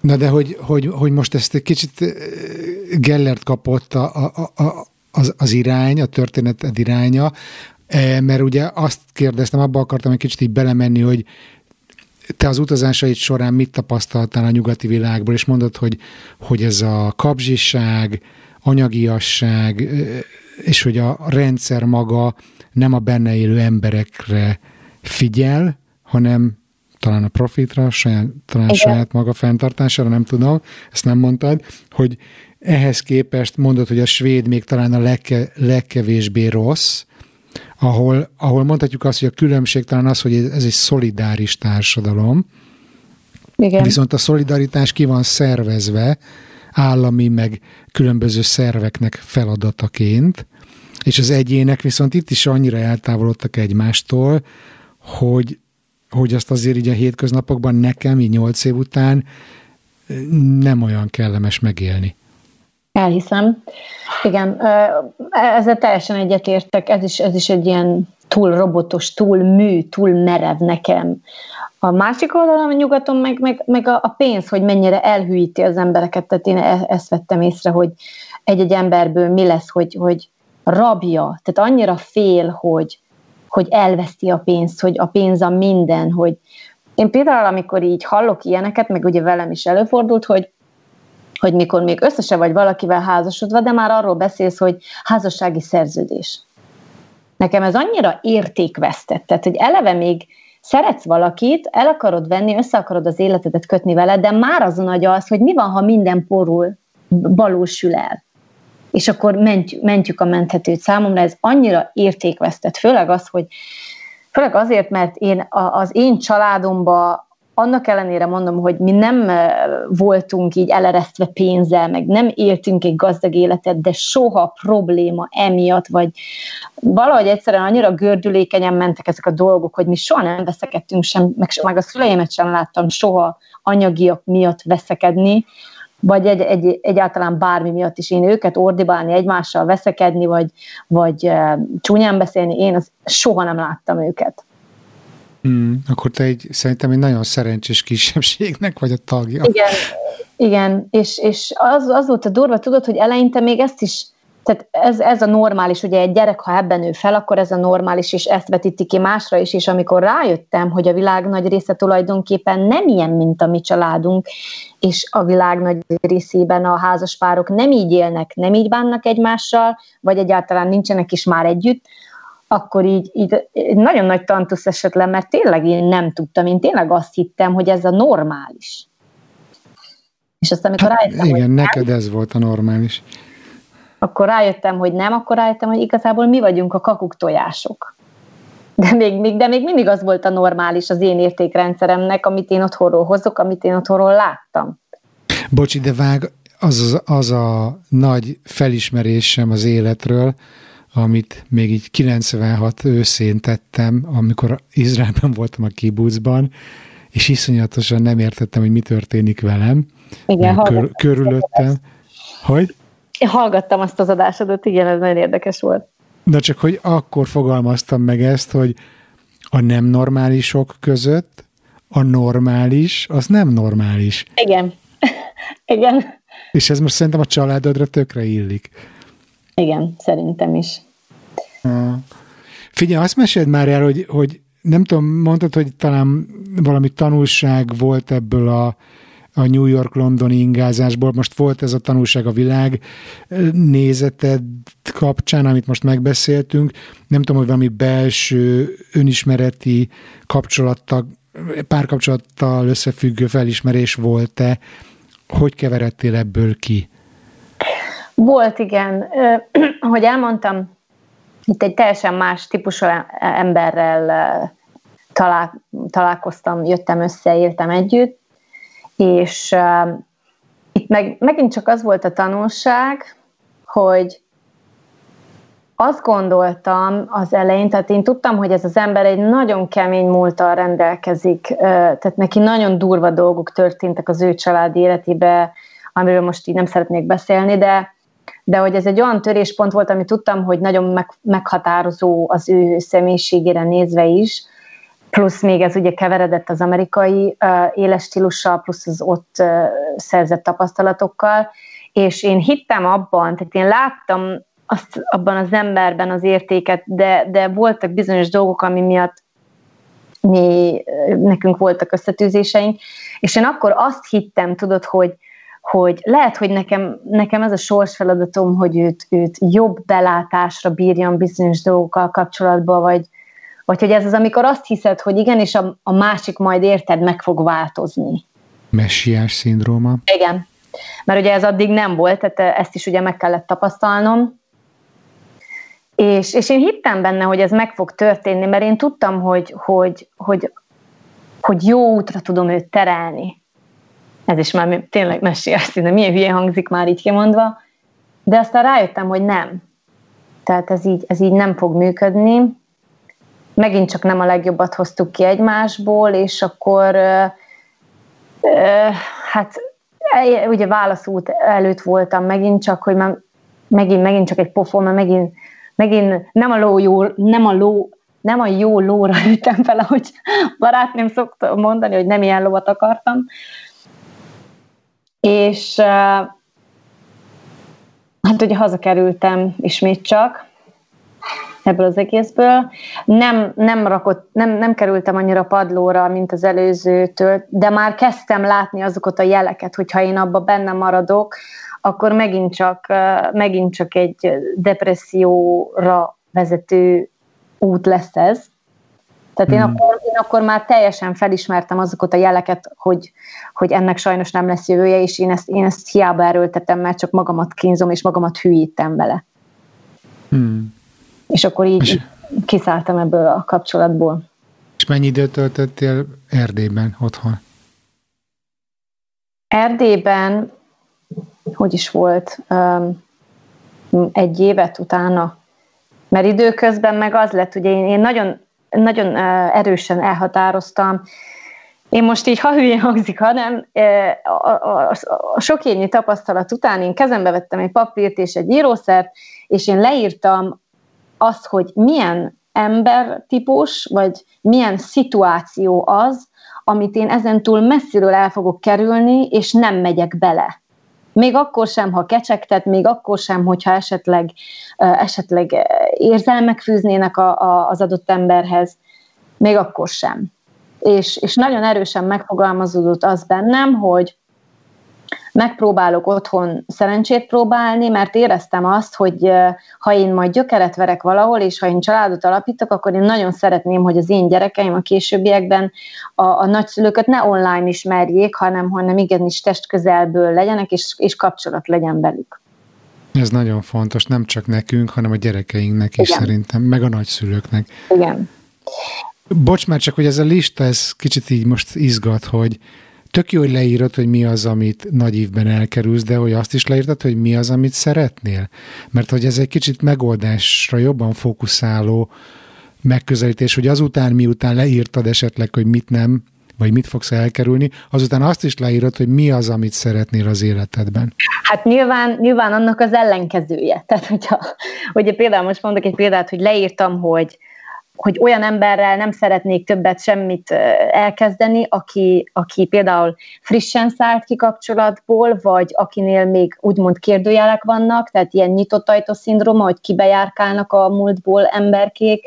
Na de hogy, hogy, hogy most ezt egy kicsit eh, Gellert kapott a, a, a, az, az irány, a történeted iránya, eh, mert ugye azt kérdeztem, abba akartam egy kicsit így belemenni, hogy te az utazásaid során mit tapasztaltál a nyugati világból, és mondod, hogy, hogy ez a kapzsiság, anyagiasság, eh, és hogy a rendszer maga nem a benne élő emberekre figyel, hanem talán a profitra, saját, talán Igen. saját maga fenntartására, nem tudom, ezt nem mondtad, hogy ehhez képest mondod, hogy a svéd még talán a legke, legkevésbé rossz, ahol, ahol mondhatjuk azt, hogy a különbség talán az, hogy ez egy szolidáris társadalom, Igen. viszont a szolidaritás ki van szervezve állami, meg különböző szerveknek feladataként, és az egyének viszont itt is annyira eltávolodtak egymástól, hogy, hogy azt azért így a hétköznapokban nekem, így nyolc év után nem olyan kellemes megélni. Elhiszem. Igen, ezzel teljesen egyetértek. Ez is, ez is egy ilyen túl robotos, túl mű, túl merev nekem. A másik oldalon, a nyugaton, meg, meg, meg a, pénz, hogy mennyire elhűíti az embereket. Tehát én e, ezt vettem észre, hogy egy-egy emberből mi lesz, hogy, hogy rabja, tehát annyira fél, hogy, hogy elveszti a pénzt, hogy a pénz a minden, hogy én például, amikor így hallok ilyeneket, meg ugye velem is előfordult, hogy hogy mikor még összese vagy valakivel házasodva, de már arról beszélsz, hogy házassági szerződés. Nekem ez annyira értékvesztett, tehát hogy eleve még szeretsz valakit, el akarod venni, össze akarod az életedet kötni vele, de már azon agya az, hogy mi van, ha minden porul, balósül el és akkor mentjük, mentjük a menthetőt. Számomra ez annyira értékvesztett, főleg az, hogy főleg azért, mert én az én családomba annak ellenére mondom, hogy mi nem voltunk így eleresztve pénzzel, meg nem éltünk egy gazdag életet, de soha probléma emiatt, vagy valahogy egyszerűen annyira gördülékenyen mentek ezek a dolgok, hogy mi soha nem veszekedtünk sem, meg, meg a szüleimet sem láttam soha anyagiak miatt veszekedni, vagy egy, egy, egyáltalán bármi miatt is én őket ordibálni, egymással veszekedni, vagy, vagy uh, csúnyán beszélni, én az soha nem láttam őket. Mm, akkor te egy, szerintem egy nagyon szerencsés kisebbségnek vagy a tagja. Igen, igen. és, és az, az volt a durva, tudod, hogy eleinte még ezt is, tehát ez, ez a normális, ugye egy gyerek, ha ebben nő fel, akkor ez a normális, és ezt vetíti ki másra is, és amikor rájöttem, hogy a világ nagy része tulajdonképpen nem ilyen, mint a mi családunk, és a világ nagy részében a házaspárok nem így élnek, nem így bánnak egymással, vagy egyáltalán nincsenek is már együtt, akkor így, így nagyon nagy tantusz esett le, mert tényleg én nem tudtam, én tényleg azt hittem, hogy ez a normális. És aztán, amikor hát, rájöttem, Igen, hogy neked nem, ez volt a normális. Akkor rájöttem, hogy nem, akkor rájöttem, hogy igazából mi vagyunk a kakuk tojások. De még, még, de még mindig az volt a normális az én értékrendszeremnek, amit én otthonról hozok, amit én otthonról láttam. Bocsi, de vág, az, az a nagy felismerésem az életről, amit még így 96 őszén tettem, amikor Izraelben voltam a kibucban, és iszonyatosan nem értettem, hogy mi történik velem. Igen, kör, körülöttem. Hogy? Én hallgattam azt az adásodat, igen, ez nagyon érdekes volt. De csak, hogy akkor fogalmaztam meg ezt, hogy a nem normálisok között a normális, az nem normális. Igen. igen. És ez most szerintem a családodra tökre illik. Igen, szerintem is. Figyelj, azt meséld már el, hogy, hogy nem tudom, mondtad, hogy talán valami tanulság volt ebből a, a New York-Londoni ingázásból. Most volt ez a tanulság a világ nézeted kapcsán, amit most megbeszéltünk. Nem tudom, hogy valami belső önismereti kapcsolattal, párkapcsolattal összefüggő felismerés volt-e? Hogy keveredtél ebből ki? Volt, igen. Ahogy elmondtam, itt egy teljesen más típusú emberrel talál, találkoztam, jöttem össze, éltem együtt, és uh, itt meg, megint csak az volt a tanulság, hogy azt gondoltam az elején, tehát én tudtam, hogy ez az ember egy nagyon kemény múltal rendelkezik, tehát neki nagyon durva dolgok történtek az ő család életébe, amiről most így nem szeretnék beszélni, de de hogy ez egy olyan töréspont volt, ami tudtam, hogy nagyon meg, meghatározó az ő személyiségére nézve is, plusz még ez ugye keveredett az amerikai uh, éles plusz az ott uh, szerzett tapasztalatokkal, és én hittem abban, tehát én láttam azt abban az emberben az értéket, de, de voltak bizonyos dolgok, ami miatt mi, nekünk voltak összetűzéseink, és én akkor azt hittem, tudod, hogy, hogy lehet, hogy nekem, nekem ez a sors feladatom, hogy őt, őt jobb belátásra bírjam bizonyos dolgokkal kapcsolatban, vagy, vagy hogy ez az, amikor azt hiszed, hogy igen, és a, a másik majd érted, meg fog változni. Messiás szindróma. Igen. Mert ugye ez addig nem volt, tehát ezt is ugye meg kellett tapasztalnom. És, és én hittem benne, hogy ez meg fog történni, mert én tudtam, hogy, hogy, hogy, hogy jó útra tudom őt terelni ez is már tényleg messiás de milyen hülye hangzik már így kimondva, de aztán rájöttem, hogy nem. Tehát ez így, ez így nem fog működni. Megint csak nem a legjobbat hoztuk ki egymásból, és akkor hát ugye válaszút előtt voltam megint csak, hogy már megint, megint csak egy pofon, mert megint, megint nem a ló jó, nem a ló, nem a jó lóra ütem fel, ahogy barátném szokta mondani, hogy nem ilyen lovat akartam, és hát ugye hazakerültem ismét csak ebből az egészből. Nem, nem, rakott, nem, nem kerültem annyira padlóra, mint az előzőtől, de már kezdtem látni azokat a jeleket, hogyha én abba benne maradok, akkor megint csak, megint csak egy depresszióra vezető út lesz ez. Tehát én, hmm. akkor, én akkor már teljesen felismertem azokat a jeleket, hogy, hogy ennek sajnos nem lesz jövője, és én ezt, én ezt hiába erőltetem, mert csak magamat kínzom, és magamat hülyítem vele. Hmm. És akkor így és, kiszálltam ebből a kapcsolatból. És mennyi időt töltöttél Erdélyben otthon? Erdélyben, hogy is volt, egy évet utána, mert időközben meg az lett, ugye én, én nagyon, nagyon erősen elhatároztam, én most így, ha hülyén hangzik, hanem a, a, a, a sok évnyi tapasztalat után én kezembe vettem egy papírt és egy írószert, és én leírtam azt, hogy milyen embertípus, vagy milyen szituáció az, amit én ezentúl messziről el fogok kerülni, és nem megyek bele. Még akkor sem, ha kecsegtet, még akkor sem, hogyha esetleg, esetleg érzelmek fűznének a, a, az adott emberhez, még akkor sem. És, és nagyon erősen megfogalmazódott az bennem, hogy megpróbálok otthon szerencsét próbálni, mert éreztem azt, hogy ha én majd gyökeret verek valahol, és ha én családot alapítok, akkor én nagyon szeretném, hogy az én gyerekeim a későbbiekben a, a nagyszülőket ne online ismerjék, hanem, hanem igenis test közelből legyenek, és, és kapcsolat legyen velük. Ez nagyon fontos, nem csak nekünk, hanem a gyerekeinknek is Igen. szerintem, meg a nagyszülőknek. Igen. Bocs, már csak, hogy ez a lista, ez kicsit így most izgat, hogy tök jó, hogy leírod, hogy mi az, amit nagy évben elkerülsz, de hogy azt is leírtad, hogy mi az, amit szeretnél. Mert hogy ez egy kicsit megoldásra jobban fókuszáló megközelítés, hogy azután, miután leírtad esetleg, hogy mit nem, vagy mit fogsz elkerülni, azután azt is leírod, hogy mi az, amit szeretnél az életedben. Hát nyilván, nyilván annak az ellenkezője. Tehát, hogyha, hogyha például most mondok egy példát, hogy leírtam, hogy hogy olyan emberrel nem szeretnék többet semmit elkezdeni, aki, aki például frissen szállt ki kapcsolatból, vagy akinél még úgymond kérdőjelek vannak, tehát ilyen nyitott ajtószindróma, hogy kibejárkálnak a múltból emberkék,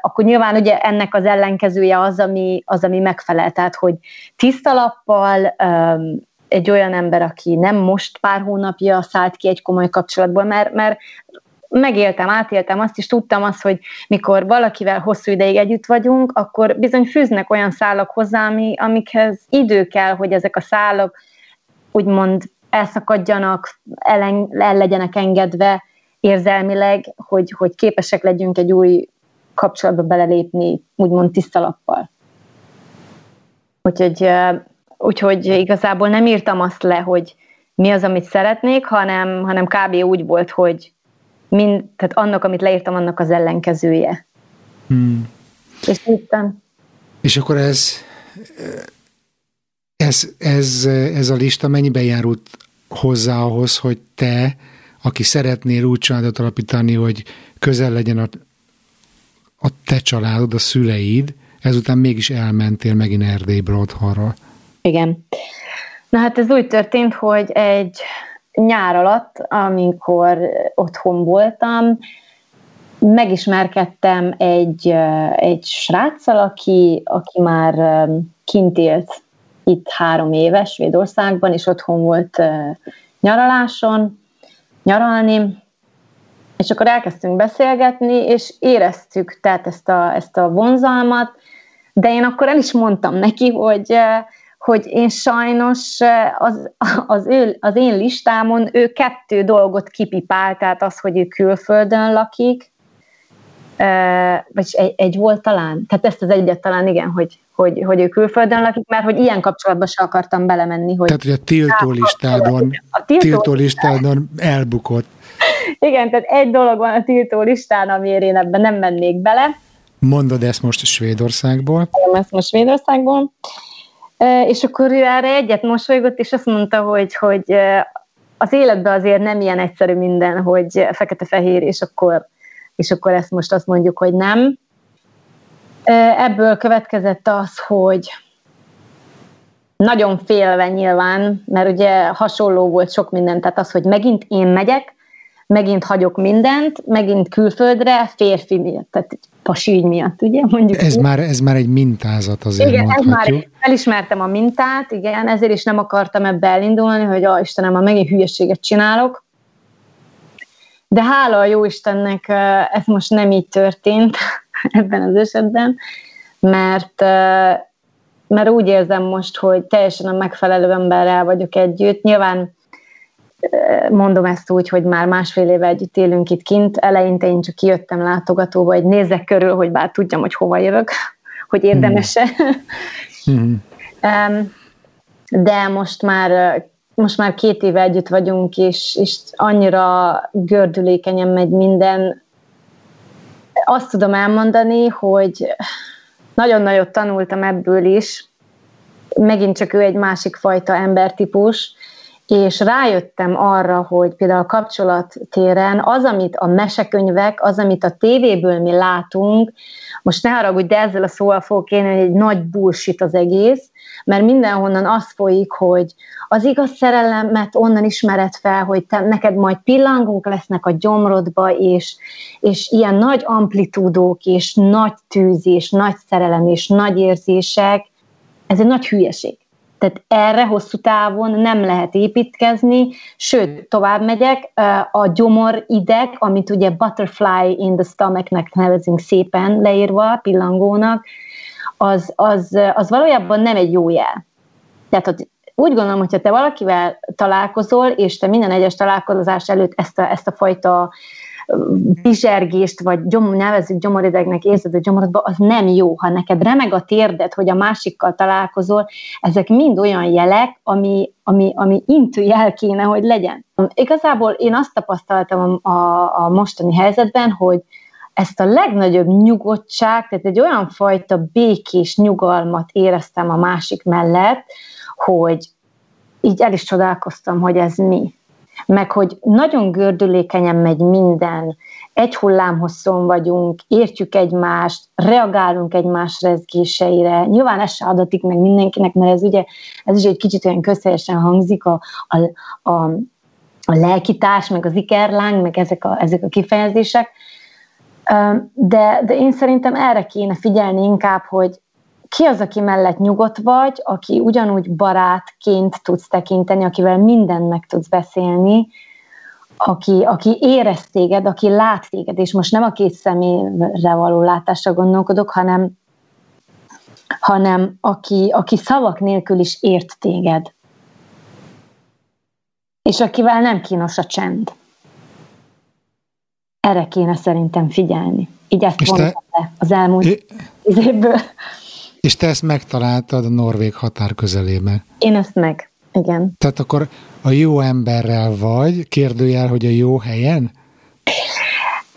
akkor nyilván ugye ennek az ellenkezője az, ami, az, ami megfelel. Tehát, hogy tiszta lappal, egy olyan ember, aki nem most pár hónapja szállt ki egy komoly kapcsolatból, mert, mert megéltem, átéltem azt is, tudtam azt, hogy mikor valakivel hosszú ideig együtt vagyunk, akkor bizony fűznek olyan szálak hozzá, ami, amikhez idő kell, hogy ezek a szálak úgymond elszakadjanak, ellen, el legyenek engedve érzelmileg, hogy, hogy képesek legyünk egy új kapcsolatba belelépni, úgymond tiszta lappal. Úgyhogy, úgyhogy igazából nem írtam azt le, hogy mi az, amit szeretnék, hanem, hanem kb. úgy volt, hogy mind, tehát annak, amit leírtam, annak az ellenkezője. Hmm. És írtam. És akkor ez, ez, ez, ez a lista mennyiben járult hozzá ahhoz, hogy te, aki szeretnél úgy családot alapítani, hogy közel legyen a, a te családod, a szüleid, ezután mégis elmentél megint Erdélyből otthonról. Igen. Na hát ez úgy történt, hogy egy nyár alatt, amikor otthon voltam, megismerkedtem egy, egy sráccal, aki, aki már kint élt itt három éves Svédországban, és otthon volt nyaraláson, nyaralni, és akkor elkezdtünk beszélgetni, és éreztük tehát ezt a, ezt a vonzalmat, de én akkor el is mondtam neki, hogy hogy én sajnos az, az, ő, az én listámon ő kettő dolgot kipipál, tehát az, hogy ő külföldön lakik, vagy egy, egy volt talán, tehát ezt az egyet talán igen, hogy, hogy, hogy ő külföldön lakik, mert hogy ilyen kapcsolatba se akartam belemenni. Hogy tehát, hogy a tiltó listádon, a tiltó, tiltó listádon elbukott. Igen, tehát egy dolog van a tiltó listán, amiért én ebben nem mennék bele. Mondod ezt most Svédországból? Nem, ezt most Svédországból. És akkor ő erre egyet mosolygott, és azt mondta, hogy, hogy az életben azért nem ilyen egyszerű minden, hogy fekete-fehér, és akkor, és akkor ezt most azt mondjuk, hogy nem. Ebből következett az, hogy nagyon félve nyilván, mert ugye hasonló volt sok minden, tehát az, hogy megint én megyek, megint hagyok mindent, megint külföldre, férfi miatt, tehát pasi ügy miatt, ugye? Mondjuk ez, már, ez már egy mintázat azért Igen, mondhatjuk. ez már felismertem a mintát, igen, ezért is nem akartam ebbe elindulni, hogy a Istenem, a megint hülyeséget csinálok. De hála a jó Istennek ez most nem így történt ebben az esetben, mert mert úgy érzem most, hogy teljesen a megfelelő emberrel vagyok együtt. Nyilván mondom ezt úgy, hogy már másfél éve együtt élünk itt kint. Eleinte én csak kijöttem látogatóba, hogy nézzek körül, hogy bár tudjam, hogy hova jövök, hogy érdemese. Mm. de most már most már két éve együtt vagyunk, és, és annyira gördülékenyen megy minden. Azt tudom elmondani, hogy nagyon nagyot tanultam ebből is. Megint csak ő egy másik fajta embertípus, és rájöttem arra, hogy például a kapcsolattéren az, amit a mesekönyvek, az, amit a tévéből mi látunk, most ne haragudj, de ezzel a szóval fogok én, hogy egy nagy bullshit az egész, mert mindenhonnan az folyik, hogy az igaz szerelemet onnan ismered fel, hogy te, neked majd pillangók lesznek a gyomrodba, és, és ilyen nagy amplitúdók, és nagy tűz, és nagy szerelem, és nagy érzések, ez egy nagy hülyeség. Tehát erre hosszú távon nem lehet építkezni, sőt, tovább megyek, a gyomor ideg, amit ugye butterfly in the stomachnek nevezünk szépen leírva, pillangónak, az, az, az valójában nem egy jó jel. Tehát úgy gondolom, hogyha te valakivel találkozol, és te minden egyes találkozás előtt ezt a, ezt a fajta bizsergést, vagy gyom, nevezzük gyomoridegnek érzed a gyomorodba, az nem jó. Ha neked remeg a térded, hogy a másikkal találkozol, ezek mind olyan jelek, ami, ami, ami intő jel kéne, hogy legyen. Igazából én azt tapasztaltam a, a, mostani helyzetben, hogy ezt a legnagyobb nyugodtság, tehát egy olyan fajta békés nyugalmat éreztem a másik mellett, hogy így el is csodálkoztam, hogy ez mi meg hogy nagyon gördülékenyen megy minden, egy hullámhosszon vagyunk, értjük egymást, reagálunk egymás rezgéseire. Nyilván ez se adatik meg mindenkinek, mert ez ugye, ez is egy kicsit olyan közhelyesen hangzik, a, a, a, a lelkitárs, meg az ikerláng, meg ezek a, ezek a kifejezések. De, de én szerintem erre kéne figyelni inkább, hogy ki az, aki mellett nyugodt vagy, aki ugyanúgy barátként tudsz tekinteni, akivel mindent meg tudsz beszélni, aki, aki érez téged, aki lát téged, és most nem a két személyre való látásra gondolkodok, hanem, hanem aki, aki szavak nélkül is ért téged. És akivel nem kínos a csend. Erre kéne szerintem figyelni. Így ezt mondtam le az elmúlt é... évből. És te ezt megtaláltad a norvég határ közelében. Én ezt meg, igen. Tehát akkor a jó emberrel vagy, kérdőjel, hogy a jó helyen?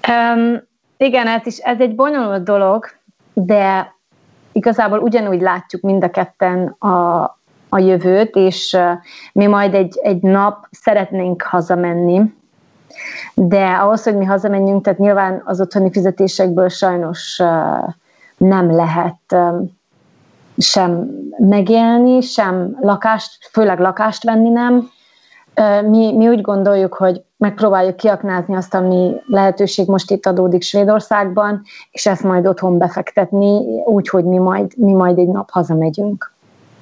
Um, igen, ez, is, ez egy bonyolult dolog, de igazából ugyanúgy látjuk mind a ketten a, a jövőt, és uh, mi majd egy, egy nap szeretnénk hazamenni, de ahhoz, hogy mi hazamenjünk, tehát nyilván az otthoni fizetésekből sajnos uh, nem lehet um, sem megélni, sem lakást, főleg lakást venni nem. Mi, mi úgy gondoljuk, hogy megpróbáljuk kiaknázni azt, ami lehetőség most itt adódik Svédországban, és ezt majd otthon befektetni, úgy, hogy mi majd, mi majd egy nap hazamegyünk.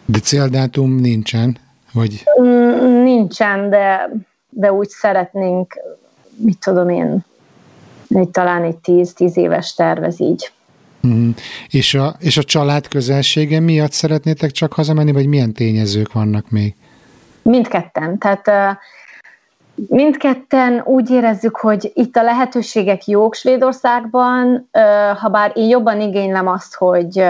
De céldátum nincsen? Vagy? Mm, nincsen, de, de úgy szeretnénk, mit tudom én, egy, talán egy tíz-tíz éves tervez így. Uh-huh. És, a, és a család közelsége miatt szeretnétek csak hazamenni, vagy milyen tényezők vannak még? Mindketten. Tehát mindketten úgy érezzük, hogy itt a lehetőségek jók Svédországban, ha bár én jobban igénylem azt, hogy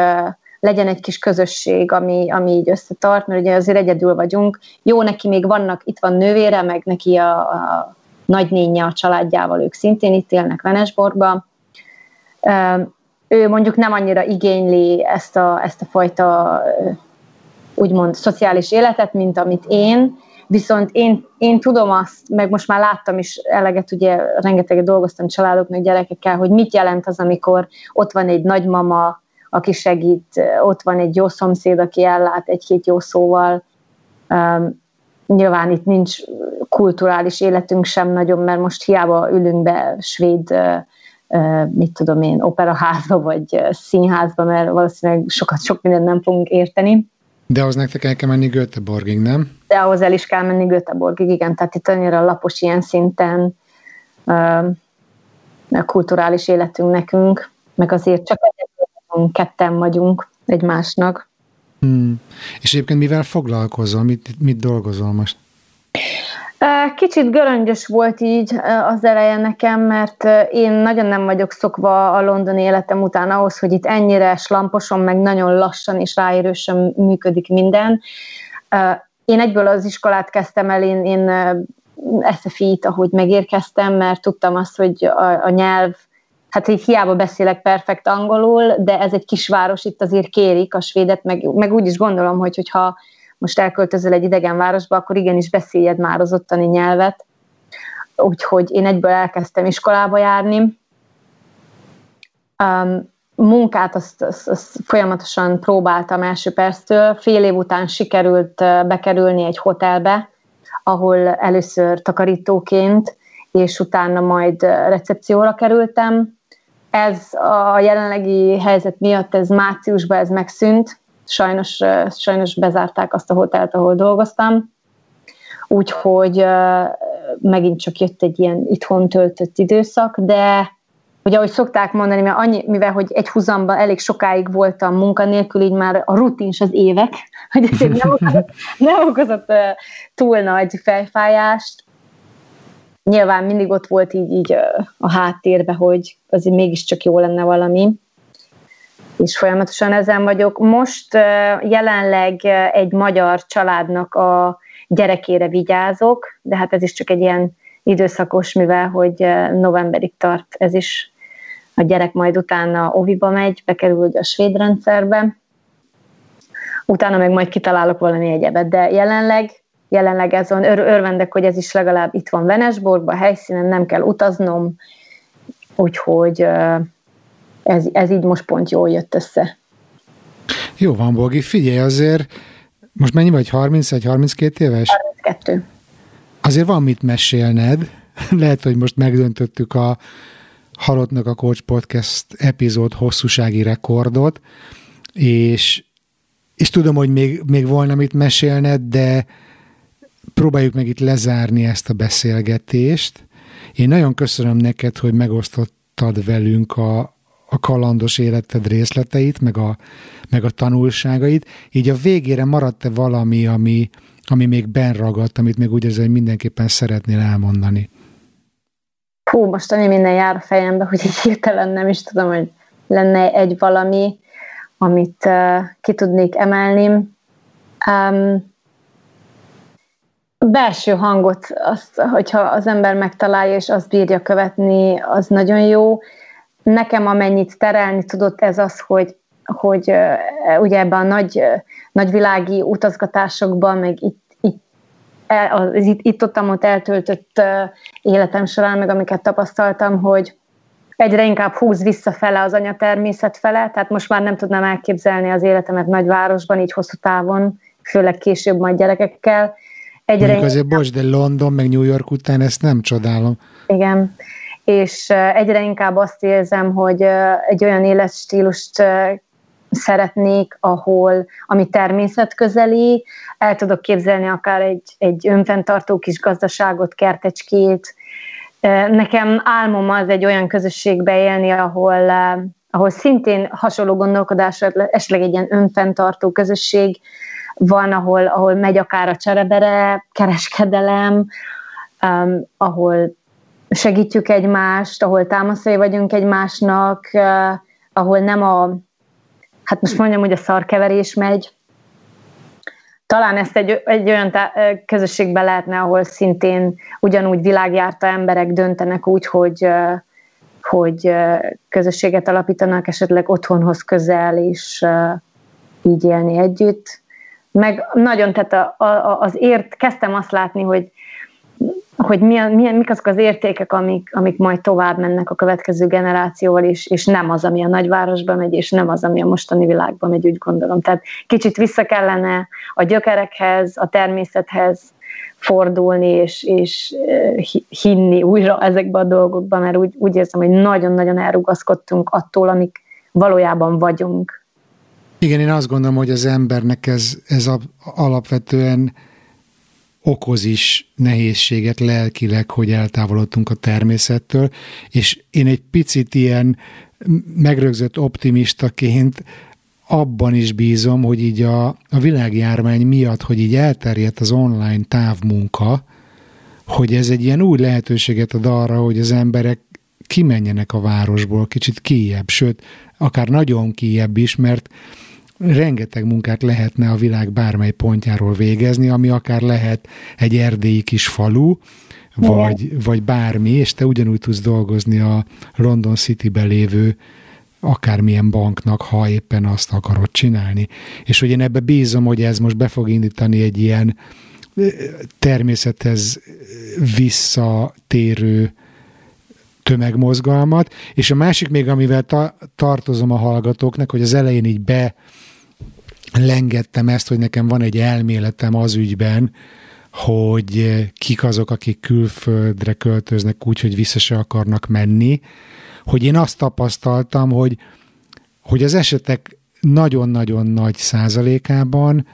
legyen egy kis közösség, ami, ami így összetart, mert ugye azért egyedül vagyunk. Jó, neki még vannak, itt van nővére, meg neki a, a nagynénye a családjával, ők szintén itt élnek Venesborgba ő mondjuk nem annyira igényli ezt a, ezt a fajta úgymond szociális életet, mint amit én, viszont én, én tudom azt, meg most már láttam is eleget, ugye rengeteget dolgoztam családoknak, gyerekekkel, hogy mit jelent az, amikor ott van egy nagymama, aki segít, ott van egy jó szomszéd, aki ellát egy-két jó szóval. Um, nyilván itt nincs kulturális életünk sem nagyon, mert most hiába ülünk be svéd uh, mit tudom én, operaházba vagy színházba, mert valószínűleg sokat, sok mindent nem fogunk érteni. De ahhoz nektek el kell menni Göteborgig, nem? De ahhoz el is kell menni Göteborgig, igen. Tehát itt annyira lapos ilyen szinten a kulturális életünk nekünk, meg azért csak ketten vagyunk egymásnak. Hmm. És egyébként mivel foglalkozol? Mit, mit dolgozol most? Kicsit göröngyös volt így az eleje nekem, mert én nagyon nem vagyok szokva a londoni életem után ahhoz, hogy itt ennyire slamposan, meg nagyon lassan és ráérősen működik minden. én egyből az iskolát kezdtem el, én, én SFI-t, ahogy megérkeztem, mert tudtam azt, hogy a, a nyelv, hát így hiába beszélek perfekt angolul, de ez egy kisváros, itt azért kérik a svédet, meg, meg úgy is gondolom, hogy hogyha most elköltözöl egy idegen városba, akkor igenis beszéljed már az ottani nyelvet. Úgyhogy én egyből elkezdtem iskolába járni. Um, munkát azt, azt, azt folyamatosan próbáltam első perctől. Fél év után sikerült bekerülni egy hotelbe, ahol először takarítóként, és utána majd recepcióra kerültem. Ez a jelenlegi helyzet miatt, ez márciusban ez megszűnt, sajnos, sajnos bezárták azt a hotelt, ahol dolgoztam, úgyhogy megint csak jött egy ilyen itthon töltött időszak, de ugye ahogy szokták mondani, mert annyi, mivel hogy egy húzamban elég sokáig voltam munkanélkül, így már a rutin az évek, hogy ez nem okozott, nem okozott túl nagy fejfájást. Nyilván mindig ott volt így, így a háttérbe, hogy azért mégiscsak jó lenne valami, és folyamatosan ezen vagyok. Most jelenleg egy magyar családnak a gyerekére vigyázok, de hát ez is csak egy ilyen időszakos, mivel hogy novemberig tart ez is a gyerek majd utána oviba megy, bekerül a svéd rendszerbe, utána meg majd kitalálok valami egyebet, de jelenleg, jelenleg van, ör- örvendek, hogy ez is legalább itt van Venesborgban, helyszínen nem kell utaznom, úgyhogy ez, ez így most pont jól jött össze. Jó van, Bogi, figyelj azért, most mennyi vagy, 31-32 éves? 32. Azért van mit mesélned, lehet, hogy most megdöntöttük a Halottnak a Coach Podcast epizód hosszúsági rekordot, és, és tudom, hogy még, még volna mit mesélned, de próbáljuk meg itt lezárni ezt a beszélgetést. Én nagyon köszönöm neked, hogy megosztottad velünk a, a kalandos életed részleteit, meg a, meg a tanulságait. Így a végére maradt-e valami, ami, ami még benragadt, amit még úgy érzem, hogy mindenképpen szeretnél elmondani? hú, most annyi minden jár a fejembe, hogy így hirtelen nem is tudom, hogy lenne egy valami, amit uh, ki tudnék emelni. Um, belső hangot, azt, hogyha az ember megtalálja, és azt bírja követni, az nagyon jó. Nekem amennyit terelni tudott ez az, hogy, hogy uh, ugye ebben a nagy, uh, nagyvilági utazgatásokban, meg itt el, az itt, itt ott, ott eltöltött életem során, meg amiket tapasztaltam, hogy egyre inkább húz visszafele az anyatermészet fele, tehát most már nem tudnám elképzelni az életemet nagyvárosban, így hosszú távon, főleg később majd gyerekekkel. Egyre Mondjuk azért, bocs, de London meg New York után ezt nem csodálom. Igen, és egyre inkább azt érzem, hogy egy olyan életstílust szeretnék, ahol, ami természetközeli, el tudok képzelni akár egy, egy önfenntartó kis gazdaságot, kertecskét. Nekem álmom az egy olyan közösségbe élni, ahol, ahol szintén hasonló gondolkodásra, esetleg egy ilyen önfenntartó közösség van, ahol, ahol megy akár a cserebere, kereskedelem, ahol segítjük egymást, ahol támaszai vagyunk egymásnak, uh, ahol nem a hát most mondjam, hogy a szarkeverés megy, talán ezt egy, egy olyan tá- közösségbe lehetne, ahol szintén ugyanúgy világjárta emberek döntenek úgy, hogy, hogy közösséget alapítanak, esetleg otthonhoz közel, és így élni együtt. Meg nagyon, tehát a, a, az ért, kezdtem azt látni, hogy hogy milyen, milyen, mik azok az értékek, amik, amik majd tovább mennek a következő generációval, és, és nem az, ami a nagyvárosba megy, és nem az, ami a mostani világban megy, úgy gondolom. Tehát kicsit vissza kellene a gyökerekhez, a természethez fordulni, és, és hinni újra ezekbe a dolgokba, mert úgy, úgy érzem, hogy nagyon-nagyon elrugaszkodtunk attól, amik valójában vagyunk. Igen, én azt gondolom, hogy az embernek ez, ez a, alapvetően okoz is nehézséget lelkileg, hogy eltávolodtunk a természettől, és én egy picit ilyen megrögzött optimistaként abban is bízom, hogy így a, a világjárvány miatt, hogy így elterjedt az online távmunka, hogy ez egy ilyen új lehetőséget ad arra, hogy az emberek kimenjenek a városból kicsit kijebb, sőt, akár nagyon kijebb is, mert rengeteg munkát lehetne a világ bármely pontjáról végezni, ami akár lehet egy erdélyi kis falu, vagy, vagy bármi, és te ugyanúgy tudsz dolgozni a London City-ben lévő akármilyen banknak, ha éppen azt akarod csinálni. És hogy én ebbe bízom, hogy ez most be fog indítani egy ilyen természethez visszatérő tömegmozgalmat, és a másik még, amivel ta- tartozom a hallgatóknak, hogy az elején így be lengettem ezt, hogy nekem van egy elméletem az ügyben, hogy kik azok, akik külföldre költöznek úgy, hogy vissza se akarnak menni, hogy én azt tapasztaltam, hogy, hogy az esetek nagyon-nagyon nagy százalékában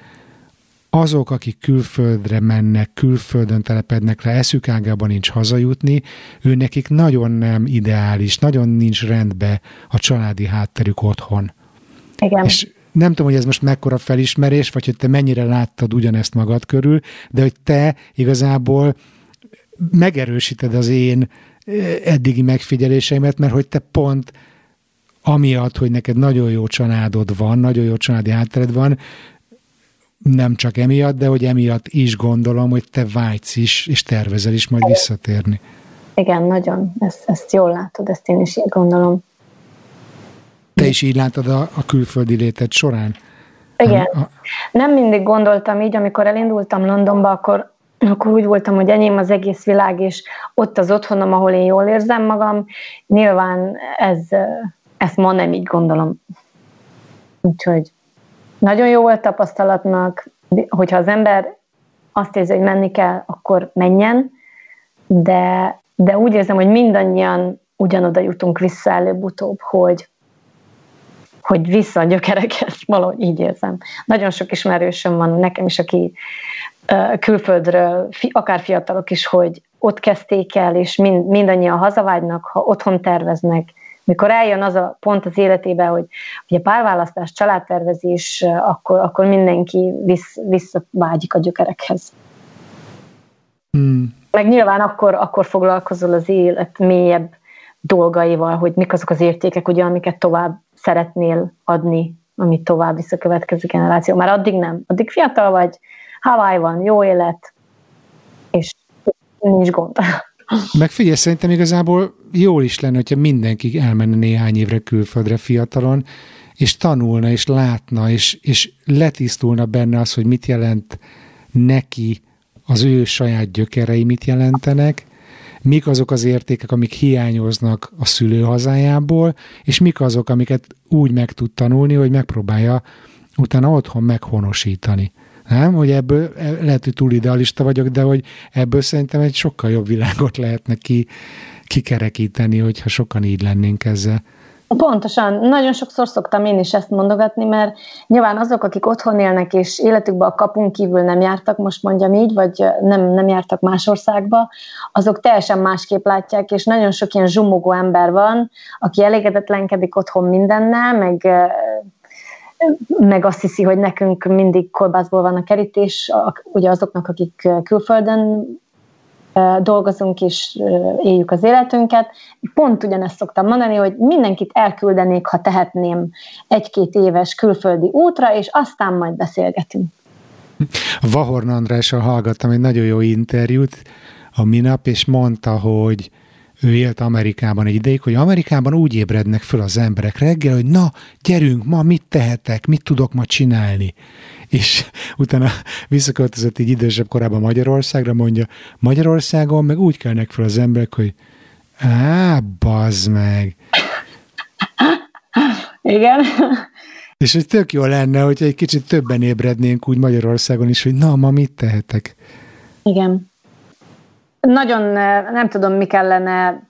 azok, akik külföldre mennek, külföldön telepednek le, eszük ágában nincs hazajutni, ő nekik nagyon nem ideális, nagyon nincs rendbe a családi hátterük otthon. Igen. És nem tudom, hogy ez most mekkora felismerés, vagy hogy te mennyire láttad ugyanezt magad körül, de hogy te igazából megerősíted az én eh, eddigi megfigyeléseimet, mert hogy te pont amiatt, hogy neked nagyon jó családod van, nagyon jó családi háttered van, nem csak emiatt, de hogy emiatt is gondolom, hogy te vágysz is, és tervezel is majd visszatérni. Igen, nagyon. Ezt, ezt jól látod, ezt én is így gondolom. Te is így látod a, a külföldi léted során? Igen. A, a... Nem mindig gondoltam így, amikor elindultam Londonba, akkor, akkor úgy voltam, hogy enyém az egész világ, és ott az otthonom, ahol én jól érzem magam. Nyilván ez, ezt ma nem így gondolom. Úgyhogy nagyon jó volt tapasztalatnak, hogyha az ember azt érzi, hogy menni kell, akkor menjen, de, de úgy érzem, hogy mindannyian ugyanoda jutunk vissza előbb-utóbb, hogy, hogy vissza a gyökerekhez, valahogy így érzem. Nagyon sok ismerősöm van nekem is, aki külföldről, akár fiatalok is, hogy ott kezdték el, és mind, mindannyian hazavágynak, ha otthon terveznek, mikor eljön az a pont az életébe, hogy ugye párválasztás, családtervezés, akkor, akkor mindenki vissz, visszavágyik a gyökerekhez. Hmm. Meg nyilván akkor, akkor foglalkozol az élet mélyebb dolgaival, hogy mik azok az értékek, ugye, amiket tovább szeretnél adni, amit tovább visz a következő generáció. Már addig nem. Addig fiatal vagy, Hawaii van, jó élet, és nincs gond. Meg figyelj, szerintem igazából jól is lenne, hogyha mindenki elmenne néhány évre külföldre fiatalon, és tanulna, és látna, és, és letisztulna benne az, hogy mit jelent neki az ő saját gyökerei mit jelentenek, mik azok az értékek, amik hiányoznak a szülőhazájából, és mik azok, amiket úgy meg tud tanulni, hogy megpróbálja utána otthon meghonosítani. Nem? Hogy ebből e, lehet, hogy túl idealista vagyok, de hogy ebből szerintem egy sokkal jobb világot lehetne ki, kikerekíteni, hogyha sokan így lennénk ezzel. Pontosan. Nagyon sokszor szoktam én is ezt mondogatni, mert nyilván azok, akik otthon élnek, és életükben a kapunk kívül nem jártak, most mondjam így, vagy nem, nem jártak más országba, azok teljesen másképp látják, és nagyon sok ilyen zsumogó ember van, aki elégedetlenkedik otthon mindennel, meg meg azt hiszi, hogy nekünk mindig kolbászból van a kerítés, ugye azoknak, akik külföldön dolgozunk és éljük az életünket. Pont ugyanezt szoktam mondani, hogy mindenkit elküldenék, ha tehetném egy-két éves külföldi útra, és aztán majd beszélgetünk. Vahorn Andrással hallgattam egy nagyon jó interjút a minap, és mondta, hogy ő élt Amerikában egy ideig, hogy Amerikában úgy ébrednek föl az emberek reggel, hogy na, gyerünk, ma mit tehetek, mit tudok ma csinálni. És utána visszaköltözött így idősebb korában Magyarországra, mondja, Magyarországon meg úgy kelnek fel az emberek, hogy á, bazd meg. Igen. És hogy tök jó lenne, hogyha egy kicsit többen ébrednénk úgy Magyarországon is, hogy na, ma mit tehetek. Igen nagyon nem tudom, mi kellene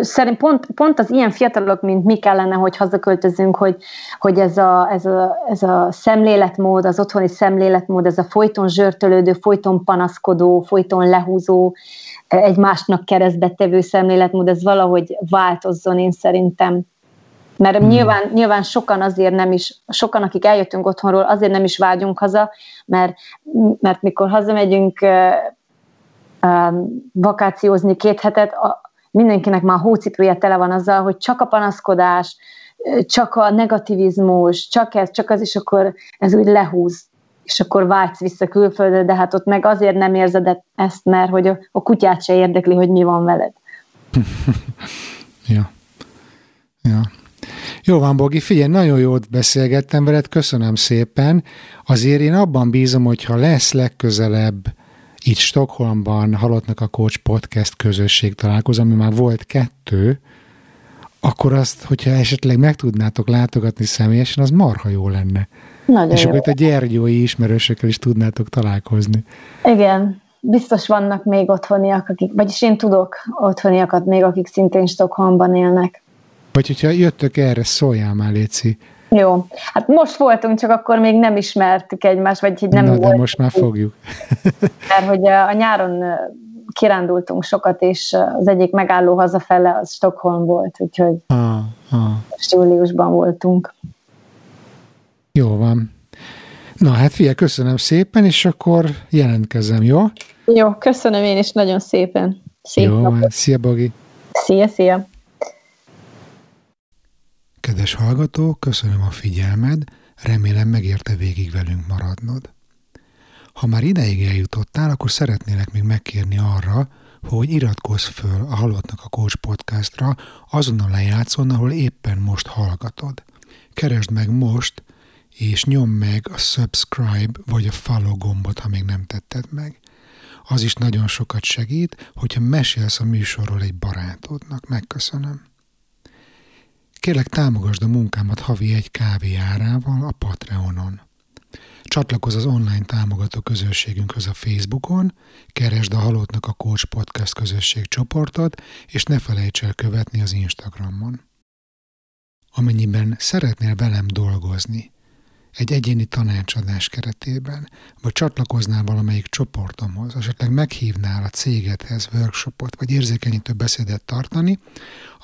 szerint pont, pont az ilyen fiatalok, mint mi kellene, hogy hazaköltözünk, hogy, hogy ez, a, ez, a, ez a szemléletmód, az otthoni szemléletmód, ez a folyton zsörtölődő, folyton panaszkodó, folyton lehúzó, egymásnak keresztbe tevő szemléletmód, ez valahogy változzon én szerintem. Mert hmm. nyilván, nyilván sokan azért nem is, sokan, akik eljöttünk otthonról, azért nem is vágyunk haza, mert, mert mikor hazamegyünk, vakációzni két hetet, mindenkinek már hócipője tele van azzal, hogy csak a panaszkodás, csak a negativizmus, csak ez, csak az, és akkor ez úgy lehúz és akkor vágysz vissza külföldre, de hát ott meg azért nem érzed ezt, mert hogy a, a kutyát se érdekli, hogy mi van veled. ja. Ja. Jó van, Bogi, figyelj, nagyon jót beszélgettem veled, köszönöm szépen. Azért én abban bízom, hogy ha lesz legközelebb itt Stockholmban Halottnak a Coach Podcast közösség találkozó, ami már volt kettő, akkor azt, hogyha esetleg meg tudnátok látogatni személyesen, az marha jó lenne. Nagyon És jó. akkor itt a gyergyói ismerősökkel is tudnátok találkozni. Igen, biztos vannak még otthoniak, akik, vagyis én tudok otthoniakat még, akik szintén Stockholmban élnek. Vagy hogyha jöttök erre, szóljál már, Léci. Jó. Hát most voltunk, csak akkor még nem ismertük egymást, vagy hogy nem Na, volt. de most már fogjuk. Mert hogy a nyáron kirándultunk sokat, és az egyik megálló hazafele az Stockholm volt, úgyhogy ah, ah. most júliusban voltunk. Jó van. Na hát fia, köszönöm szépen, és akkor jelentkezem, jó? Jó, köszönöm én is nagyon szépen. Szép jó, napot. szia Bogi. Szia, szia. Kedves hallgató, köszönöm a figyelmed, remélem megérte végig velünk maradnod. Ha már ideig eljutottál, akkor szeretnélek még megkérni arra, hogy iratkozz föl a Halottnak a Coach podcastra azon a lejátszón, ahol éppen most hallgatod. Keresd meg most, és nyom meg a subscribe vagy a follow gombot, ha még nem tetted meg. Az is nagyon sokat segít, hogyha mesélsz a műsorról egy barátodnak. Megköszönöm. Kérlek támogasd a munkámat havi egy kávé árával a Patreonon. Csatlakozz az online támogató közösségünkhöz a Facebookon, keresd a Halottnak a Coach Podcast közösség csoportot, és ne felejts el követni az Instagramon. Amennyiben szeretnél velem dolgozni, egy egyéni tanácsadás keretében, vagy csatlakoznál valamelyik csoportomhoz, esetleg meghívnál a cégedhez workshopot, vagy érzékenyítő beszédet tartani,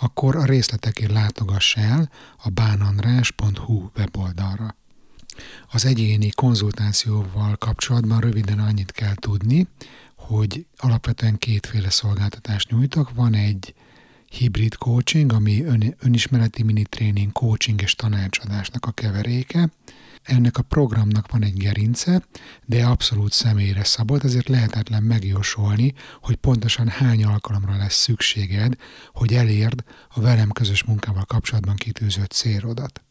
akkor a részletekért látogass el a bánandrás.hu weboldalra. Az egyéni konzultációval kapcsolatban röviden annyit kell tudni, hogy alapvetően kétféle szolgáltatást nyújtok. Van egy hibrid coaching, ami ön, önismereti mini tréning, coaching és tanácsadásnak a keveréke, ennek a programnak van egy gerince, de abszolút személyre szabott, ezért lehetetlen megjósolni, hogy pontosan hány alkalomra lesz szükséged, hogy elérd a velem közös munkával kapcsolatban kitűzött célodat.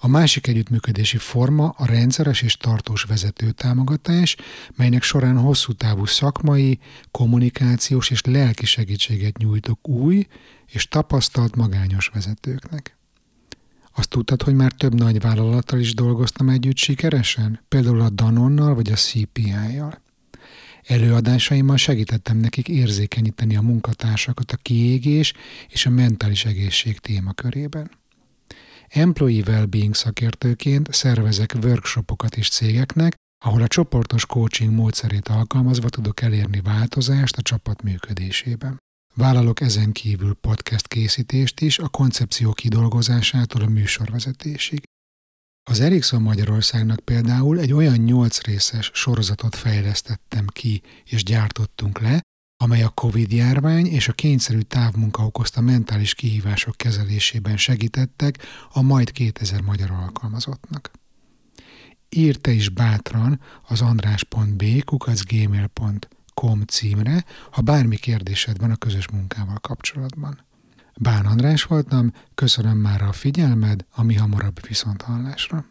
A másik együttműködési forma a rendszeres és tartós vezetőtámogatás, melynek során hosszú távú szakmai, kommunikációs és lelki segítséget nyújtok új és tapasztalt magányos vezetőknek. Azt tudtad, hogy már több nagy vállalattal is dolgoztam együtt sikeresen? Például a Danonnal vagy a CPI-jal. Előadásaimmal segítettem nekik érzékenyíteni a munkatársakat a kiégés és a mentális egészség témakörében. Employee Wellbeing szakértőként szervezek workshopokat is cégeknek, ahol a csoportos coaching módszerét alkalmazva tudok elérni változást a csapat működésében. Vállalok ezen kívül podcast készítést is, a koncepció kidolgozásától a műsorvezetésig. Az Ericsson Magyarországnak például egy olyan nyolc részes sorozatot fejlesztettem ki és gyártottunk le, amely a Covid-járvány és a kényszerű távmunka okozta mentális kihívások kezelésében segítettek a majd 2000 magyar alkalmazottnak. Írte is bátran az andrás.b com címre, ha bármi kérdésed van a közös munkával kapcsolatban. Bán András voltam, köszönöm már a figyelmed, ami hamarabb viszont hallásra.